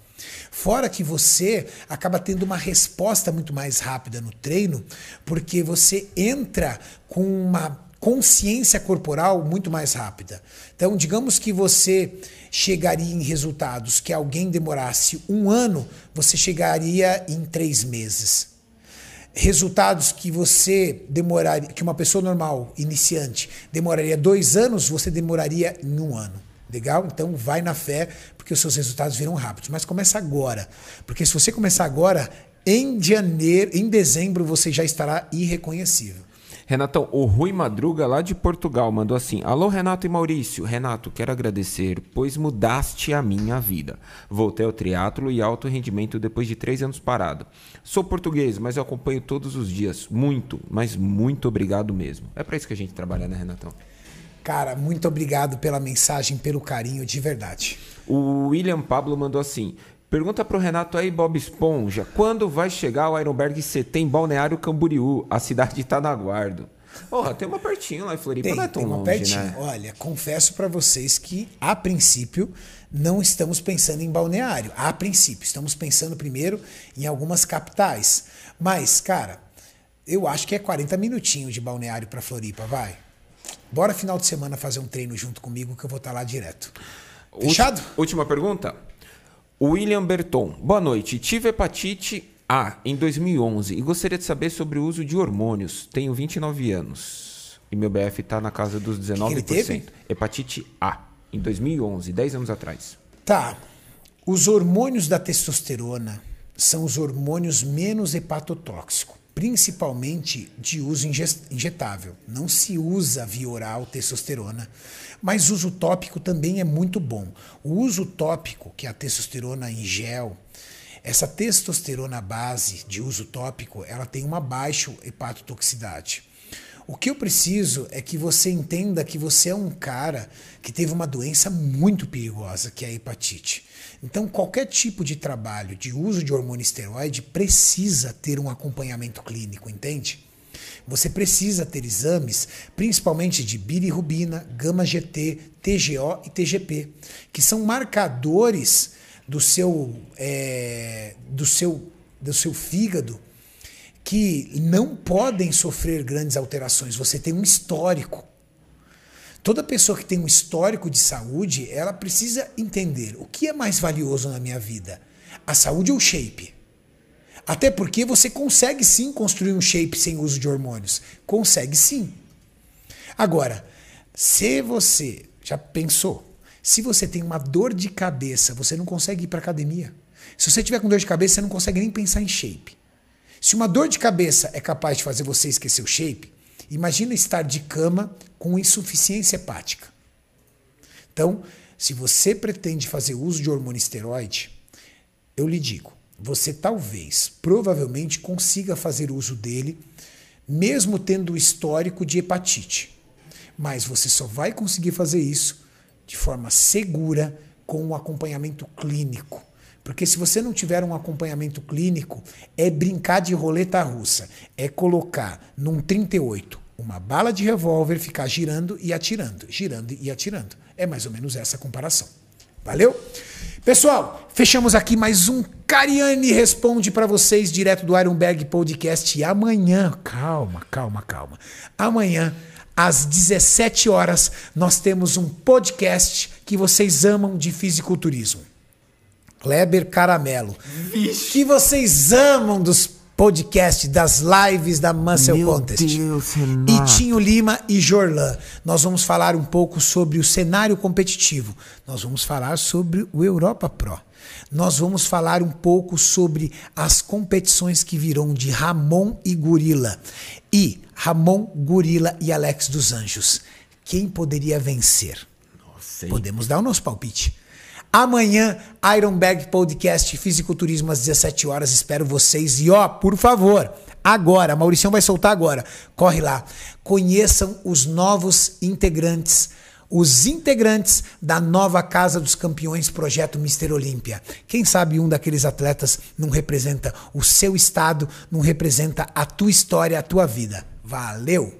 Fora que você acaba tendo uma resposta muito mais rápida no treino, porque você entra com uma consciência corporal muito mais rápida. Então, digamos que você chegaria em resultados que alguém demorasse um ano, você chegaria em três meses. Resultados que você demoraria, que uma pessoa normal, iniciante, demoraria dois anos, você demoraria em um ano. Legal? Então vai na fé, porque os seus resultados virão rápidos. Mas começa agora. Porque se você começar agora, em janeiro, em dezembro, você já estará irreconhecível. Renatão, o Rui Madruga, lá de Portugal, mandou assim: Alô, Renato e Maurício. Renato, quero agradecer, pois mudaste a minha vida. Voltei ao triatlo e alto rendimento depois de três anos parado. Sou português, mas eu acompanho todos os dias. Muito, mas muito obrigado mesmo. É para isso que a gente trabalha, né, Renatão? Cara, muito obrigado pela mensagem, pelo carinho, de verdade. O William Pablo mandou assim: Pergunta pro Renato aí, Bob Esponja, quando vai chegar o Ironberg CT em Balneário Camboriú? A cidade tá na guarda. Porra, tem uma pertinho lá em Floripa, tem, não é tão tem uma longe, pertinho. né? Olha, confesso para vocês que, a princípio, não estamos pensando em balneário. A princípio, estamos pensando primeiro em algumas capitais. Mas, cara, eu acho que é 40 minutinhos de balneário para Floripa, vai. Bora final de semana fazer um treino junto comigo que eu vou estar lá direto. Fechado? Última pergunta. William Berton. Boa noite. Tive hepatite A em 2011 e gostaria de saber sobre o uso de hormônios. Tenho 29 anos e meu BF está na casa dos 19%. Que que? Hepatite A em 2011, 10 anos atrás. Tá. Os hormônios da testosterona são os hormônios menos hepatotóxicos, principalmente de uso inje- injetável. Não se usa via oral testosterona, mas uso tópico também é muito bom. O uso tópico, que é a testosterona em gel, essa testosterona base de uso tópico, ela tem uma baixa hepatotoxicidade. O que eu preciso é que você entenda que você é um cara que teve uma doença muito perigosa, que é a hepatite. Então, qualquer tipo de trabalho de uso de hormônio esteroide precisa ter um acompanhamento clínico, entende? Você precisa ter exames, principalmente de bilirrubina, gama-GT, TGO e TGP, que são marcadores do seu, é, do seu, do seu fígado que não podem sofrer grandes alterações. Você tem um histórico. Toda pessoa que tem um histórico de saúde, ela precisa entender o que é mais valioso na minha vida: a saúde ou o shape? Até porque você consegue sim construir um shape sem uso de hormônios. Consegue sim. Agora, se você já pensou, se você tem uma dor de cabeça, você não consegue ir para academia. Se você tiver com dor de cabeça, você não consegue nem pensar em shape. Se uma dor de cabeça é capaz de fazer você esquecer o shape, imagina estar de cama com insuficiência hepática. Então, se você pretende fazer uso de hormônio esteroide, eu lhe digo, você talvez, provavelmente consiga fazer uso dele, mesmo tendo o histórico de hepatite. Mas você só vai conseguir fazer isso de forma segura com um acompanhamento clínico. Porque se você não tiver um acompanhamento clínico, é brincar de roleta russa. É colocar num 38 uma bala de revólver, ficar girando e atirando, girando e atirando. É mais ou menos essa a comparação. Valeu? Pessoal, fechamos aqui mais um Cariani Responde para vocês direto do Ironberg Podcast. E amanhã, calma, calma, calma. Amanhã, às 17 horas, nós temos um podcast que vocês amam de fisiculturismo. Kleber Caramelo. Que vocês amam dos podcasts, das lives da Muscle Meu Contest. Deus, e Tinho Lima e Jorlan. Nós vamos falar um pouco sobre o cenário competitivo. Nós vamos falar sobre o Europa Pro. Nós vamos falar um pouco sobre as competições que virão de Ramon e Gorila. E Ramon, Gorila e Alex dos Anjos. quem poderia vencer? Nossa, Podemos dar o nosso palpite. Amanhã, Ironberg Podcast Fisiculturismo às 17 horas. Espero vocês. E ó, por favor, agora, Mauricião vai soltar agora. Corre lá. Conheçam os novos integrantes os integrantes da nova Casa dos Campeões Projeto Mister Olímpia. Quem sabe um daqueles atletas não representa o seu estado, não representa a tua história, a tua vida. Valeu!